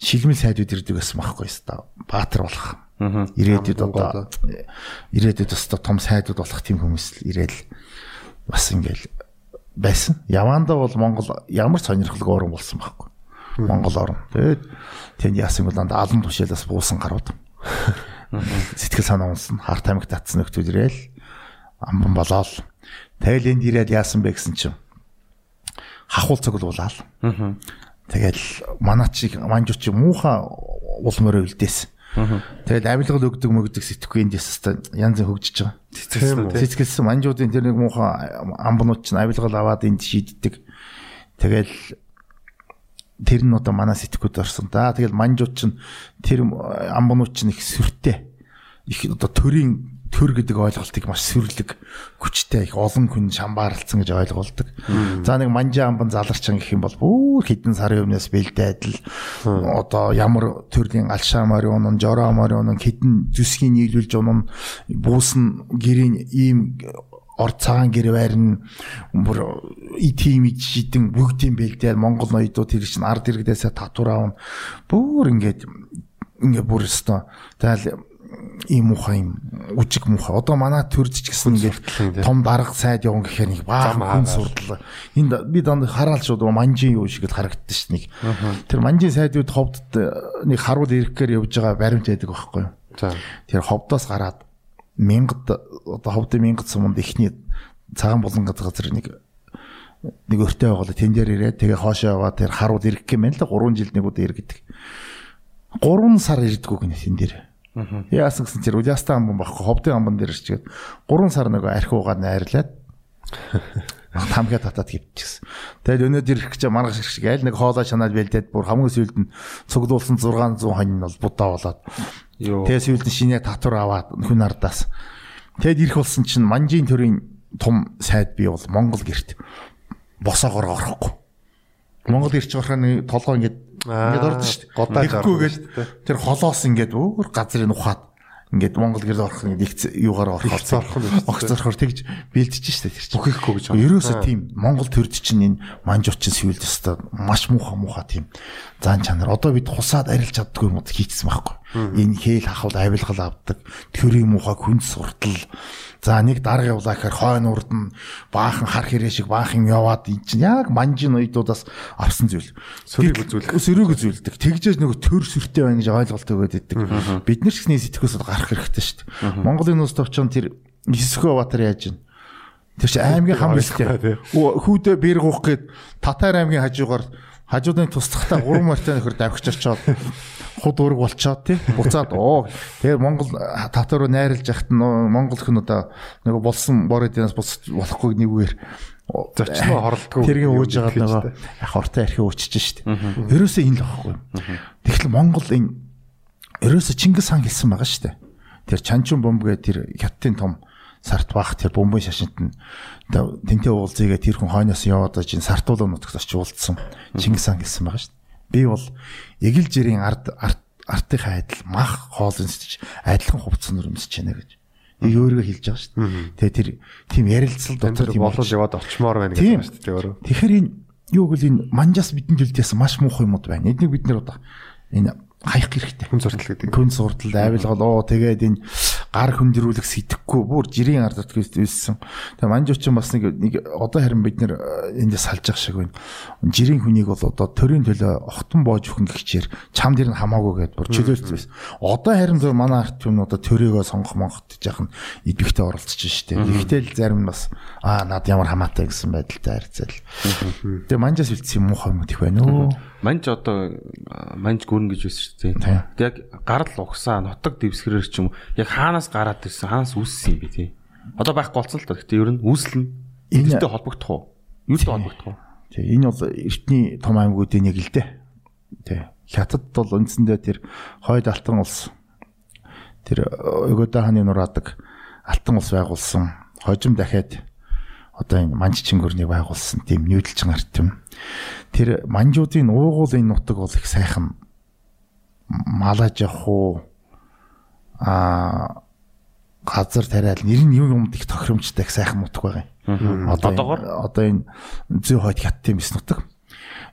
шилмэл сайдууд ирдэг гэсэн байхгүй ёстой. Баатар болох. Ирээдүйд одоо ирээдүйд өстой том сайдууд болох тийм хүмүүс л ирээл бас ингээл байсан. Яванда бол Монгол ямар ч сонирхолгүй орн болсон байхгүй. Монгол орн. Тэгээд тэнд яасан бол алан тушаалаас буусан гарууд. Сэтгэл санаа унсан. Харт амиг татсан нөхдүүд ирээл амбан болоол. Тэгэл энд ирээд яасан бэ гэсэн чинь хахуул цоглуулаад. Тэгэл манаа чи манжууч муухай ул мөрөө үлдээс. Тэгээд авилгал өгдөг мөгдөг сэтгэхгүй энд ясста янз хөгжиж байгаа. Цэцгэлсэн манжуудын тэр нэг муухай амбнууд чинь авилгал аваад энд шийддэг. Тэгэл тэр нь одоо манай сэтгүүд орсон да. Тэгэл манжууд чинь тэр амбнууд чинь их сүртэй. Их одоо төрийн төр гэдэг ойлголтыг маш сүрлэг хүчтэй их олон хүн шамбаарлцсан гэж ойлгуулдаг. За нэг манжаа амбан заларчин гэх юм бол бүр хідэн сарын өмнөөс бэлдээд л одоо ямар төрлийн алшаа морь унан, жороо морь унан хідэн зүсгийн нийлүүлж унан буусан гэрийн ийм ор цагаан гэр байрн бүр итим ижидэн бүгдийн бэлдээд Монгол ноёдууд тэр чинь ард иргэдээсээ татвар аавн бүр ингээд ингээд бүр өстой. Тэгэл ийм муухай юм үжиг муухай. Одоо манай төрж ч гэсэн ингээд том дарга сайд явна гэхээр нэг баа хүн сурдал. Энд би данд хараал шууд манжин юу шиг л харагддаг ш нэг. Тэр манжин сайдууд ховдод нэг харуул ирэхээр явж байгаа баримт байдаг байхгүй юу? Тэр ховдоос гараад мянгад одоо ховдын мянгад суманд ихний цагаан булангад газар нэг нэг өртөө байгаад тэн дээр ирээд тэгээ хоошоо яваад тэр харуул ирэх юм байна л 3 жил нэг удаа иргэдэг. 3 сар ирдэггүй гинэ тэн дээр. Яасан гэсэн чинь Улястан амбан багхгүй ховдын амбан дээр чигээд 3 сар нөгөө архиугаад найрлаад [LAUGHS] тамхи татаад хөвчихсэн. Тэгэл өнөөдөр ирэх гэж маргаш ирэх шиг аль нэг хоолой чанаад бэлдээд бүр хамгийн сүүлд нь цуглуулсан 600 хонь нь бол будаа болоод. Тэгээ сүүлд нь шинэ татвар аваад хүн ардаас. Тэгэд ирэх болсон чинь манжийн төрийн том сайд бий бол Монгол герт босоогоор орохгүй. Монгол байгаа нэг толгой ингээд ингээд ордон шүү дээ. Годааж Тэгэхгүйгээл тэр холоос ингээд өөр газрын ухаад ингээд Монгол гэрэл орох нэг юугаар орохоор Ихц орох дээ. огц орохоор тэгж бэлдэж штэ тэр чинь. Бүхийхгүй гэж байна. Ерөөсө тийм Монгол төрд чинь энэ манжууч чинь сүйэлд өстой маш муухай муухай тийм зан чанар. Одоо бид хусаад арилж чаддгүй юм уу хийцсэн байхгүй. Энэ хээл хахвал авилгал авдаг. Төрийн муухай хүнс суртал За нэг дарга явлаа гэхээр хойно урд нь баахан хар хэрэг шиг баахан яваад ий чинь яг манжин уйдуудаас авсан зүйл. Сөрөг үзүүлэх. Сөрөг үзүүлдэг. Тэгжээж нөгөө төр сүртэй байна гэж ойлголт өгөөд идэг. Бид нар ч гэсэн сэтгэхөөс гарах хэрэгтэй шүү дээ. Монголын улс товчон тэр Исхөө Батар яаж байна? Тэр чинь аймгийн хам билтэй. Хүүдээ бэр гуух гээд Татар аймгийн хажуугаар хажуудын туслахтаа 3 морьтой нөхөр давхиж очоод худ ураг болчоод тий буцаад оо тэгээ Монгол татвар руу найрлж яхад нь Монгол хүн одоо нөгөө болсон бородоос босч болохгүй нэгвэр зочноо хорлдгүй тэргийн ууж байгаа нөгөө ах ортой архи уучиж штт. Ерөөсөө энэ л багхгүй. Тэгэхээр Монгол энэ ерөөсөө Чингис хаан хэлсэн байгаа штт. Тэр Чанчун бомб гэдэг тэр хятадын том сарт баах тэр бомбын шашинт нь тэнтэй уулзыгээ тэр хүн хойноос яваад чинь сартуулаа нутагт очиж уулзсан. Чингис хаан хэлсэн байгаа штт. Би бол эгэл жирийн ард артынхаа адил мах хоолн сэтж адилхан хувцсан нөрмсөж байна гэж. Нэг өөрийгөө хэлж байгаа шүү дээ. Тэгээ тэр тийм ярилцлал дотор тийм болол яваад очимоор байна гэж байна шүү дээ өөрөө. Тэгэхээр энэ юу гэвэл энэ манжаас бидний төлдөөс маш муухай юмуд байна. Эднийг бид нэр одоо энэ хаях хэрэгтэй. Хүн суртал гэдэг. Хүн суртал авилгал оо тэгээд энэ гар хөндрүүлэх сэтгэхгүй бүр жирийн ард үүссэн. Тэгээ манжуучин бас нэг нэг одоо харин бид нэр эндээс салж явах шиг байна. Жирийн хүнийг бол одоо төрийн төлөө охтон боож өгөх гэхчээр чам дэр нь хамаагүй гэдээ бүр чөлөөлсөн байсан. Одоо харин зөв манай арт юм одоо төрөөгөө сонгох монгот жаахан идэвхтэй оролцож штэ. Ихтэй л зарим бас аа над ямар хамаатай гэсэн байдалтай харьцаал. Тэгээ манжаас үлдсэн юм их байна өө. Манж одоо манж гүрэн гэж байсан шүү дээ. Тэг яг гарал угсаа нутаг дэвсгэрэр ч юм яг хаанаас гараад ирсэн хаанаас үүссэн юм бэ тий. Одоо байхгүй болцсон л та. Гэтэ ер нь үүсэл нь энэтэй холбогдох уу? Юутай холбогдох уу? Тий энэ бол эртний том аймагуудын нэг л дээ. Тий. Хятад бол үндсэндээ тэр хойд алтан улс тэр Өгөөдөө хааны нураадаг алтан улс байгуулсан. Хожим дахиад одоо энэ манж чингөрнийг байгуулсан тийм нүүдэлчин арт юм. Тэр манжуудын уугуулын нутаг бол их сайхан малаж явах уу а газар тариал нэр нь юм юмд их тохиромжтой их сайхан нутаг байгаа юм. Одоо одоо энэ зүй хойд хаттын бис нутаг.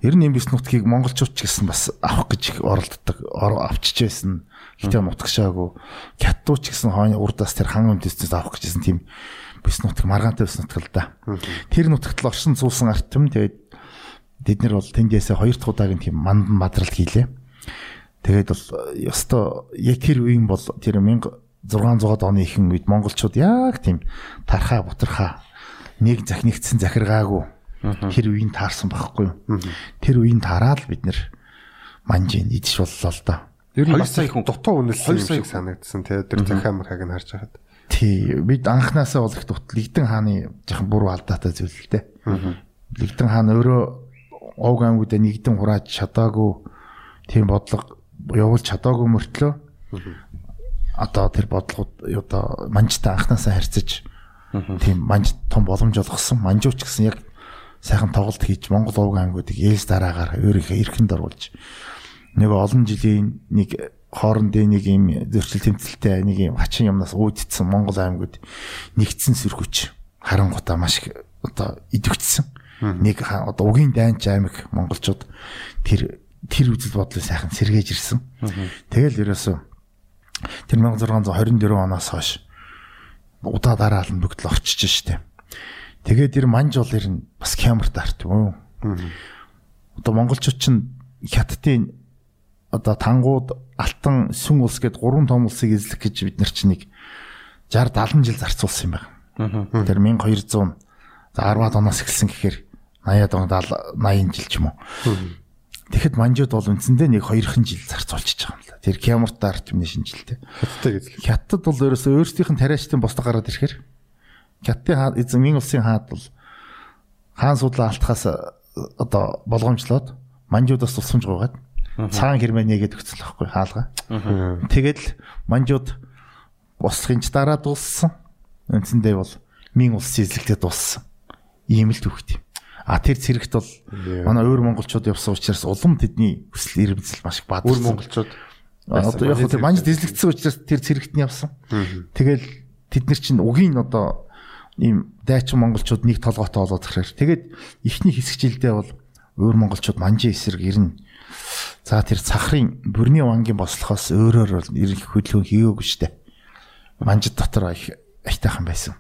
Ер нь юм бис нутгийг монголчууд ч гэсэн бас авах гэж оролддог авчиж байсан. Гэтэ нутагшаагүй. Хятадууд ч гэсэн хойно урдаас тэр хан үндэснээс авах гэжсэн тийм бис нутаг маргаантай бис нутаг л да. Тэр нутагт л оршин суусан артем тэгээд бид нар бол тэндээсээ хоёр дахь удаагийн тийм мандан мадрал хийлээ. Тэгээд бол ёстой яг тэр үеийн бол тэр 1600-аад оны ихэнх үед монголчууд яг тийм тархаа бутархаа нэг захинэгдсэн захиргаагүй тэр үеийн таарсан байхгүй юу. Тэр үеийн тараад бид нэр манжийн идэж боллоо л да. Ер нь Хоёр бас сая хүн. дутуу үнэлсэн юм шиг санагдсан тий. Тэр захиа мархаг нь харж байхад. Тий, бид анханасаа бол их дут Лигдэн хааны жоохон буруу алдаатай зүйл л дээ. Лигдэн хаан өөрөө овг аймагуудаа нэгдэн хурааж чадаагүй тийм бодлого явуулж чадаагүй мөртлөө одоо тэр бодлогод одоо манжтай анханасаа харьцаж тийм манж том боломж олгосон. Манжууч гэсэн яг сайхан тоглолт хийж Монгол овг аймагуудыг ээлж дараагаар өөрийнхөө эрхэнд оруулж нэг олон жилийн нэг хоорондын нэг юм зөрчил тэмцэлтэй нэг юм хачин юмнаас үүдсэн Монгол аймагуд нэгдсэн сэрхүч харангуудаа маш их одоо идэвхжсэн. Нэг одоо угийн дайнч аймаг монголчууд тэр тэр үзэл бодлыг сайхан сэргээж ирсэн. Тэгэл ерөөсөө тэр 1624 оноос хойш удаа дараалан бүгд л орчиж штэ. Тэгээд тэр манж бол ер нь бас камерт арт юу. Одоо монголчууд чинь хятадын одоо тангууд алтан сүн улс гээд гурван том улсыг эзлэх гэж бид нар чинь нэг 60 70 жил зарцуулсан юм байна. Тэр 1200 за 10-аад оноос эхэлсэн гэхээр 80-аад он 80 жил ч юм уу. Тэгэхэд манжууд бол үндсэндээ нэг 2хан жил зарцуулчихж байгаа юм л да. Тэр Кямуртаа арт юмны шинжилтэй. Хятадтай гэзлэх. Хятад бол ерөөсөө өөрсдийнх нь тариачдын босдо гараад ирэхээр Хятадын эзэн Мин улсын хаад бол хаан судлаа алтхаас э, одоо болгоомжлоод манжуудаас тусламж гуйгаад цаан германийгээд өгцөл байхгүй хаалга. Тэгэл манжууд бослохын ч дараа дууссан. Үндсэндээ бол Мин улсын эзлэгтээ дууссан. Ийм л төвхт юм. А тэр цэрэгт бол манай өөр монголчууд явсан учраас улам тэдний хүсэл эрмэлзэл маш их бадарсан. Өөр монголчууд Одоо яг хөө манж дизлэгдсэн учраас тэр цэрэгт нь явсан. Тэгэл тэд нар чинь угийн одоо ийм дайчин монголчууд нэг толгойтой болоод тахраар. Тэгээд ихний хэсэгчлэлдээ бол өөр монголчууд манжийн эсрэг ирнэ. За тэр цахрын бүрний вангийн бослохоос өөрөөр бол ирэх хөдөлгөөн хийгээгүй штэ. Манжид дотор их айтайхан байсан.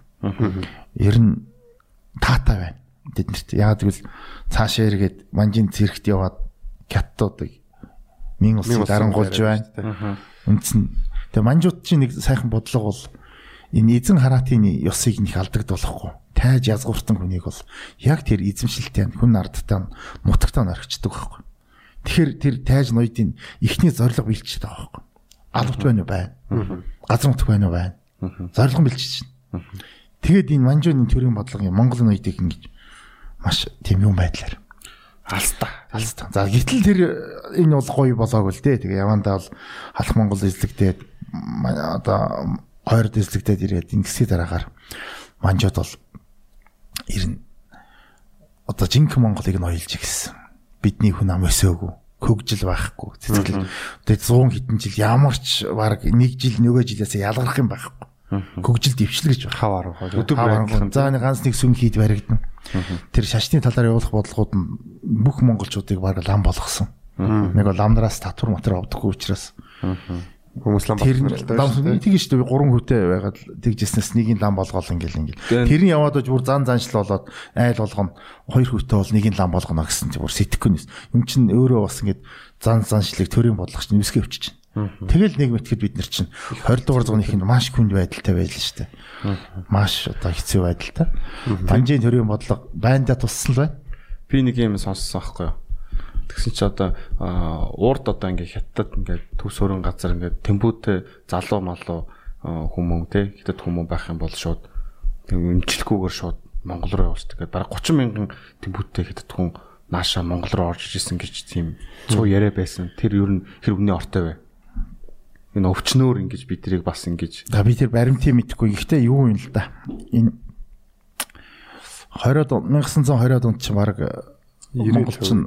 Ер нь таатай байна. Тэднэрт яагаад гэвэл цаашаа эргээд манжийн цэрэгт яваад кяттуудыг мин улсыг дарангуулж байна. Үндсэн. Тэгээ манжууд чинь нэг сайхан бодлого бол энэ эзэн хараатын ёсыг нэг алдагдуулахгүй. Тайж язгууртан хүнийг бол яг тэр эзэмшилтэй хүн ардтай нутагтаа орхичдаг байхгүй. Тэгэхээр тэр тайж ноёдын ихний зориг бэлчээд байгаа байхгүй. Албат байна уу байна. Газар нутг байна уу байна. Зориг бэлчиж байна. Тэгээд энэ манжууны төрийн бодлого Монгол ноёдыг ингэж маш тийм юм байдлаар алстаа. алстаа. За гэтэл тэр энэ бол гоё болоогүй л дээ. Тэгээ явандаа бол халах Монгол эзлэгдээд одоо хоёр эзлэгдээд ирээд ингэсний дараагаар манжууд бол ирнэ. Одоо жинхэнэ Монголыг нь ойлж гисэн. Бидний хүн ам өсөөгүй хөгжил байхгүй цэцгэл. Тэгээд 100 хэдэн жил ямар ч баг нэг жил нөгөө жилээс ялгарх юм байхгүй. Хөгжил дэвшил гэж. Хав арга. Өдөр Хавар за нэг ганц нэг сүм хийд баригдана. Тэр шашны талаар явуулах бодлогууд нь бүх монголчуудыг баг лам болгосон. Нэг бол ламнараас татвар матер авдаггүй учраас Хүмүүс лам баталтай лам шүү дээ. гурван хүүтэй байгаад тэгжснээс нэг нь лам болгоол ингээл ингээл. Тэр нь яваад ож бүр зан заншил болоод айл болгоно хоёр хүүтэй бол нэг нь лам болгоно гэсэн чинь бүр сэтгэхгүй нэс. Юм чин өөрөө бас ингээд зан заншлыг төрийн бодлого чинь үсгээ өвчиж чинь. Тэгэл нэг мэтгэд бид нар чинь 20 дугаар зууны ихэнд маш хүнд байдалтай байлаа шүү дээ. Маш одоо хэцүү байдалтай. Банжийн төрийн бодлого байндаа туссан л байна. Би нэг юм сонссон аахгүй юу. Тэгсэн чи одоо аа, урд одоо ингээ хятад ингээ төв сөрөн газар ингээ тэмбүүтэй залуу малуу хүмүүн те хятад хүмүүн байх юм бол шууд өмчлөхгүйгээр шууд Монгол руу явуулдаг. Тэгээд бараг 30 мянган тэмбүүтэй хятад хүн нааша Монгол руу орж ирсэн гэж тийм цуу яриа байсан. Тэр ер нь хэр үний ортой вэ? Энэ өвчнөөр ингэж би тэрийг бас ингэж За би тэр баримтыг мэдэхгүй. Гэхдээ юу юм л да. Энэ 20-од 1920-од онд чинь баг Монгол чинь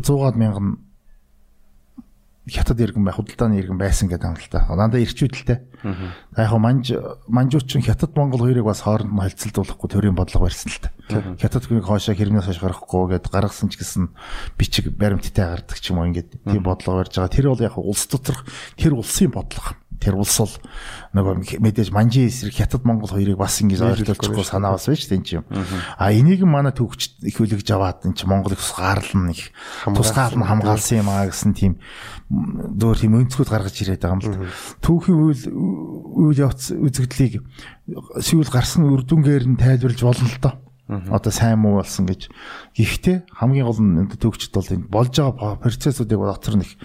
100-аад мянган хятад иргэн бай, худалдааны иргэн байсан гэдэг юм л та. Дандаа ирчүүдэлтэй. За яг манж манжууч чинь хятад Монгол хоёрыг бас хооронд нь холцолдуулахгүй төрийн бодлого барьсан л та. Хятад хүнийг хоошоо хэрнээс хойш гарахгүй гэдээ гаргасан ч гэсэн бичиг баримттай гардаг ч юм уу ингээд тийм бодлого барьж байгаа. Тэр бол яг улс доторх тэр улсын бодлого. Тэр улс бол нөгөө мэдээж манжийн эсрэг хятад Монгол хоёрыг бас ингэж ойлгуулчихгүй санаа бас байж тийм юм. А энийг нь манай төвөгч их үлгэж аваад энэ чи Монголыг ус гарлна их тусгаал нь хамгаалсан юм аа гэсэн тийм зөөр тийм өнцгүүд гаргаж ирээд байгаа юм л. Түүхийн үйл үйл явц үзэгдлийг сүүл гарсан үр дүнгээр нь тайлбарлаж болно л доо. Одоо сайн муу болсон гэж. Гэхдээ хамгийн гол нь төгчд бол энэ болж байгаа процессуудыг дотор нэг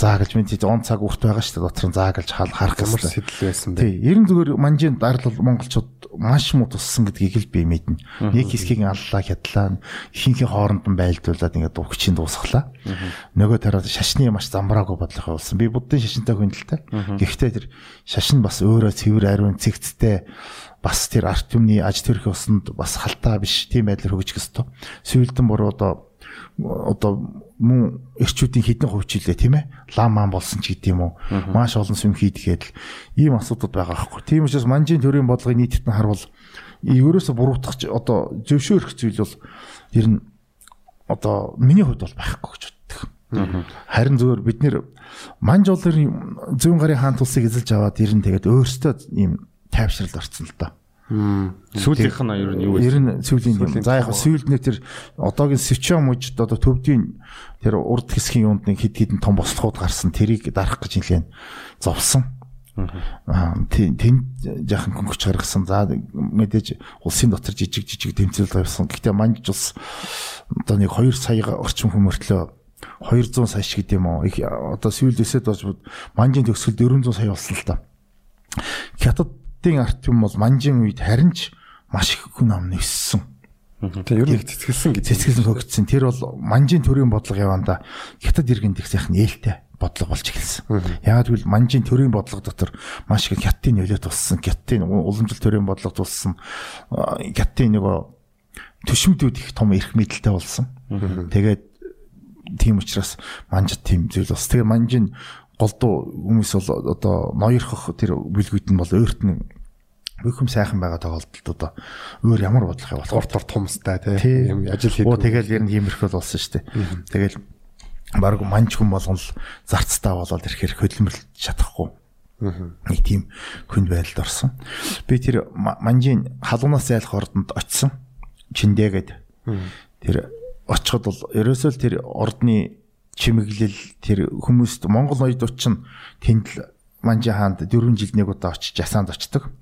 заа гэж мэдээ он цаг урт байгаа шүү дээ. Дотор нь заа гэж харах хэрэгтэй. сэтэл байсан бэ? Тий, ерэн зүгээр манжийн дарлал монголчууд маш муу туссан гэдгийг л би мэднэ. Нэг хэсгийг аллаа хядлаа, ихэнхээ хооронд нь байлдуулаад ингээд дуугчийн дуусглаа. Нөгөө тараад шашны маш замбраагүй бодлого болсон. Би буддын шашинтай хүндэлтэй. Гэхдээ тэр шашин бас өөрөө цэвэр ариун цэгцтэй бас тэр арт түмний аж төрх усанд бас халтаа биш тийм байдлаар хөгжих ёстой. Сүйдэн буруу одоо одоо мөн эрчүүдийн хідэн хувьчлээ тийм ээ? Лам маан болсон ч гэдэм үү? Маш олон сүм хийдгээд л ийм асуудал байгаа байхгүй тийм учраас манжийн төрийн бодлогын нийтэд нь харвал ерөөсө буруутгах одоо зөвшөөрөх зүйл бол ер нь одоо миний хувьд бол байхгүй гэж боддог. Харин зөвөр бид нэр манж олын зүүн гарын хаан тулсыг эзэлж аваад ер нь тэгээд өөрсдөө ийм тайвшралд орцсон л доо. Сүүлийнх нь ер нь юу вэ? Ер нь сүүлийн юм. За яг сүүлд нэг тэр одоогийн Сичо мужид одоо төвдийн тэр урд хэсгийн юунд нэг хэд хэдэн том бослогууд гарсан тэрийг дарах гэж нэлээд зовсон. Аа тийм тийм жаахан хөнгөч гаргасан. За мэдээж улсын дотор жижиг жижиг тэмцэл гарсан. Гэхдээ манж ус одоо нэг 2 сая орчим хүмүүртлөө 200 сая шиг гэдэм үү. Их одоо сүүлд өсөд болж манжийн төгсгөл 400 сая болсон л та. Хятадын арт юм бол манжийн үед харин ч маш их хүн ам ниссэн. Тэгээ ер нь их цэцгэлсэн гэж. Цэцгэлэн хөгжсөн. Тэр бол манжийн төрийн бодлого яванда хятад иргэн дэх сайхан ээлтэй бодлого болж эхэлсэн. Яагаад гэвэл манжийн төрийн бодлого дотор маш их хятадын нөлөө туссан, хятадын уламжлалт төрийн бодлого туссан, а, хятадын нөгөө төшмдүүд их том эрх мэдэлтэй болсон. Тэгээд тийм учраас манжид тийм зүйл бас. Тэгээ манжийн голдуу хүмүүс бол одоо ноёрхох тэр бүлгүүд нь бол өөрт нь бүх юм сайхан байгаа тохиолдолд одоо өөр ямар явах Урт урт томстай Тий. тийм ажил Оо хийдэг. тэгэл ер нь иймэрхүү болсон шүү дээ. Тэгэл баг манж хүн болгон л зарцтай болоод ирэхээр хөдөлмөрлөж чадахгүй. Нэг тийм хүнд байдалд орсон. Би тэр ма- манжийн халуунаас айлах ордонд очисон. Чиндээгээд. Тэр очиход бол ерөөсөө л тэр ордны чимэглэл тэр хүмүүст Монгол ноёд очин тэнд л манжийн хаанд 4 жил нэг удаа очиж жасаанд очдог.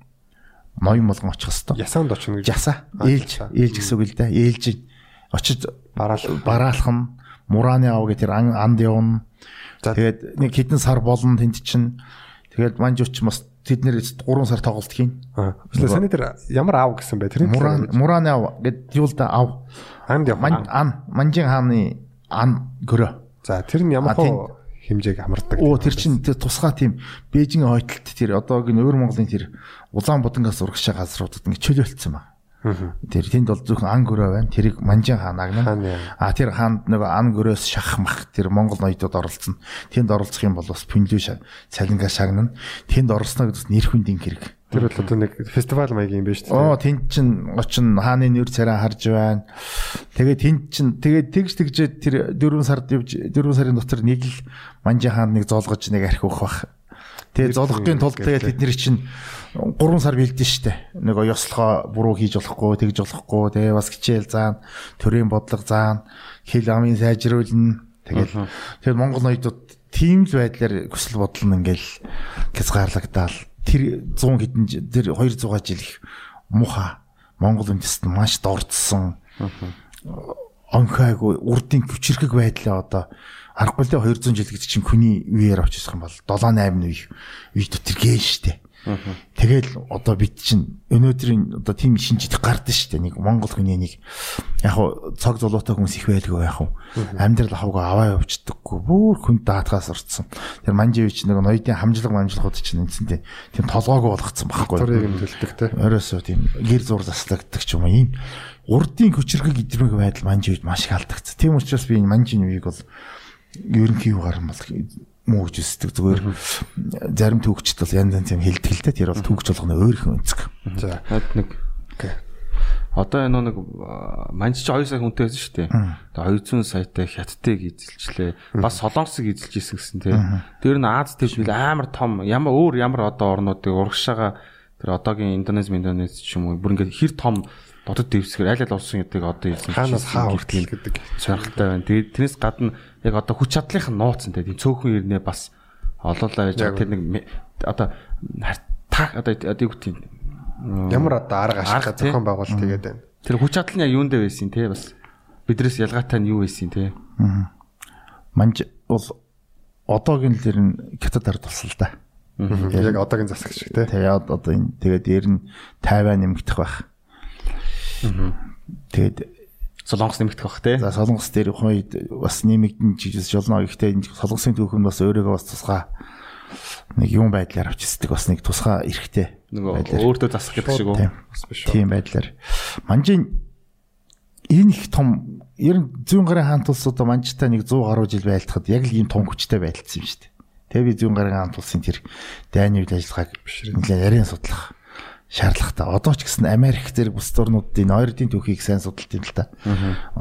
Ноён болгон очих хэвээр. Ясаанд очно гэж. Жаса А, ээлж ээлж гэсэн үг л да. Ээлж очиж Бараалах. бараалах нь мурааны ав гэх тэр ан- анд явна. Тэгээд нэг хэдэн сар болно тэнд чинь. Тэгээд манж уч бас тэд нэр 3 сар тоглолт хийн. Аа. Эсвэл саний тэр ямар аав гэсэн бэ? Тэр Муран мурааны ав гэд юу л да ав. анд. Ман ан манжин хааны ан гөрөө. За тэр нь ямар хэмжээг хамардаг. Оо тэр чин тэр тусгай тийм Бээжин хойдолт тэр одоогийн өвөр Монголын тэр улаан будангаас урагшаа газруудад ингэ чөлөөлцсөн байна. Тэр тэнд бол зөвхөн ан гөрөө байна. Тэрийг манжин хаан Хаан агна. яа. А тэр хаанд нөгөө ан гөрөөс шахах мах тэр Монгол ноёдод оролцсон. Тэнд оролцох юм бол бас пүнлүү цалингаа шагнана. Тэнд оролцоно гэдэг бас нэр хүндийн хэрэг. Тэр бол одоо нэг фестивал маягийн юм байна шүү дээ. Оо тэнд чин очин хааны нэр царай харж байна. Тэгээ тэнд чин тэгээ тэгж тэгжээ тэр 4 сард явж 4 сарын дотор нэг л манжи хаан нэг зоолгож нэг архи уух бах. Тэгээ зоолгохын тулд тэгээ тэдний чинь 3 сар бэлдэн штэ. Нөгөө ёслохоо буруу хийж болохгүй, тэгж болохгүй. Тэгээ бас хичээл заана, төрийн бодлого заана, хэл амын сайжруулна. Тэгэл тэгэл Монгол ноёдод тийм л байдлаар хүсэл бодол нь ингээл хязгаарлагдаал тэр 100 хэдэн тэр 200 жил их муха Монгол үндэст маш дордсон. Онхайгүй урдын хүчрхэг байдлаа одоо аргагүй л дээ 200 жил гэдэг чинь хүний үеэр авч ирэх юм бол 7 8 үе үе дотор гээ штэ. Тэгэл одоо бид чинь өнөөдрийн одоо тийм шинжид гардаг штэ нэг Монгол хүний нэг яг хуу цог золоотой хүмүүс их байлгүй яг хуу амьдрал ахаагүй аваа явждаггүй бүр хүн даатгаас орцсон. Тэр манживч нэг ноёдын хамжлаг манжлагууд чинь эндсэндээ тийм толгоогүй болгоцсон байхгүй. Турыг нь төлдөг те. Оройсоо тийм гэр зур заслагддаг ч юм уу ийм урдын хүчрхэг идрэмэг байдал манжи үед маш их алдагдсан. Тийм учраас би энэ манжийн үеийг бол ерөнхий юу гарсан бол муу гэж үздэг зүгээр зарим түүхчд бол янз янз юм хэлдэг л дээ тэр бол түүхч болгоно өөрийнхөө өнцөг. За. Над нэг Одоо энэ нэг манч чи 2 сая хүнтэй байсан шүү дээ. Тэгээ 200 саятай хятадыг эзэлчлээ. Бас солонгосыг эзэлж исэн гэсэн тий. Тэр нь Аз тэвч бил амар том ямар өөр ямар одоо орнуудыг урагшаага тэр одоогийн Индонез, Индонез ч юм уу бүр ингээд хэр том дотод дэвсгэр аль аль улсын гэдэг одоо эзэн Хаанаас хаа хүртэл гэдэг. сорилттой байна. Тэгээд тэрнээс гадна яг одоо хүч чадлынх нь нууцтай тийм цөөхөн ирнэ бас олоолаа Яг байгаа. тэр нэг одоо та одоо гэдэг юм Ямар одоо арга тий. зохион байгуулалт тэгээд байна. Тэр хүч чадал нь яг юунд дээр байсан те бас бидрээс ялгаатай нь юу байсан те. Манж бол одоогийн л дэр нь хятад ард болсон л да. Яг одоогийн засаг шиг тий. Тэгээ одоо энэ тэгээд дээр нь Тайван нэмэгдэх байх. Тэгээд Солонгос нэмэгдэх бах те. за солонгос дээр хойд бас нэмэгдэн жижигс жолно гэхдээ энэ солонгосын түүхэн бас өөрөөгөө бас тусгай нэг юм байдлаар авчирсдаг бас нэг тусгай эрэхтэй. Нөгөө өөртөө засах гэдэг шиг үү? Тийм. Тийм байдлаар манжийн энэ их том ер нь зүүн гарын хаант улс одоо манжтай нэг 100 гаруй жил байлтахад яг л ийм том хүчтэй байлдсан юм шүү дээ. Тэгээ би зүүн гарын хаант улсын тэр дайны үйл ажиллагааг нэлээд ярин судлах шаардлагатай. Одоо ч гэсэн Америк зэрэг бус орнуудын ойрдын түүхийг сайн судалт юм л та.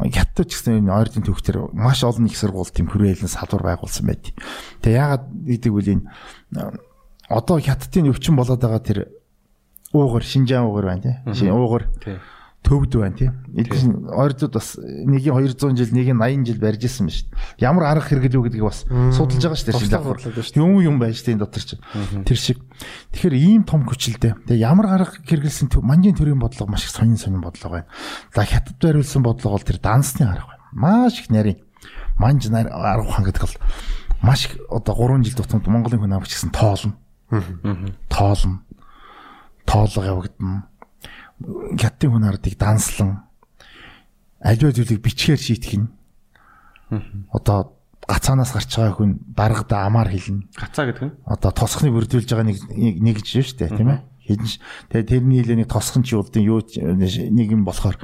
Хятад ч гэсэн энэ ойрдын түүх төр маш олон их сургууль тэм хүрээлэн салбар байгуулсан байд. Тэгээ яагаад гэдэг үл энэ одоо хятадын өвчин болоод байгаа тэр уугар Шинжаан уугар байна тий. Уугар төвд байна тий. Эдгээр ойрдууд бас нэгийн 200 жил нэгийн 80 жил барьж исэн ба шүү дээ. Ямар арга хэрэгэл үү гэдгийг бас судалж байгаа шүү дээ. Юм юм байж энэ дотор чинь. Тэр шиг. Тэгэхээр ийм том хүчилтэй. Тэгээ ямар арга хэрэгэлсэн манжийн төрийн бодлого маш их сонин сонин бодлого байна. За хятад бариулсан бодлого бол тэр дансны арга байна. Маш их нарийн манж арга ухаан гэдэг бол маш их одоо 3 жил тутамд Монголын хүн авч гисэн тоолно. Тоолно. Тоолго явагдана хятадын хүн ардыг данслан аливаа зүйлийг бичгээр шийтгэх нь одоо гацаанаас гарч байгаа хүн даргада амаар хэлнэ. Гацаа гэдэг нь Одоо тосхныг бүрдүүлж байгаа нэг нэг шүү дээ тийм ээ. Хэдэн тэгээ тэрний хэлээ нэг тосхон чи улдын юу нэг юм болохоор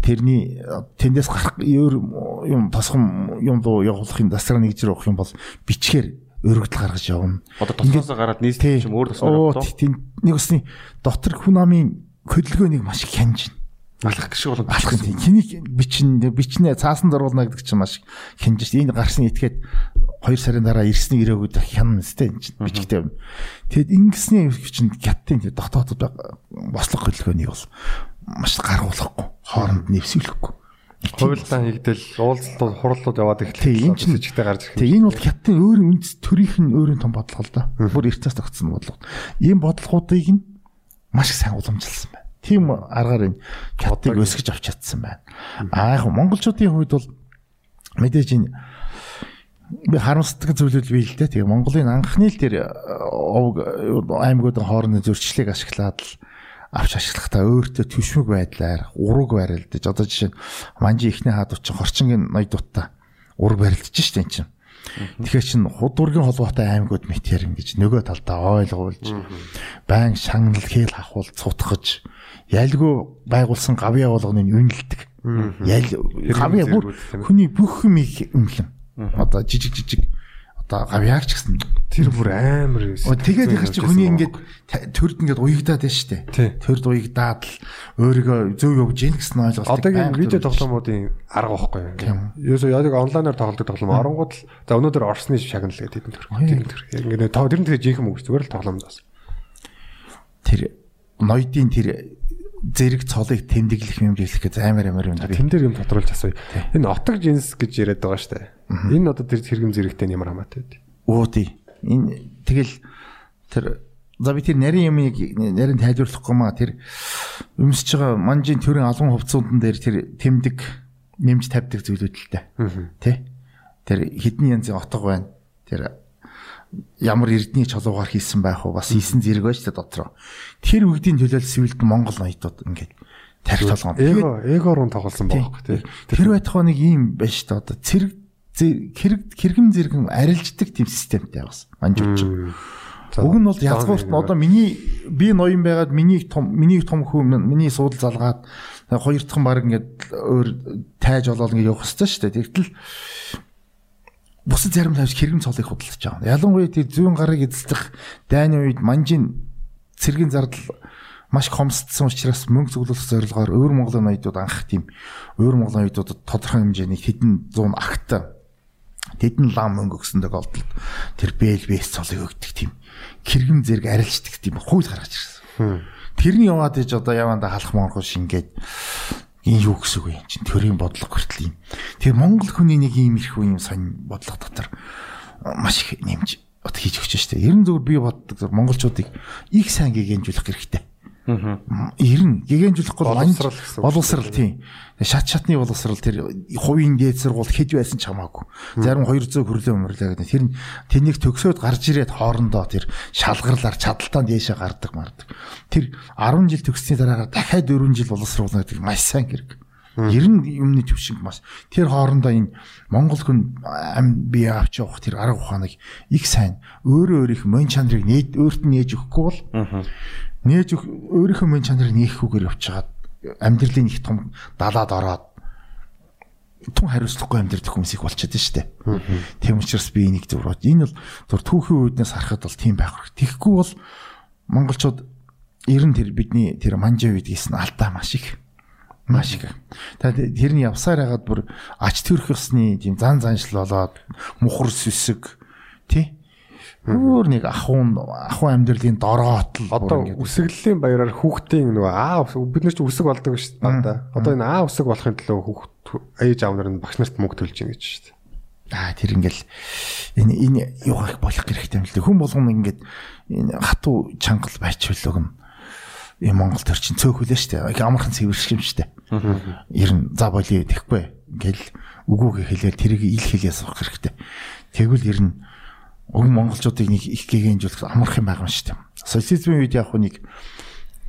тэрний тэндээс гарах юм тосхон юм дуу явуулахын дасраа нэг жир уух юм бол бичгээр өргөдөл гаргаж явна. Одоо тосноос гараад нийслэл юм өөр тосноор тийм нэг усны дотор хүн амын хөдөлгөөнийг маш их хянж байна. алах гişиг болоод алах юм. Хэнийг бичин бичнэ цаасан дөрвуулна гэдэг чинь маш хянж шээ. Энэ гарсан этгээд 2 сарын дараа ирсний ирээгүй хянана сте энэ чинь бичгтэй юм. Тэгэд ингэсний чинь хятадын дотоодод бослог хөдөлгөөнийг бол маш гаргуулахгүй хооронд нэвсүүлэхгүй. Хувилдаан хийгдэл уулзалтууд хурлууд яваад. Тийм энэ чинь жижигтэй гарч ирэх. Тийм энэ бол хятадын өөрийн үндэс төрийнх нь өөрийн том бодлого л да. Бүр эртнээс тогтсон бодлого. Ийм бодлогоодыг нь маш их сайн уламжилсан байна. Тийм аргаар энэ хятадыг өсгөж авч чадсан байна. Аа яг монголчуудын хувьд бол мэдээж энэ би харамсдаг зүйлүүд бий л дээ. Тэгээ Монголын анхны л тэр овг аймагуудын хоорондын зөрчлийг ашиглаад л авч ашиглахдаа өөртөө төшмөг байдлаар ураг барилдаж одоо жишээ нь манжи ихний хаад учин хорчингийн ноёдуудаа ураг барилдаж штэ эн чинь. Тэгэхээр чин худургийн холбоотой аймагуд метер ингэж нөгөө талдаа ойлгуулж байн шагнал хээл хахуул цутгаж ялгүй байгуулсан гавьяа болгоныг үнэлдэг. Ял гавьяа бүр хүний бүх юм өмнө. Одоо жижиг жижиг одоо гавьяар ч гэсэн Тэр бүр амар юм. тэгээд ихэр чи хүний ингээд төрд ингээд уягдаад байна штэ. Төрд уягдаад л өөрийгөө зөв явж ийн гэсэн ойлголт. Одоогийн видео тоглоомуудын арга байхгүй юу? Ерөөсөө яг онлайнаар тоглодог тоглоом оронгууд л за өнөөдөр Орсны шагнал гэдэг тийм төр. Тийм төр. Яг ингээд тэр нь тэгээ жинхэнэ үг зүгээр л тоглоомд бас. Тэр ноёдын тэр зэрэг цолыг тэмдэглэх юм жилэх гэж амар амар юм. Тэн дээр юм тодруулж асууя. Энэ отог жинс гэж яриад байгаа штэ. Энэ одоо тэр хэрэгм зэрэгтэй ямар хамаатай вэ? Өө тий. Энэ тэгэл тэр за би тэр нарийн юмыг нарийн тайлбарлахгүй маа тэр өмсөж байгаа манжийн төрийн алган хувцсуудын дээр тэр тэмдэг нэмж тавьдаг зүйлүүд л дээ. Тэ? Тэр хідэн янзын отго байна. Тэр ямар эрдний чулуугаар хийсэн байх уу бас хийсэн зэрэг байж та дотроо. Тэр үгдийн төлөөл сивилд Монгол ноёдууд ингээд тарих толгоон. Эго эго руу тоглосон байхгүй тий. Тэр байтугай нэг юм шүү дээ. Одоо цэрэг хэрэг хэрэгм зэрэгэн арилждаг тийм системтэй бас манжууч. Уг нь бол язгуурт нь одоо миний би ноён байгаад миний том миний том хүн миний суудал залгаад хоёр дахь баг ингээд өөр тайж болоод ингээд явах хэрэгтэй шүү дээ. Тэгтэл бусад зарим тавьж хэрэгм цолыг худалдаж байгаа. Ялангуяа тэр зүүн гарыг эзэлдэх дайны үед манжийн цэргийн зардал маш хомсдсон учраас мөнгө зөвлөх зорилгоор өвөр Монголын ноёдууд анх тийм өвөр Монголын ноёдуудад тодорхой хэмжээний хэдэн зуун акт тэдэн лам мөнгө өгсөндөө голдолд тэр бэл бэс цолыг өгдөг тийм кэргэм зэрэг арилждаг тийм хууль гаргаж ирсэн. Тэрний яваад иж одоо яванда халах монгол шингээд энэ юу гэсэн үг юм чинь төрийн бодлого хүртэл юм. Тэгээ монгол хүний нэг ийм их юм сонь бодлого дотор маш их нэмж одоо хийж өгч штэ. Ерэн зөвөр би боддог монголчуудыг их сайн гэгэнжүүлэх хэрэгтэй. Ирнэ. Гэгэнжүүлэхгүй манж Боловсрал гэсэн боловсрал тийм. Шат шатны боловсрал тэр хувийн дээд сургууль хэд байсан ч хамаагүй. Зарим 200 хүрлээ өмрлөө гэдэг. Тэр нь тэнийг төгсөөд гарч ирээд хоорондоо тэр шалгарлаар чадалтаа дээшээ гардаг мардаг. Тэр 10 жил төгссөний дараагаар дахиад 4 жил боловсруулна гэдэг маш сайн хэрэг. 90 юмны төвшинг маш. Тэр хоорондоо энэ Монгол хүн ам бие авч явах тэр арга ухааныг их сайн өөрөө өөрийнх мөн чанарыг нээд өөрт нь нээж өгөхгүй бол нээж өөрийнхөө мөн чанарыг нээхгүйгээр явчихад амьдралын их том далаад ороод тун хариуцлагагүй амьдрэх хүмүүсийг болчиход штэ. Тийм учраас би энийг бод. Энэ бол зур түүхийн үеднээс харахад бол тийм байх хэрэг. Тэгэхгүй бол монголчууд ер нь тэр бидний тэр манжаа үйдгээс нь алдаа маш их маш их. Тэгээд тэр нь явсаар хагаад бүр ач төрөх ёсны тийм зан заншил болоод мухар сүсэг тий Өөр нэг ахуун ахуун амьдралын дороотл Одоо үсэглэлийн баяраар хүүхдийн нөгөө аа бид нар ч үсэг болдог шүү дээ. Одоо энэ аа үсэг болохын төлөө хүүхд ээж аав нар нь багш нарт мөнгө төлж ийн гэж шүү дээ. Аа тэр ингээл энэ энэ юугаар болох хэрэгтэй юм л дээ. Хүн болгоно ингээд энэ хатуу чангал байчвал юм. Энэ Монгол төр чин цөөхөлөө штэ. Амархан цэвэрших юм штэ. Ер нь за болио тэхгүй. Ингээл үгүйгээ хэлээд тэрийг ил хэлээ суух хэрэгтэй. Тэгвэл ер нь уг монголчуудыг нэг их гэгээнжүүлэх амарх юм байгаа юм штэ. Социализмын үед яг нэг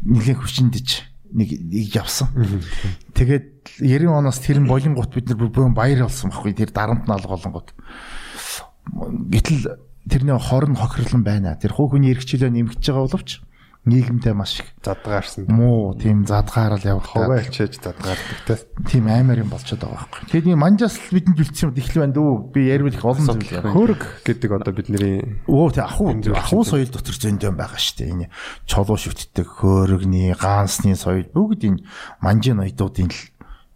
нэгэн хүчиндэж нэг нэг явсан. Тэгээд 90 оноос тэр нь болингот бид нар бүр баяр болсон байхгүй тэр дарамт нь алга болонгот. Гэтэл тэрний хор нь хохирлон байна. Тэр хуу хүний эрхчлөө нэмэгдэж байгаа боловч нийгэмдээ маш их Задгаарсан. муу тийм задгаарал явах. Ховоо ачиж задгаардаг те. тийм аймаар юм болчиход байгаа байхгүй. Тэгээд энэ манжаас л бидэнд бэлдсэн юм их л байна дөө. Би ярил их олон зүйл яриа. Хөрг гэдэг одоо бидний Өө тэг ахуу ахуу соёл дотор зөндөө байгаа шүү дээ. Энэ чолоо шүтдэг хөөргний, гаансны соёл бүгд энэ манжин ноёдуудын л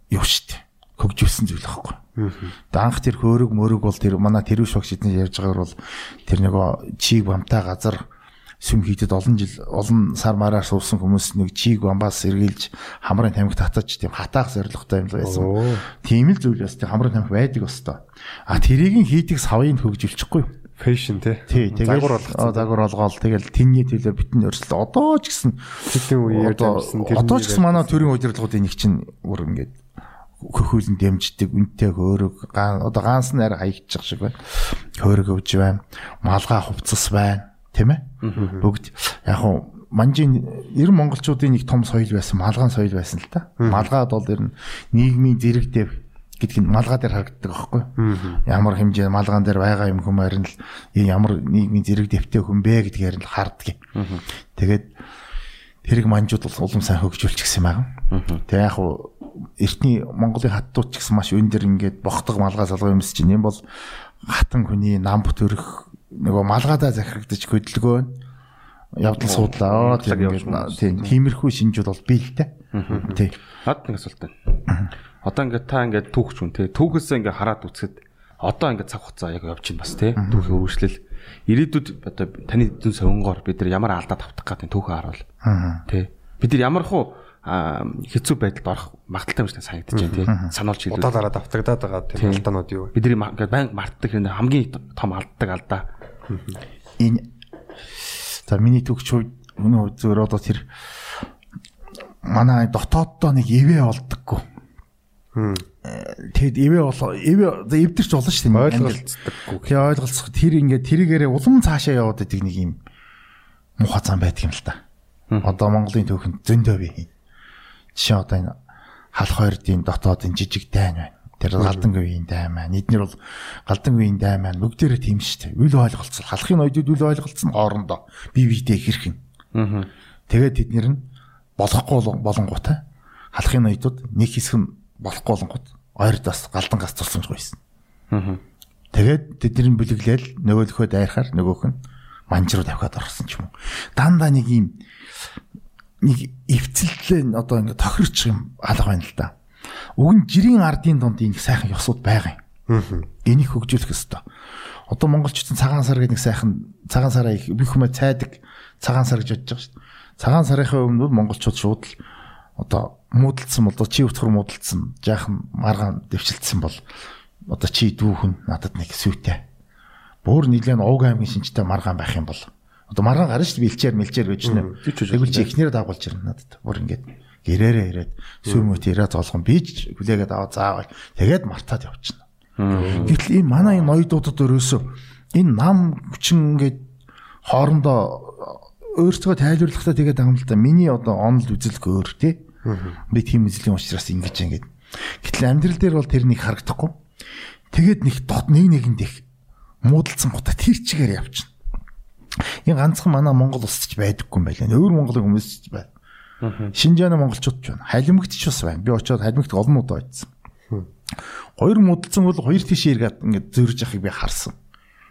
юу шүү дээ. Хөгжүүлсэн зүйл байхгүй. Тэгээд анх тэр хөөрөг мөрөг бол тэр манай тэрвш багш эдний ярьж байгаагаар бол тэр нөгөө чиг бамтай газар сүм хийдэд олон жил олон сар мараар суусан хүмүүс нэг чиг бамбаас сэргийлж хамрын тамхи татаж тийм хатаах зорилготой юм л байсан. Тийм л зүйл бас тийм хамрын тамхи байдаг өстой. А тэрийг хийдэг савыг хөгжүүлчихгүй юу? фэшн. Тий, загвар болгоцсон. загвар болгоол тэгэл тэнний төлөө битэн өрсөлд одоо ч гэсэн Тэдний үе ярьж одоо авсан одоо ч гэсэн манай төрийн удирдлагуудын нэг чинь бүр ингээд хөхүүлэн дэмждэг үнтэй хөөрөг одоо гаанс нь арай хаягдчих шиг байна. Хөөрөг өвж байна. Малгай хувцас байна. Тийм ээ? Бүгд яг хуу манжийн ер монголчуудын нэг том соёл байсан, малгаан соёл байсан л та. Малгаад бол ер нь нийгмийн зэрэг дэв гэдэг нь малгай дээр харагддаг аахгүй. Ямар хэмжээ малгаан дээр байгаа юм хүм харин л ямар нийгмийн зэрэг дэвтэй хүн бэ гэдгээр нь харддаг. Тэгээд тэрэг манжууд бол улам сайн хөгжүүлчихсэн байгаа. Тэгээ яг хуу эртний Монголын хаттууд ч гэсэн маш өн дээр ингээд бохдог малгай салгай юмс чинь юм бол хатан хүний нам бүтөрөх нөгөө малгайдаа захирагдаж хөдөлгөөн. Явдал суудлаа. Ингээд тийм тиймэрхүү шинжүүд бол бий л дээ. Тий. Над нэг асуулт байна. Одоо ингээд та ингээд түүхч хүн те. Түүхээсээ ингээд хараад үцхэд одоо ингээд цаг хугацаа яг явж байна бас те. Түүхийн үргэлжлэл. Ирээдүйд одоо таны дүн сонгоор бид нар ямар алдаа тавтах гэдэг түүхээ харуул. Те. Бид нар ямар хуу хэцүү байдалд орох магадaltaй юм шиг санагдаж байна те. Сануулж хэлвэл Удaalаараа давтагдаад байгаа тийм алдаанууд юу вэ? бидний ингээд банк мартдаг хэрэг хамгийн том алддаг алдаа Энэ за миний төгч өнөө зөвөр одоо тэр манай дотооддоо нэг ивэ болдоггүй. Тэгэд ивэ бол ивэ эвдэрч болно шүү дээ. Ойлголцдоггүй. Тэгээ ойлголцох тэр ингээд тэрийгээрээ улам цаашаа яваад идэг нэг юм муха зам байдаг юм л та. Одоо Монголын түүхэнд зөндөө бий. Жишээ одоо энэ халах хоёрдын дотоодын жижиг дайн байна. Тэр галдан говийн дайн маань. Эднэр бол галдан говийн дайн маань бүгдээрээ тийм шүү дээ. Үл ойлголцол. Халахын ноёдууд үл ойлголцсон хоорондоо бие биедээ хэрхэн. Тэгээд тэднэр нь болохгүй болон- болонгуутай халахын ноёдууд нэг хэсэг нь болохгүй болонгууд ойрдоос галдан гас тулсан байсан. Тэгээд тэдний бүлэглээл нөгөөлөхөө дайрахаар нөгөөх нь манж руу давхаад орсон ч юм уу. Дандаа нэг юм нэг эвцэлтлээ одоо ингэ тохирч юм алга байна л да. Уг нь жирийн ардын донд ийм сайхан ёсууд байгаа юм. Энийг хөгжүүлэх ёстой. Одоо монголчууд цагаан сар гэдэг нэг сайхан цагаан сараа их бүх хүмүүс цайдаг цагаан сар гэж бодож байгаа шүү дээ. Цагаан сарынхаа өмнө монголчууд шууд л одоо муудалцсан бол чи утгар муудалцсан жаахан маргаан дэвшилдсэн бол одоо чи дүүхэн надад нэг сүйтэ. Буур нийлэн Овг аймгийн шинжтэй маргаан байх юм бол Одоо маргаан гарна шүү дээ бэлчээр мэлчээр гэж нэ. Тэгвэл чи эхнэрээ дагуулж ирнэ надад. Бүр ингээд гэрээрээ ирээд сүмөт ирээд золгон бийж хүлээгээд аваа заавал тэгээд мартаад явчихна. Гэтэл энэ манай энэ ноёдуудад өрөөсөө энэ нам хүчин ингээд хоорондоо өөрсдөө тайлбарлахтаа тэгээд да. Миний одоо онол үзэлг өөр тий. Би тийм үзлийн учраас ингэж ингээд. Гэтэл амьдрал дээр бол тэр нэг харагдахгүй. Тэгээд нэг дот нэг нэгэнд их муудалцсан гутаа тэр чигээр явчихна. Энэ ганцхан манай Монгол улсч байдаггүй юм байлаа. Өөр Монголын хүмүүс ч байна. Шинжааны монголчууд ч байна. Халимгт ч бас байна. Би очиод халимгт олон удаа очсон. Хоёр муудалцсан бол хоёр тишээ иргээд ингээд зөрж явахыг би харсан.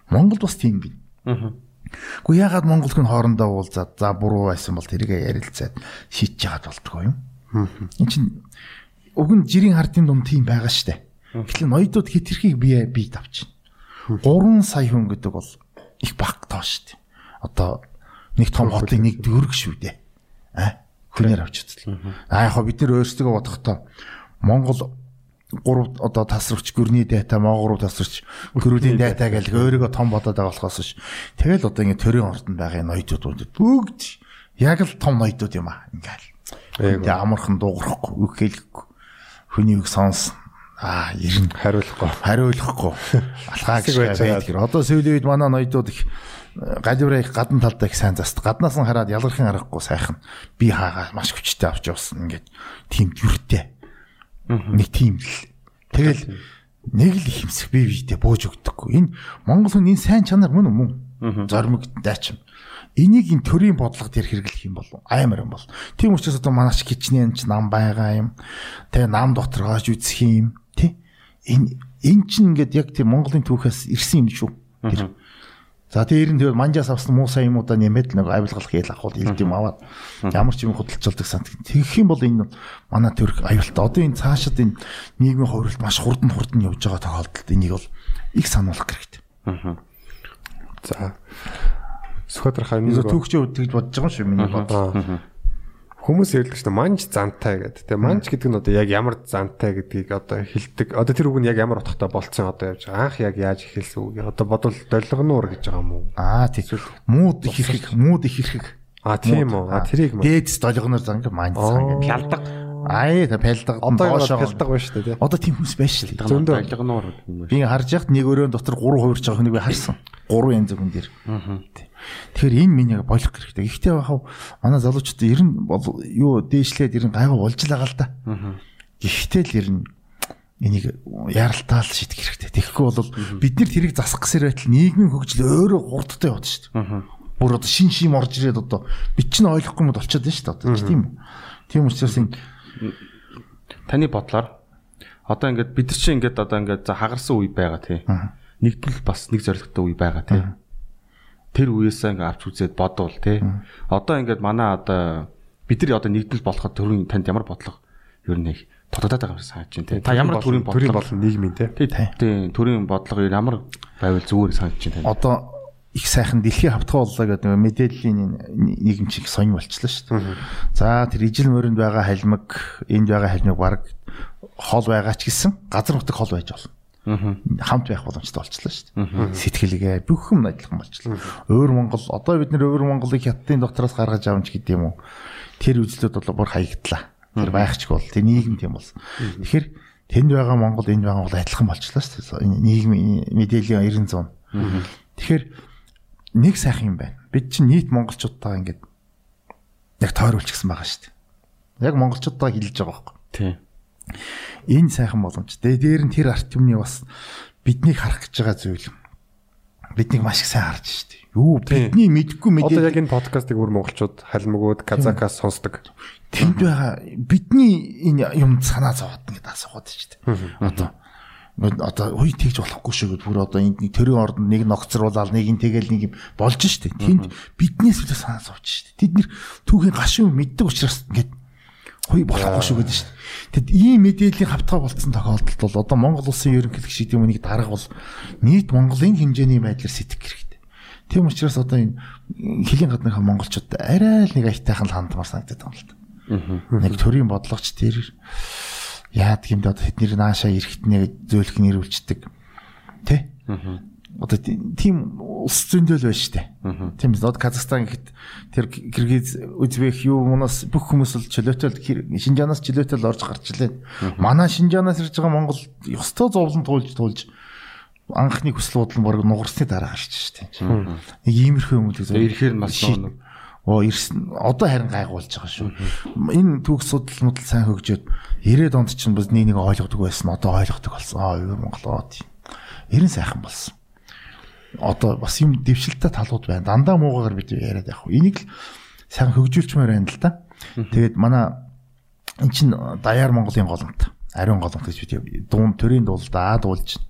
Монгол бас тийм бий. Гэхдээ ягаад монгол хүн хоорондоо уулзаад за буруу байсан бол тэрийг ярилцаад шийдэж яагаад болдгоо юм. Энд чинь уг нь жирийн хардын дунд тийм байгаа штэ. Гэтэл ноёдууд хитрхийг бие бие тавчин. 3 сая хүн гэдэг бол их баг тоо штэ одоо нэг том хотын нэг дөрөг шүү дээ. А хүнээр авч үзлээ. А яг бид нар өөрсдөө бодохдоо Монгол гурав одоо тасрагч гүрний дата моогруу тасрагч гөрүүлийн дата гэж өөрийгөө том бодоод байгаа болохоос ш. Тэгэл одоо ингэ төрийн ордонд байгаа ноёдууд бүгд яг л том ноёдууд юм аа ингээл. Тэгээ амархан дуугарахгүй үг хэлэхгүй. Хүний үг сонс аа ирнэ хариулахгүй хариулахгүй [LAUGHS] алхаа гэж байдаг. Одоо сүүлийн үед манай ноёдууд их гадиураа их гадна талдаа их сайн заст. Гаднаас нь хараад ялгархын аргагүй сайхан би хаагаа маш хүчтэй авч явсан ингээд тийм дүртэй. Нэг тийм л. Тэгэл нэг л их юмсэх бие биедээ бууж өгдөггүй. Энэ Монгол хүн энэ сайн чанар мөн мөн. Зоримог дайчим. Энийг энэ төрийн бодлого дээр хэрэглэх юм бол амар юм бол. Тийм учраас одоо манайч кичнээн ч нам байгаа юм. Тэгээ нам доторгоож үзэх юм. Тэ? Энэ эн чинь ингээд яг тийм Монголын түүхээс ирсэн юм шүү. Тэр За тэр нь тэгэл манжаас авсан муу сайн юмудаа нэмээд нэг авилгал хийл авах хилд юм аваад ямар ч юм хөдөлцөлдөг сант. Тэгэх юм бол энэ манай төрх аюултай. Одоо энэ цаашид энэ нийгмийн хувьралт маш хурдан хурдан явж байгаа тохиолдолд энийг бол их сануулах хэрэгтэй. Аа. За. Сүхэтрахаа нэг түүхчийн үд гэж бодож байгаа юм шүү миний бодлоо. Хүмүүс ярьдаг шүү дээ манж зантай гэдэг. Тэгээ манж гэдэг нь одоо яг ямар зантай гэдгийг одоо хэлдэг. Одоо тэр үг нь яг ямар утгатай болцсон одоо явж байгаа. Анх яг яаж эхэлсэн үг. Одоо бодвол долгонуур гэж байгаа юм уу? Аа тийм. Мууд их хэрэг, мууд их хэрэг. А тийм үү. А тэрийг дээдс долгоноор занг манж занг пялдаг. Аа пялдаг. Одоо пялдаг байна шүү дээ. Одоо тийм хүмүүс байна шүү дээ. Долгонуур гэдэг юм байна. Би харж яхад нэг өрөөнд дотор 3 хувирж байгаа хүнийг би харсан. 3 янз хүн дээр. Аа. Тэгэхээр энэ минь яг болох хэрэгтэй. Ихтэй бахав манай залуучууд ер нь юу дээшлээд ер нь гайгүй болж л байгаа л да. Гэхдээ л ер нь энийг яралтаал шийдэх хэрэгтэй. Тэгэхгүй бол бид нар тэрийг засах гэсэн байтал нийгмийн хөгжил өөрөө хурдтай яваад шүү дээ. Бүр одоо шин шим орж ирээд одоо бид чинь ойлгохгүй юм болчиход байна шүү дээ. Тийм үү? Тийм учраас энэ таны бодлоор одоо ингээд бид нар чинь ингээд одоо ингээд за хагарсан үе байгаа тий. Нэгдэл бас нэг зоригтой үе байгаа тий тэр үеэсээ ингээ авч үзээд бодвол тий. Одоо ингээд манай одоо бид нар одоо нэгдэл болоход төрийн танд ямар бодлого ер нь их тодогдоод байгаа юм санаж байна тий. Та ямар төрийн төрийн болон нийгмийн тий. Тий төрийн бодлого ямар байвал зүгээр санаж байна тий. Одоо их сайхан дэлхийн хавтгай боллоо гэдэг мэдээллийн нийгэм чиг сонь болчлаа шүү дээ. За тэр ижил мөрөнд байгаа халимаг, энд байгаа халимаг баг хол байгаа ч гэсэн газар нутаг хол байж болно хамт байх боломжтой болчихлоо шүү дээ. Сэтгэлгээ бүх юм адилхан болчихлоо. Өөр Монгол одоо бид нэр өөр Монголыг хятадын дотроос гаргаж авч гэдэг юм уу? Тэр үзлүүд бол бүр хаягдлаа. Тэр байхчг бол тэр нийгэм тийм болсон. Тэгэхээр тэнд байгаа Монгол энд байгаа Монгол адилхан болчихлоо шүү дээ. Нийгмийн мэдээллийн 90 100. Тэгэхээр нэг сайхан юм байна. Бид чинь нийт монголчуудтайгаа ингээд яг тойруулчихсан байгаа шүү дээ. Яг монголчуудтайгаа хилж байгаа байхгүй. Тийм Энэ сайхан боломж. Дээр нь тэр арт юмны бас биднийг харах гэж байгаа зүйл. Биднийг маш их сайн харж штеп. Юу бидний мэдгүй мэдээ. Одоо яг энэ подкастыг бүр монголчууд халимгууд казакаас сонсдог. Тэнд байгаа бидний энэ юм санаа зовоод ингээд асуугаад штеп. Одоо одоо ой тэгж болохгүй шүү гэд бүр одоо энд нэг төрийн ордонд нэг ногцруулаад нэг ин тэгэл нэг юм болж штеп. Тэнд биднээс л санаа зовж штеп. Тэд нэр түүхийн гашуун мэддэг учраас ингээд хой болохгүй шүү гэдэг шүү. Тэгэд ийм мэдээллийн хавтгай болцсон тохиолдолд бол одоо Монгол улсын ерөнхийлөгч шийдвэр үнийг дарга бол нийт Монголын хэмжээний байдлаар сэтгэх хэрэгтэй. Тийм учраас одоо энэ хөлийн гадныхаа монголчууд арай л нэг аятайхан л хандмаар санагдаад байна л да. Нэг төрийн бодлогоч тэр яадаг юм да одоо тэдний наашаа эрэхтнээ зөөлөх нэр үлчдэг. Тэ? Одоо тийм улс зөндөл байна штэ. Тийм ээ. Одоо Казахстан гэхэд тэр Киргиз, Узбек юу мунаас бүх хүмүүс л чөлөөтэй Шинжаанаас чөлөөтэй л орж гарч илээ. Манай Шинжаанаас ирж байгаа Монгол ёстой зовлон туулж туулж анхны хүсэл бодлон борог нугарсны дараа гарч штэ. Нэг иймэрхүү юм үү. Ирэхээр нь бас нэг Оо ирсэн одоо харин гайгуулж байгаа шүү. Энэ түүх судал модал сайн хөгжөөд 90-ад онд чинь бас нэг нэг ойлгодог байсан. Одоо ойлгодог болсон. Аа Монгол оо тийм. 90 сайхан болсон. Одоо бас юм дэвшилттэй талууд байна. Дандаа муугаар бид яриад явах. Энийг л сайн хөгжүүлчмээр байна л да. Тэгээд манай эн чин даяар Монголын голомт. Ариун голомт гэж бид дуун төрийн дуулдаа дуулж.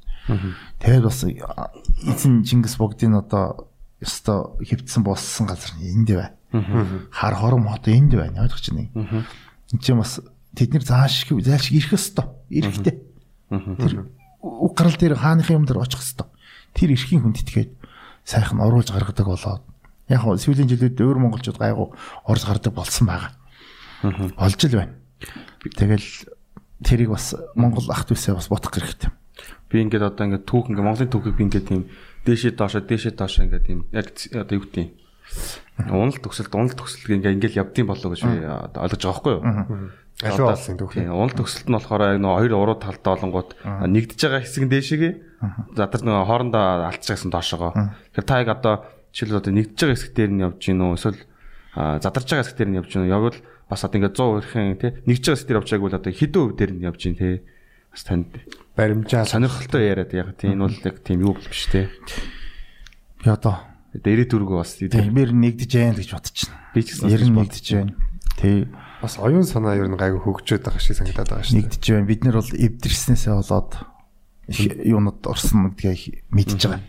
Тэгээд бас эзэн Чингис богдын одоо ёстой хөвдсөн болсон газар энд байна Хар хором хот энд байна ойлгож байна. Энд чинь бас тэд нэр зааш зааш ирэх ёстой. Ирэхтэй. Тэр уг гарал дээр хааныхын юм дээр очих ёстой. Тэр эрхийн хүнд итгээд сайхан оруулж гаргадаг болоод яг хөө сүүлийн жилүүд өөр монголчууд гайгүй орж гардаг болсон байгаа. Олж л байна. Тэгэл тэрийг бас монгол ах дүүсээ бас бодох хэрэгтэй. Би ингээд одоо ингээд түүх ингээд монголын түүхийг би ингээд тийм дээшээ доошоо дээшээ доошоо ингээд тийм яг одоо юу гэдэг юм Унал төгсөлт унал төгсөлт ингээ ингээл явдсан болоо гэж би ойлгож байгаа байхгүй юу? Аливаа болсон түүх. Тийм, унал төгсөлт нь болохоор нөө хоёр уруу талдаа олонгууд нэгдэж байгаа хэсэг нь дээшээгээ задар нөгөө хоорондоо алдчихсан доошоогоо. Тэгэхээр та яг одоо жишээл одоо нэгдэж байгаа хэсэг дээр нь явж гин үү эсвэл задарч байгаа хэсэг дээр нь явж гин үү? Яг л бас одоо ингээ 100 өрхийн тий нэгж байгаа хэсэг дээр явж байгааг бол одоо хэдэн өв дээр нь явж гин тий бас танд баримжаа сонирхолтой яриад яг тийм энэ бол яг тийм юу биш тий. Би одоо Дээрээ түргөө бас тийм мэр нэгдэж байна гэж бодчихно. Би ч гэсэн нэгдэж байна. Тий. Бас оюун санаа ер нь гайгүй хөгжөөд байгаа шиг санагдаад байгаа шүү. Нэгдэж байна. Бид нэр бол эвдэрснээсээ болоод их юунод орсон гэдгийг мэдж байгаа.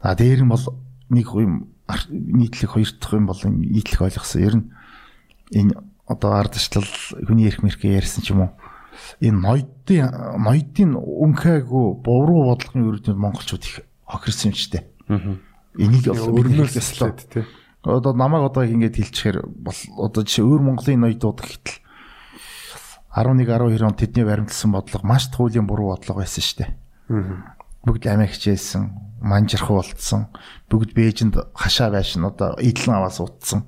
А дээр нь бол нэг юм нийтлэг хоёр дахь юм бол нийтлэг ойлгосон. Ер нь энэ одоо ардчлал хүний эрх мэрхээ ярьсан ч юм уу энэ ноёдын ноёдын өнхөөгүй бовруу бодлогын өрөөнд монголчууд их хохирсон юм ч дээ. Аа Энийг өрнөөс өслөөд тий. Одоо намайг одоо ингэж хэлчихээр бол одоо жишээ өөр Монголын ноёдууд гэтэл 11 12 он тэдний баримтлсан бодлого маш туулийн буруу бодлого байсан шүү дээ. Бүгд амиа хичээсэн, манжирх болцсон, бүгд Бээжинд хашаа байшин одоо эдлэн аваа суудсан.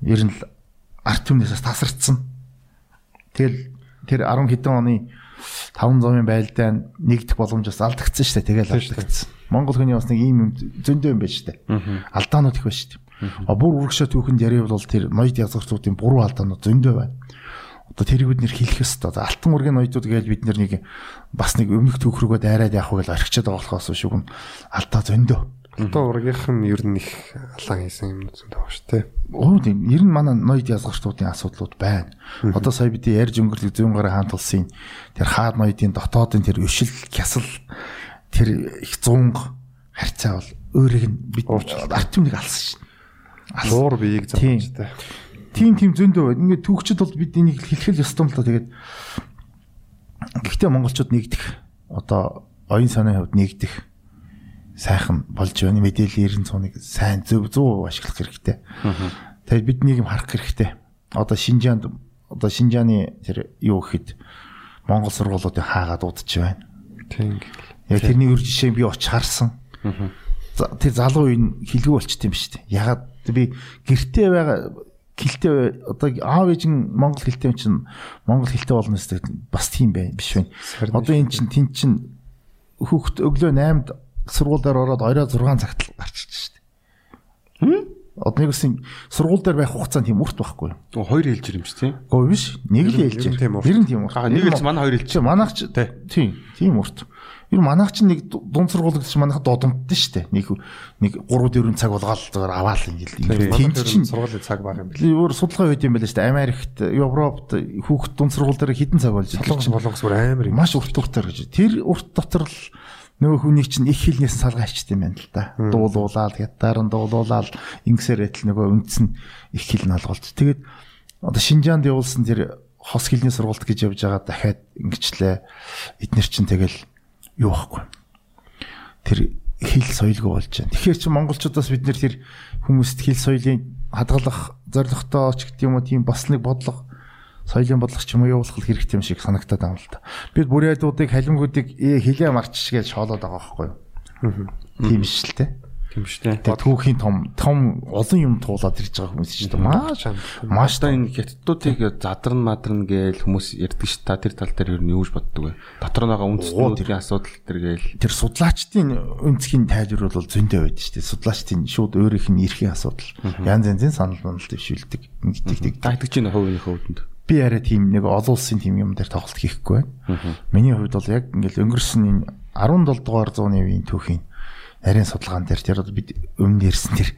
Ер нь арт түмнээсээ тасарцсан. Тэгэл тэр 10 хэдэн оны 500-ын байлдаа нэгдэх боломжоос алдагдсан шүү дээ. Тэгэл алдагдсан. Монгол хүний бас нэг ийм юм зөндөө юм байна шүү дээ. Алдаанууд их байна шүү дээ. А бүр үргшээ түүхэнд яриа бол тэр ноёд язгуурчдын буруу алдаанууд зөндөө байна. Одоо тэрийг бид нэр хэлэх ёстой. Алтан ургийн ноёдууд гэж бид нэг бас нэг өмнөх түүх рүүгээ дайраад явах гэж орхичод болохоос шүү гэн алдаа зөндөө. Алтан ургийнх нь ер нь их алаан хийсэн юм зөндөө байгаа шүү дээ. Оо тийм. Ер нь манай ноёд язгуурчдын асуудлууд байна. Одоо сая бид ярьж өнгөрлөг зүүн гараа хаан тулсын тэр хаад ноёдын дотоодын тэр өшил, кясал тэр их зунг харьцаа бол өөрийг нь бид арт юмыг алсан шин. Луур биеийг замжтай. Тийм тийм зөндөө байна. Ингээд түүхчд бол бид энийг хэлэх л ёстой юм л та тэгээд гэхдээ монголчууд нэгдэх одоо оюун санааны хувьд нэгдэх сайхан болж байна. Мэдээллийн 90 цуныг сайн зөв зөв ашиглах хэрэгтэй. Тэгээд бид нэг юм харах хэрэгтэй. Одоо Шинжаанд одоо Шинжааны тэр юу гэхэд Монгол сургуулиудын хаагаад удаж байна. Тийм. Яг тэрний үр жишээ би оч харсан. Тэр залуу үе хилгүү болчт юм шүү дээ. Ягаад би гэртээ байгаа хилтэй одоо аав ээж нь монгол хилтэй чинь монгол хилтэй болно гэсэн бас тийм бай биш вэ. Одоо эн чинь тэн чин хүүхд өглөө 8-д сургуулиар ороод орой 6 цагт гарчиж шүү дээ. Хм? Одоо нэг үсэн сургууль дээр байх хугацаа тийм урт байхгүй юу? Хоёр хэлж юм шүү тийм. Гоо биш. Нэг л хэлж. Нэр нь тийм урт. Нэг л манай хоёр хэлж. Манайх ч тийм тийм урт. Ер нь манайх чинь нэг дунд сургууль гэж манайх додомдсон шүү дээ. Нэг нэг 3 4 цаг болгоод зүгээр аваал ингээл. Тэнд чинь сургуулийн цаг баг юм бэл. Өөр судалгаа үед юм байл шүү дээ. Америкт, Европт хүүхэд дунд сургууль дээр хідэн цаг болж солонгос болгос бүр амар юм. Маш урт уртаар гэж. Тэр урт дотор л нөгөө хүний чинь их хэлнээс салгаа ичт юм байна л да. Дуулуулаад хятаар нь дуулуулаад ингэсээр байтал нөгөө үндсэн их хэл нь алгуулж. Тэгээд одоо Шинжаанд явуулсан тэр хос хэлний сургуульд гэж явж байгаа дахиад ингэчлээ. Эднэр чинь тэгэл юу байхгүй. Тэр хэл соёлгүй болж байна. Тэгэхээр чи монголчуудаас бид нэр тэр хүмүүст хэл соёлын хадгалах зорилготой ч гэдэг юм уу тийм бас нэг бодлого соёлын бодлого ч юм уу явуулах хэрэгтэй юм шиг санагтаад байна л да. Бид бүрээдуудыг халимгуудыг хэлээ марч гэж хоолоод байгаа байхгүй юу? Тийм л те. Тийм шүү дээ. Тэгээ түүхийн том том олон юм туулаад ирж байгаа хүмүүс шүү дээ. Маш маш Одоо энэ хятадуудыг задарн мадарн гээл хүмүүс ярьдаг ш та тэр тал дээр ер нь юу гэж боддог вэ? Дотор нь байгаа үндэстнүүдийн асуудал төр гээл тэр судлаачдын өнцгийн тайлбар бол зөндөө байдаг шүү дээ. Судлаачдын шууд өөрийнх нь эрхийн асуудал янз янзын санал онол дэвшүүлдэг. Ингэдэг. та итгэж байна хувийн хөвдөнд. Би арай тийм нэг олон улсын тийм юм дээр тоглолт хийхгүй байна. Миний хувьд бол яг ингээл өнгөрсөн энэ 17 дугаар зууны үеийн түүхийн нарийн судалгаан дээр тэр бид өмнө ярьсан тэр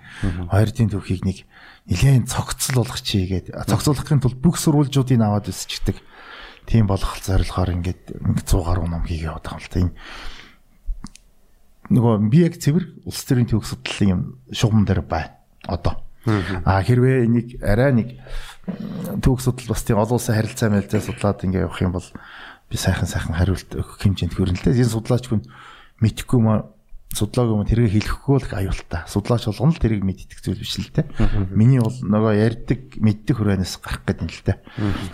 хоёр дийн түүхийг нэг нэлээд цогцол болгох чий гэдэг. Цогцолгохын тулд бүх сурвалжуудыг аваад өсчдөг. Тийм болгох зорилгоор ингээд 100 гаруй ном хийгээ яваад байгаа юм л та. Энэ нөгөө би яг цэвэр улс төрийн түүх судлалын юм шугам дээр байна. Одоо. А хэрвээ энийг арай нэг түүх судлал бас тийм олон улсын харилцаа мэлзээ судлаад ингээ явах юм бол би сайхан сайхан хариулт өгөх хэмжээнд хүрнэ л дээ. Энэ судлаач хүн мэдхгүй маа судлааг юм тэрийг хэлэхгүй л аюултай. Судлаач болгоно л тэрийг мэддэг зүйл биш л те. Миний бол нөгөө ярьдаг мэддэг хүрэнээс гарах гэдэг юм л те.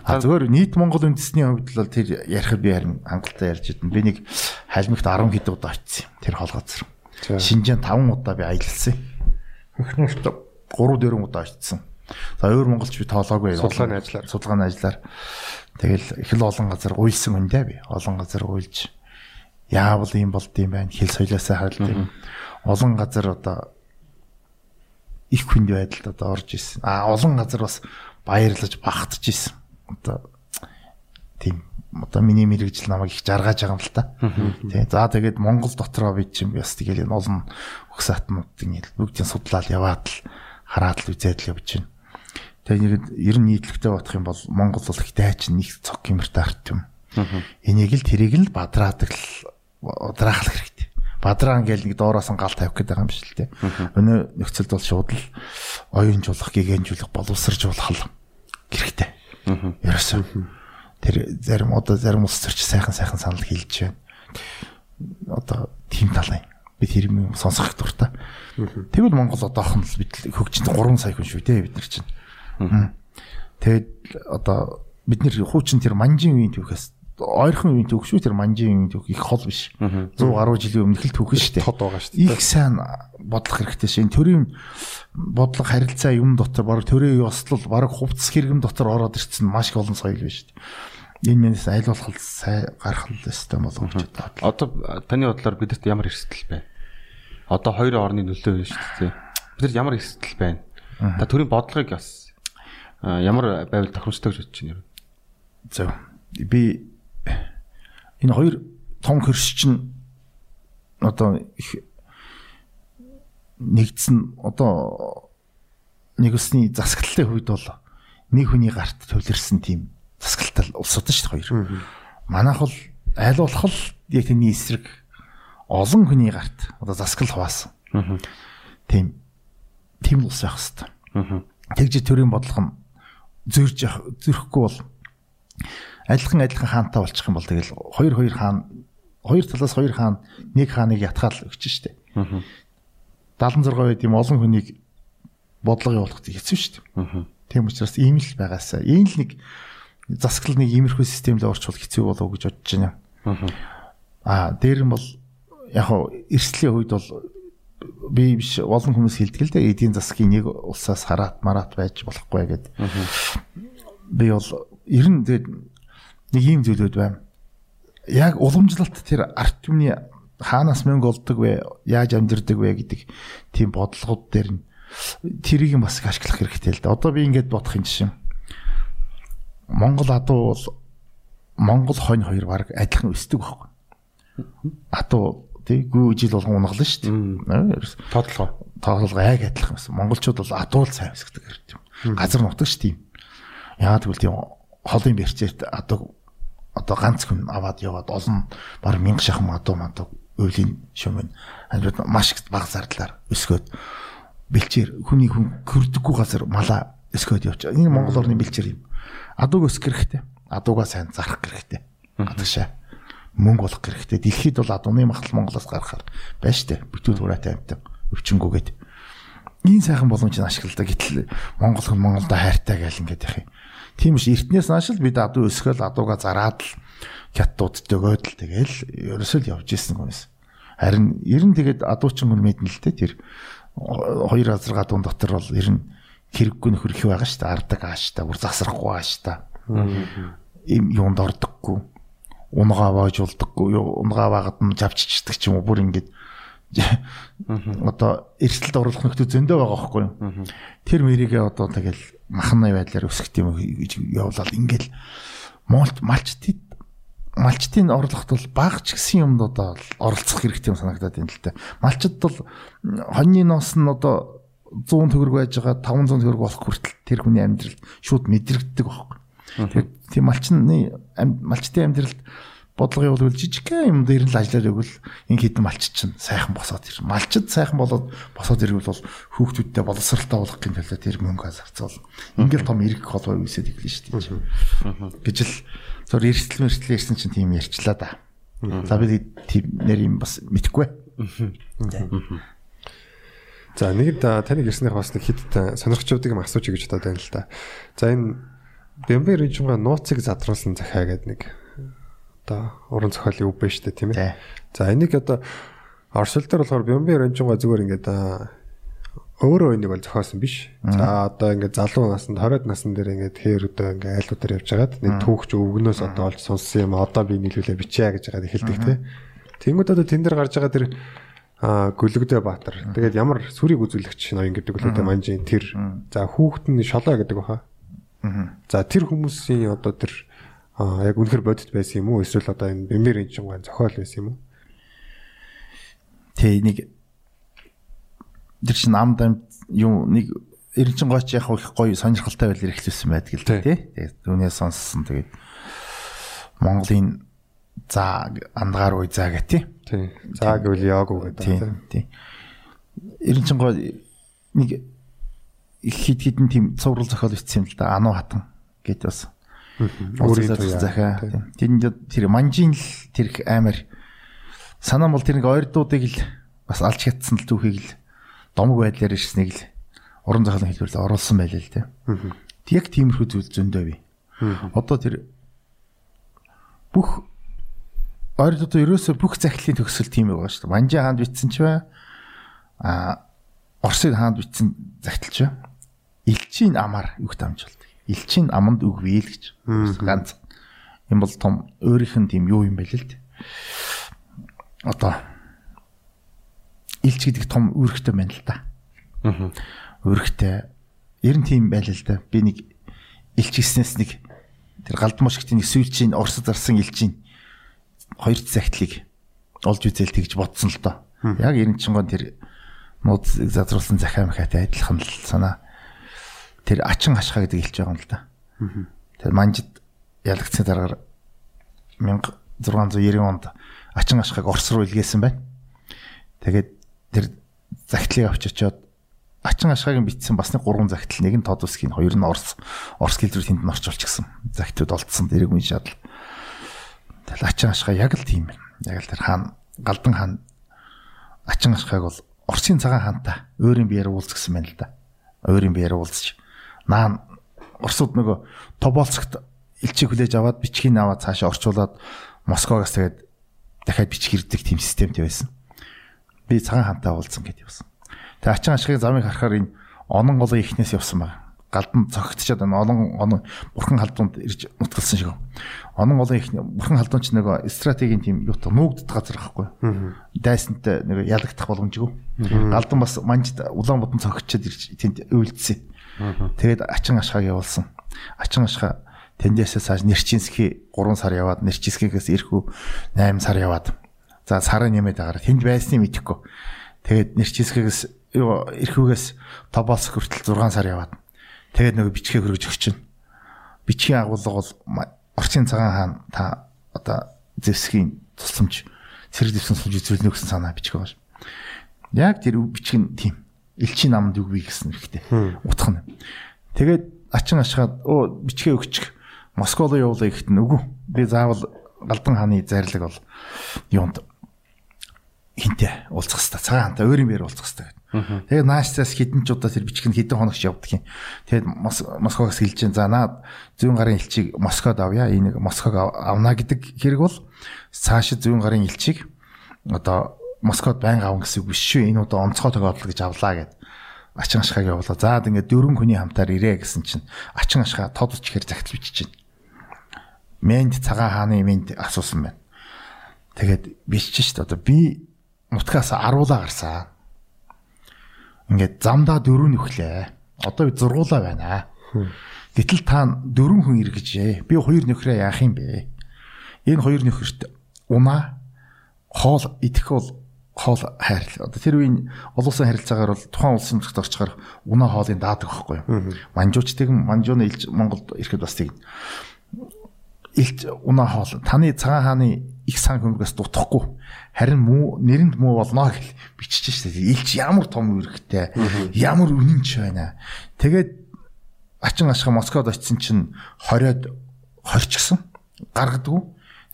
А зөвөр нийт Монгол үндэсний хувьд л тэр ярихад би харин хангалттай ярьж байна. Би нэг халмигт 10 хэд удаа юм. Тэр холгоцор. Шинжаан 5 удаа би аялалсан. Хөхнөшт 3 4 удаа очсон. За өөр монголч би тоолоогүй. Судалгааны ажиллаар. Судалгааны ажиллаар. Тэгэл их л олон газар уйлсан хүн дээ би. Олон газар уйлж яавал юм болд юм байна. Хэл соёлоосаа харалт юм. Олон газар одоо их хүнд байдалд одоо орж исэн. А олон газар бас баярлаж багтж исэн. Одоо тийм одоо миний мэрэгжил намайг их жаргаж байгаа юм л та. Тий. За тэгээд Монгол дотроо би чинь бас тэгэл энэ олон өгс атнуудын бүгдийн судлаад яваад л хараад л үзээд л явж байна. Тэгээд ер нь нийтлэгтэй бодох юм бол Монгол бол их дайч нэг цог гимэртэй арт юм. Энийг л тэрийг л бадраадаг л удраахлах хэрэгтэй. Бадраан гээл нэг доороос нь гал тавих гэдэг юм биш л те. Өнөө нөхцөлд бол шууд л оюунжуулах, гэгэнжүүлэх, боловсржуулах л хэрэгтэй. Ерөөсөө тэр зарим одоо зарим улс төрч сайхан сайхан санал хэлж байна. Одоо тийм талаа. Би тэр юм сонсох дуртай. Тэгвэл Монгол одоохон л бид хөгжинд 3 сая хүн шүү те бид нар чинь. Тэгээд одоо бид нэр хуучин тэр манжин үеийн түүхээс ойрхон үеийн түүх шүү тэр манжин үеийн түүх их хол биш. 100 гаруй жилийн өмнөх л түүх шүү дээ. Тод байгаа шүү дээ. Их сайн бодлох хэрэгтэй шин. Төрийн бодлого харилцаа юм дотор баг төрийн ёслол баг хувцс хэрэгэм дотор ороод ирсэн маш их олон соёл биш шүү дээ. Энэ мэнэс аль болох сайн гарах л систем болгож байна. Одоо таны бодлоор бидэрт ямар эрсдэл байна? Одоо хоёр орны нөлөө байна шүү дээ. Бидэрт ямар эрсдэл байна? Та төрийн бодлогыг бас ямар байвал тохиромжтой гэж бодож байна? За би энэ хоёр том хөрш чинь одоо их нэгдсэн одоо нэг усны засаглалын хувьд бол нэг хүний гарт төвлөрсөн тийм засаглалтай улсууд шүү дээ хоёр. Манайх бол аль болох л яг тэний эсрэг олон хүний гарт одоо засаглал хуваасан. Тийм тийм улс байх хэвээр. Тэгж төрийн бодлого нь зөрж зөрөхгүй бол адилхан адилхан хаантай болчих юм бол тэгэл хоёр хоёр хаан хоёр талаас хоёр хаан нэг хааныг ятгаал өгч штэ. 76 байд юм олон хүнийг бодлого явуулах хэцүү штэ. Тийм учраас ийм л байгаасаа. Ийм л нэг засаглал нэг иймэрхүү системд орчвол хэцүү болов гэж бодож байна. Аа дээр нь бол яг хоо эрсдлийн хувьд бол би биш олон хүмүүс хэлдэг л дээ эдийн засгийн нэг улсаас хараат мараат байж болохгүй гэд. Би бол ер нь тэгээд нэг ийм зүйлүүд байна. Яг уламжлалт тэр арт юмны хаанаас мөнгө олдог вэ? Яаж амьдрдаг вэ гэдэг тийм бодлогод дээр нь тэрийг бас их ашиглах хэрэгтэй л да. Одоо би ингэж бодох юм жишээ. Монгол адуу бол Монгол хонь хоёр баг адилхан өсдөг байхгүй. Адуу тий гүү жил болгон унгална шүү дээ. Тоотлого. Тоглоо яг адилхан байсан. Монголчууд бол адуул сайн өсгдөг хэрэг юм. Газар нутагч тийм. Яагаад гэвэл тийм холын бэрчээт адуу одоо ганц хүн аваад яваад олон баг мянга шахам адуу мадуу өвлийн шумын амьд маш их бага зардлаар өсгөөд бэлчээр хүний хүн көрдөггүй газар малаа өсгөөд байгаа. Энэ Монгол орны бэлчээр юм. Адууг өсгөх хэрэгтэй. Адуугаа сайн зарах хэрэгтэй. Адагшаа мөнгө болох хэрэгтэй. Дэлхийд бол адууны махал Монголоос гарахаар байна штэ. Бүтүүл ураатай амтан өвчнгүүгээд. Энэ сайхан боломжийг ашигладаг. Гэтэл Монгол хүн Монголдо хайртай гэл ингээд юм. Тийм ш эртнээс нааш л бид адуу өсгөл адууга зараад л хятадууд төгөөд л тэгэл ерөөсөө л явж исэн хүмүүс. Харин ер нь тэгээд адуучин хүн мэднэ л дээ тэр хоёр азар гадуун дотор бол ер нь хэрэггүй нөхөр их байгаа шүү дээ. Ардаг ааш та, бүр засрахгүй ааш та. Им юунд ордоггүй. Унгаа воожулдаггүй. Унгаа багад нь жавччихдаг ч юм уу бүр ингэж одоо эрсдэлд оруулах нөхдөд зөндөө байгаа байхгүй юу. Тэр мэрийгээ одоо тэгэл махны байдлаар өсгөх юм гэж явуулаад ингээл муулт малчтын малчтын орлогот бол баг ч гэсэн юмд одоо оролцох хэрэгтэй юм санагдаад байна л да. Малчд бол хоньны ноос нь одоо 100 төгрөг байж байгаа 500 төгрөг болох хүртэл тэр хүний амьдралд шууд мэдрэгддэг байхгүй. Тийм малчны малчтын амьдралд бодлого явуулвал жижигхэн юм дээр л ажиллаад өгвөл энэ хідэн малчд чинь сайхан босоод ир. Малчд сайхан болоод босоод ирвэл бол хүүхдүүдтэй боловсралтай болох гэх тэлээ тэр мөнгө зарцуул. Ингээл том эрг холбоо үсэд ирлээ шүү дээ. гэж л зур эрсдэл мэрсдэл ярьсан чинь тийм ярьчлаа да. За би тийм нэр юм бас мэдхгүй. За нэг таныг ирснийх бас нэг хэд сонирхчуудыг юм асууж гэж бодоод байна л да. За энэ Бэмбэр режимга нууцыг задруулсан захаа гэдэг нэг одоо уран зохиолын үг байна шүү дээ тийм ээ. За энийг одоо оршил дээр болохоор Бэмбэр режимга зүгээр ингээд өөрөө энийг бол зохиосон биш. За одоо ингээд залуу наснд 20-д насн дээр ингээд хээр өдөө ингээд айлуудаар явж байгаад нэг түүхч өвгнөөс одоо олж сонссон юм одоо би нийлүүлээ бичээ гэж байгаа хэлдэг тийм. Тэнгүүд одоо тэн дээр гарч байгаа тэр а гүлгдээ баатар. Тэгээд ямар сүрийг үзүүлэгч ноён гэдэг үлээдэ манжийн тэр. За хүүхэд нь шолоо гэдэг баха. За тэр хүмүүсийн одоо тэр яг үнэхэр бодит байсан юм уу? Эсвэл одоо энэ бэмбэр энчингаа зохиол байсан юм уу? Тэ нэг тэр чин амд юу нэг эренчин гоч яг их гоё сонирхолтой байл эрхлүүлсэн байдаг л тий. Тэгээд түүнээ сонссон тэгээд Монголын за андгаар уй заа гэх тий. За гэвэл яг уу гэдэг тий. Эренчингоо нэг хид хідэн тийм цуврал зохиол бичсэн л да. Ануу хатан гэд бас. Өөрийн захаа. Тэнд тэр манжин л тэр их амар санаа бол тэр нэг ойрдуудыг л бас алж хятсан л түүхийг л домог байдлаар ирснийг л уран зохиолын хэлбэрлэл оруулсан байлээ л дээ. Яг тиймэрхүү зүйл зөндөө бий. Одоо тэр бүх ойрд одоо ерөөсө бүх захидлын төгсгөл тийм байгаа шүү дээ. Манжи хаанд битсэн ч бай. А Орсын хаанд битсэн захидалч бай. Илчийн амаар үг дамжуулдаг. Илчийн аманд үг бийл гэж. Ганц. Энэ бол том өөрийнх нь тийм юу юм бэ л дээ. Одоо илч гэдэг том үүрэгтэй байна л да. Аа. Үүрэгтэй. Ер нь тийм байл л да. Би нэг илч гиснээс нэг тэр галдмошгтын сүүлчийн Оросд зарсан илчийн хоёр цагтлыг олж үзэл тэгж бодсон л доо. Яг энэ чингон тэр нууц задруулсан захаа махатай адилхан л санаа. Тэр ачин хашхаа гэдэг хэлж байгаа юм л да. Тэр манжид ялагдсны дараагаар 1690 онд ачин хашхааг Орос руу илгээсэн байна. Тэгээд тэр загтлыг авч очиод ачин ашгааг битсэн бас нэг гурван загтал нэг нь тод усгийн хоёр нь Орос Орос гэлрүү тэнд нь орчуулчихсан. Загтууд олдсон дэрэг мэн шадал. Тэгэл ачин ашгаа яг л тийм байна. Яг л тэр хаан галдан хаан ачин ашгааг бол Оросын цагаан хаантай өөрийн биеэр уулзсан байна л да. Өөрийн биеэр уулзч наа Оросууд нөгөө Тоболцогт элчийг хүлээж аваад бичгийг аваад цаашаа орчуулад Москвагаас тэгээд дахиад бичих ирдэг тийм системтэй байсан. Би цагаан хаантай уулзсан гэдээ явсан. Тэгээ ачин ашигыг замыг харахаар энэ онон голын ихнээс явсан байна. Галдан цогтчоод байна. Онон онон бурхан халдуунд ирж нутгалсан шиг. Онон голын их бурхан халдуун ч нэг стратегийн тийм юу та нуугддаг газар байхгүй. Дайсантай нэг ялагдах боломжгүй. Галдан бас манжид Улаанбаатар цогтчоод ирж тэнд үйлдсэн. Тэгээд ачин ашгааг явуулсан. Ачин ашгаа тэндээсээ цааш Нэрчинский 3 сар яваад Нэрчинскийгээс ирхүү 8 сар яваад за сарын нэмээд агаар тэнд байсныг мэдэхгүй. Тэгээд Нэрчинскийгээс юу ирхүүгээс Тоболс хүртэл 6 сар яваад тэгээд нөгөө бичгээ хөргөж өгч чинь. Бичгийн агуулга бол орчин цагаан хаан та одоо зэвсгийн тусламж цэрэг дэвсэн суулж үзүүлнэ гэсэн санаа бичих байгаа ш. Яг тэр бичих нь тийм элчийн намд үг бий гэсэн хэрэгтэй. Утх нь. Тэгээд ачин ашгаад оо бичгээ өгчих. Москва руу явуулаа гэхэд нь үгүй. Би заавал Галдан хааны зайрлаг бол юунд хинтээ уулзах хэвээр цагаан хантай өөрийн биеэр уулзах хэвээр. Тэгээд наашцаас хідэн ч удаа тэр бичих нь хідэн хоногч явдаг юм. Тэгээд Москвагаас хэлж чинь за наад зүүн гарын элчийг Москвад авъя. Энэ нэг Москваг авна гэдэг хэрэг бол цаашид зүүн гарын элчийг одоо Москвад байнга аван гэсэн үг биш шүү. Энэ удаа онцгой тохиолдол гэж авлаа гэд. Ачин ашгааг явуулаа. Заад ингээд дөрвөн хүний хамтаар ирээ гэсэн чинь ачин ашгаа тодч ихэр загтал бичиж байна. Мэнд цагаан хааны мэнд асуусан байна. Тэгээд бичиж шүү дээ. Одоо би мутгаас аруулаа гарсан. Ингээд замдаа дөрөв нөхлөө. Одоо би зургуулаа байна. Гэтэл та дөрвөн хүн иргэжээ. Би хоёр нөхрөө яах юм бэ? Энэ хоёр нөхөрт унаа хоол идэх бол хоол хайрлал. Одоо тэр үеийн олон улсын харилцаагаар бол тухайн улсын нутагт орчгаар унаа хоолыг даадаг байхгүй юу? Манжуучдаг манжууны илж Монголд ирэхэд бас тийм илж унаа хоол. Таны цагаан хааны их сан хөмгөөс дутахгүй. Харин муу нэрэнд муу болно гэж бичиж штэ. Илж ямар том үүрэгтэй, ямар үнэнч байна. Тэгээд ачин ашгаа Москвад очисон чинь 20-од хорчгсон. Гаргадгүй.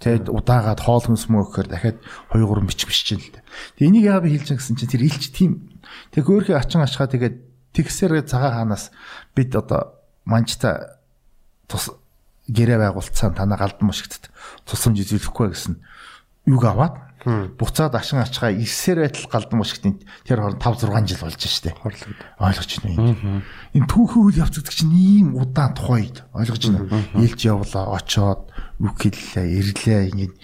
Тэгээд удаагаад хоол хүнс мөө гэхээр дахиад 2 3 бич бичиж чинь л дээ. Тэгээ энийг яагаад хэлж байгаа гэсэн чинь тэр илч тийм. Тэгээ хөөхий ачин ашгаа тэгээд тэгсээр цагаан хаанаас бид одоо манчта тус гэрээ байгуулцсан танаа галдан мушигтд тусламж үзүүлэхгүй гэсэн юг аваад буцаад ашин ачгаа 9 сар байтал галдан мушигтын тэр хооронд 5 6 жил болж штэ. Ойлгож байна юм. Энэ түүхий үйл явц гэдэг чинь ийм удаан тухай ойлгож байна. Илж явлаа, очоод үг хэллээ, ирлээ ингээд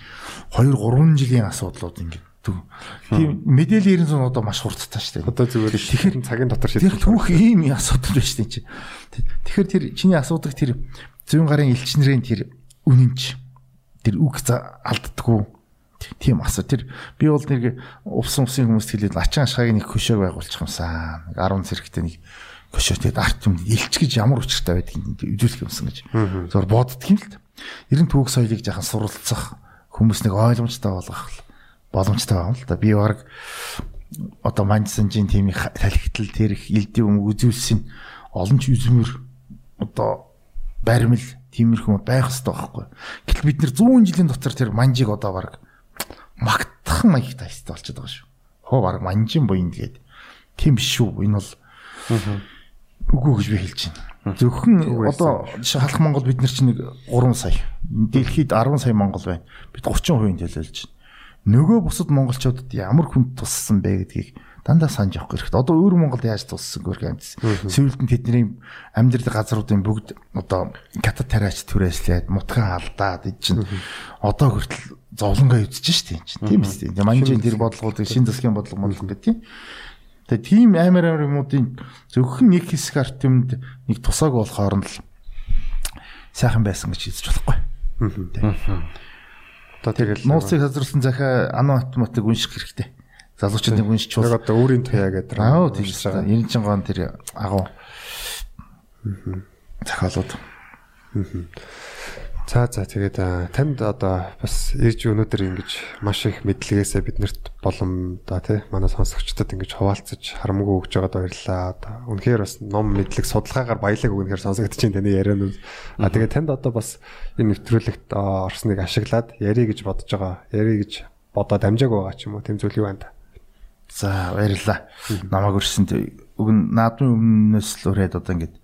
2 3 жилийн асуудлууд ингээд Тийм мэдээллийн 90 одоо маш хурцтай шүү дээ. Одоо зүгээр тэгэхээр цагийн дотор шийдэх. Тэр түүх ийм асуудал байна шүү дээ. Тэгэхээр тэр чиний асуудаг тэр зүүн гарын элчнэрийн тэр үнэнч тэр үг алддаггүй тийм асуу. Тэр би бол нэг увсан усын хүмүүст хэлээд ачаан ашгааг нэг хөшөөг байгуулчих юмсан. Нэг 10 зэрэгтэй нэг хөшөө тэгээд арт юм илч гэж ямар учиртай байдгийг үзүүлэх юмсан гэж. Зөвөр боддөг юм л та. Ер нь түүх соёлыг жаахан суралцах хүмүүс нэг ойлгомжтой болгох боломжтой байна л да. Би баг одоо маньсанжийн тимийн талхитал тэр их элдийн юм үзүүлсэн олон ч үзмэр одоо баримл тиймэрхүү байх хэрэгтэй байхгүй. Гэтэл бид нэр 100 жилийн дотор тэр манжийг одоо баг магтах маягтай хэвээр болчиход байгаа шүү. Хоо баг манжин буян тэгээд тийм шүү. Энэ бол үгүй гэж би хэлж байна. Зөвхөн одоо халах Монгол бид нар чинь нэг 3 сая. Дэлхийд 10 сая Монгол байна. Бид 30% төлөөлж байна. Нөгөө бусад монголчуудад ямар хүнд туссан бэ гэдгийг дандаа санаж явах хэрэгтэй. Одоо өөр Монголд яаж туссан гэх амьдсан. Сүүлд нь тэдний амьдрал газруудын бүгд одоо катад тариач түрээслээд мутхан алдаад ид чинь одоо хүртэл зовлонгоо үзэж штеп чинь. Тийм биз дээ. Манжин тэр бодлогуудыг шин засгийн бодлого бодлого гэх тийм. Тэгээ тийм амар амар юмуудын зөвхөн нэг хэсэг арт юмд нэг тусааг болохоор нь л сайхан байсан гэж хэлж болохгүй. Одоо тэр нууцыг хазруулсан захиа ано автоматик унших хэрэгтэй залуучуудын үнш чуул. Яг одоо өөрийн туяа гэдэг. Аа тийм шүү. 90 гон тэр агуу. Захиалууд. За за тэгээд танд одоо бас ирж өнөөдөр ингэж маш их мэдлэгээсээ биднэрт болон да тий манай сонсогчдод ингэж хуваалцаж харамгүй өгж байгаад баярлалаа. Одоо үнэхээр бас ном мэдлэг судалгаагаар баялаг өгнөхөр сонсогдож байна таны ярианууд. А тэгээд танд одоо бас энэ нэвтрүүлэгт орсныг ашиглаад ярий гэж бодож байгаа. Ярий гэж бодоод амжааг байгаа ч юм уу тийм зүйл юу байна та? За баярлалаа. Намайг өрсөнд уг нь наадмын өмнөөс л ураад одоо ингээд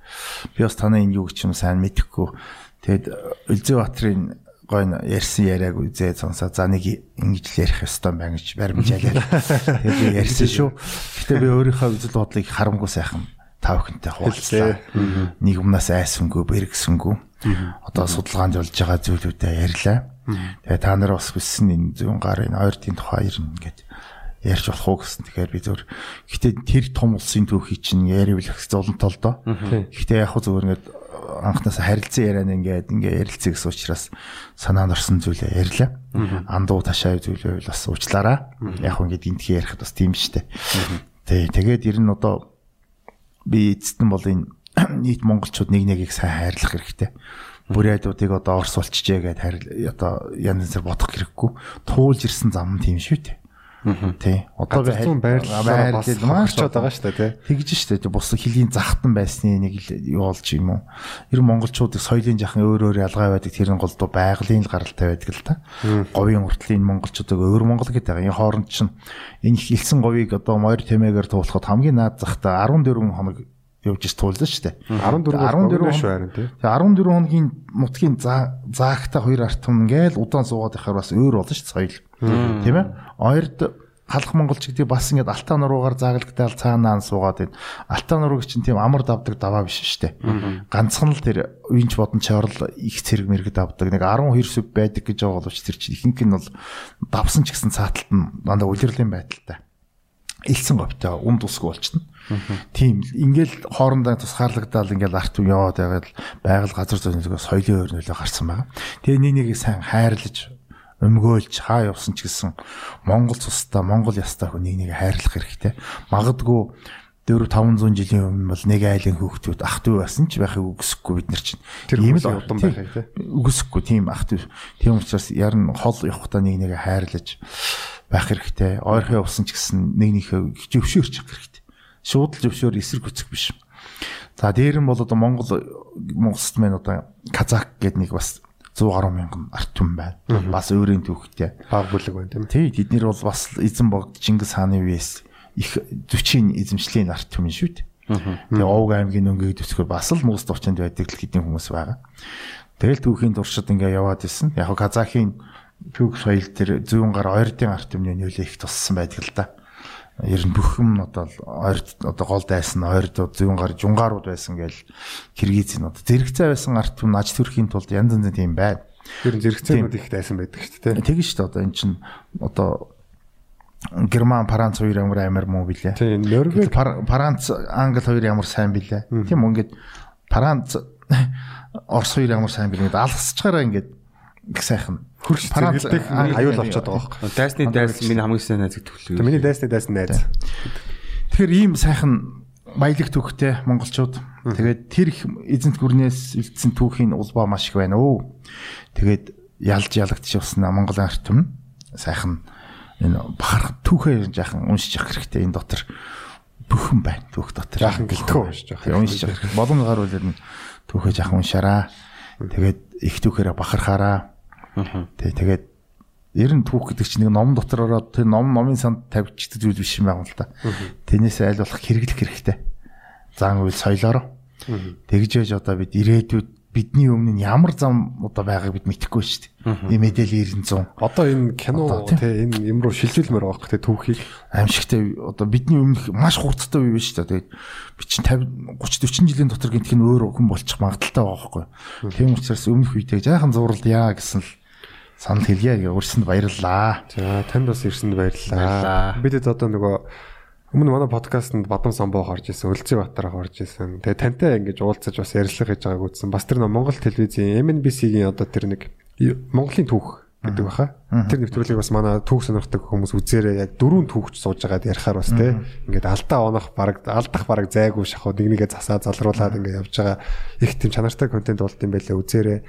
би бас танай энэ юу гэж юм сайн мэдэхгүй. Тэгэд Үлзий Батрын гойн ярьсан яриаг үзээ сонсоо. За нэг ингэж л ярих ёстой байна гэж баримжаалаа. Тэгээд би ярьсан шүү. Гэтэ би өөрийнхөө үзэл бодлыг харамгүй сайхан тав хүнтэй хуваалцлаа. Нэг өмнөөс айсангүй, бэргсэнгүй. Одоо судалгаанд болж байгаа зүйлүүдэд ярьлаа. Тэгээ та нар бас хүссэн энэ зүүн гарын ойртын тухай ирнэ гэдэг ярьж болох уу гэсэн. Тэгэхээр би зөвөр гэтээ тэр том улсын түүхий чинь яривэл их золонтол доо. Гэтээ яг хөө зөвөр ингээд анхнаас харилцан яриана ингээд ингээ ярилцъя гэсэн учраас санаанд орсон зүйлээ ярьлаа. Андуу ташаа зүйлээ бас уучлаарай. Яг хөө ингээд гинтхий ярихад бас тийм штэ. Тий, тэгээд ер нь одоо би эцэстэн бол энэ [CLEARS THROAT] нийт монголчууд нэг нэгийг сайн хайрлах хэрэгтэй. Бүрээдүүдийг одоо орс болчихжээ гэдээ хайр одоо янз бүр бодох хэрэггүй. Туулж ирсэн зам тийм шүү дээ. Тий. Одоо би байрлал маш байгаа шүү дээ, тий. Тэгж шүү дээ. Бус хилийн захтан байсны нэг юу болж юм уу? Ер нь монголчуудыг соёлын жахан өөр өөр ялгаа байдаг тэрэн голдуу байгалийн л гаралтай байдаг л та. Говийн уртлын монголчуудыг өөр монгол гэдэг. Энэ хооронд чинь энэ хилсэн говийг одоо морь тэмээгээр туулахад хамгийн наад захта 14 хоног явж туулсан шүү дээ. 14 14 шүү харин тий. Тэгээ 14 хоногийн нутгийн заагтаа хоёр арт хүн ингээл удаан суугаад байхаар бас өөр болно шүү соёл. Тийм ээ. Хоёрд халах монголч гэдэг бас ингээд алтаа нуруугаар зааглагдаал цаанаа суугаад байна. Алтаа нурууг чинь тийм амар давдаг даваа биш шүү дээ. Ганцхан л тэр үинч бодон чорл их цэрэг мэрэг давдаг. Нэг 12 сүв байдаг гэж байгаа боловч тэр чинь ихэнх нь бол давсан ч гэсэн цааталт нь дандаа улирлын байдалтай. Илсэн говьтой үн тусгүй болчихно. Тийм ингээл хоорондоо тусгаарлагдаад ингээл арт юм яваад байгаад байгаль газар зүйн соёлын өрнөлөө гарсан байгаа. Тэгээ нэг нэгийг сайн хайрлаж өмгөөлж хаа явсан ч гэсэн Монгол цустай Монгол ястай хүн нэг нэг хайрлах хэрэгтэй. Магадгүй 4 500 жилийн өмнө бол нэг айлын хүүхдүүд ах トゥ байсан ч байхыг үгүйсэхгүй бид нар чинь. Тийм л удам байхыг тий. Үгүйсэхгүй тийм ах トゥ. Тийм учраас ярн хол явахдаа нэг нэг хайрлаж байх хэрэгтэй. Ойрхон явсан ч гэсэн нэг нэхээ зөвшөөрч явах хэрэгтэй. Шууд л зөвшөөр эсрэг хүсэх биш. За дээр нь бол одоо Монгол Монголд мэн одоо Казак гэдэг нэг бас 100 гаруй мянган арт түмэн байна. Бас өөрийн түүхтэй. Баг бүлэг байна тийм. Тий, тэд нэр бол бас эзэн богд Чингис хааны үеэс их зүчийн эзэмшлийн арт түмэн шүү дээ. Тэгээ Овг аймгийн өнгөйг төсгөр бас л нуус товчонд байдаг л хэдийн хүмүүс байгаа. Тэгэл түүхийн туршид ингээ яваад исэн. Яг Казахын түүх соёл төр зүүн гар ойрдын арт түмний нөлөө их туссан байдаг л да ер нь бүх юм одоо ойрд одоо гол дайсан ойрд зүүн гар жунгаарууд байсан гээл Киргиз нь одоо зэрэгцээ байсан арт түмэн аж төрхийн тулд янз янзын тийм байна. Тэр зэрэгцээнүүд их дайсан байдаг шүү дээ. Тэгэн шүү дээ одоо эн чинь одоо Герман, Франц хоёр ямар амар муу билээ. Тийм, Норвег, Франц, Англи хоёр ямар сайн билээ. Тийм ингээд Франц, [LAUGHS] Орос хоёр ямар сайн билээ. Алгасчгаараа ингээд их сайхан хөрш зэрэглэх аюул болчиход байгаа байхгүй. Дайсны дайс миний хамгийн сайн найз гэдэг төлөв. Миний дайсны дайс найз. Тэгэхээр ийм сайхан баялаг түүхтэй монголчууд. Тэгээд тэр их эзэнт гүрнээс үлдсэн түүхийн улбаа маш их байна өө. Тэгээд ялж ялагдчих явсан Монголын арт түмэн сайхан энэ бахарх түүхээ жаахан уншиж явах хэрэгтэй энэ дотор бүхэн байна түүх дотор. Жаахан гэлтгөө уншиж явах. Уншиж явах. Гаруул энэ түүхээ жаахан уншаараа. Тэгээд их түүхээрээ бахархаараа Тэг тэгээд ер нь түүх гэдэг чинь нэг ном дотор ороод тэр ном номын санд тавьчихдаг зүйл биш юм байна л да. Тэрнээс айл болох хэрэглэх хэрэгтэй. Зан үйл соёлоор. Тэгж яж одоо бид ирээдүйд бидний өмнө нь ямар зам одоо байгааг бид мэдэхгүй шүү дээ. Энэ мэдээлэл 900. Одоо энэ кино тий энэ юм руу шилжүүлмээр байгаа хэ түүхийг аимшигтай одоо бидний өмнөх маш хурдтай үе биш та. Тэгээд би чинь 50 30 40 жилийн дотор гинтх нь өөр хүн болчих магадaltaй байгаа байхгүй. Тийм учраас өмнөх үедээ жаахан зурлал яа гэсэн л санал хэлье гээ өрсөнд баярлалаа. За танд бас ирсэнд баярлалаа. Бид одоо нөгөө өмнө манай подкастт Бадам Самбоо гарч ирсэн, Өлзий Батар гарч ирсэн. Тэгээ тантай ингэж уулзаж бас ярилцлага хийж байгааг үзсэн. Бас тэр Монгол телевизийн MNBC-гийн одоо тэр нэг Монголын түүх гэдэг баха. Тэр нэвтрүүлгийг бас манай түүх сонирхдаг хүмүүс үзээрэй. Яг дөрөв түүхч сууж байгаад ярихаар бас те. Ингээд алдаа онох бараг алдах бараг зайгүй шахуу нэг нэгэ засаа залруулад ингээд явж байгаа их тийм чанартай контент болд юм байлаа үзээрэй.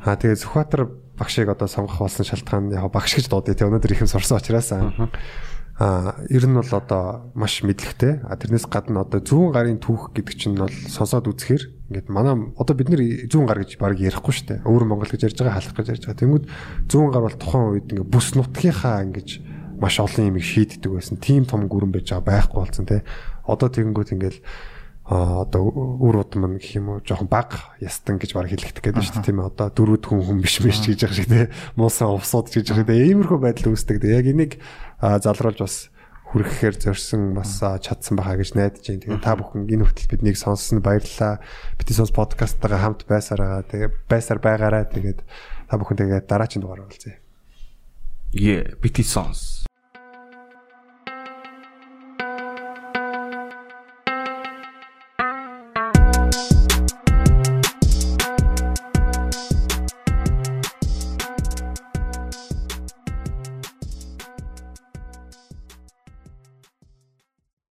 Аа тэгээ Сүхбаатар багшийг одоо сонгох болсон шалтгаан яг багш гэж дуудъя те. Өнөөдөр их юм сурсан учраас аа ер нь бол одоо маш мэдлэгтэй. А тэрнээс гадна одоо зүүн гарын түүх гэдэг чинь бол сонсоод үзэхээр ингээд манай одоо бид нэр зүүн гар гэж баг ярихгүй шүү дээ. Өөр Монгол гэж ярьж байгаа, халах гэж ярьж байгаа. Тэнгүүд зүүн гар бол тухайн үед ингээд бүс нутгийнхаа ингэж маш олон юм шийддэг байсан. Тим том гүрэн байж байгаа байхгүй болсон те. Одоо тэгэнгүүт ингээд одоо үр удам гэх юм уу жоохон баг ястан гэж баг хэлэхдэг гэдэг шүү дээ тийм ээ одоо дөрүүд хүн хүн биш биш гэж байгаа шиг тийм муусан увсууд гэж байгаа тийм иймэрхүү байдал үүсдэг. Яг энийг залруулж бас хүрхэхээр зорьсон бас чадсан байхаа гэж найдаж байна. Тэгээ та бүхэн энэ хүртэл биднийг сонссон баярлалаа. Бидний сонс подкасттайгаа хамт байсараа тэгээ байсаар байгаараа тэгээд та бүхэн тэгээ дараагийн дугаар уулзъя. Yeah, BT Sons.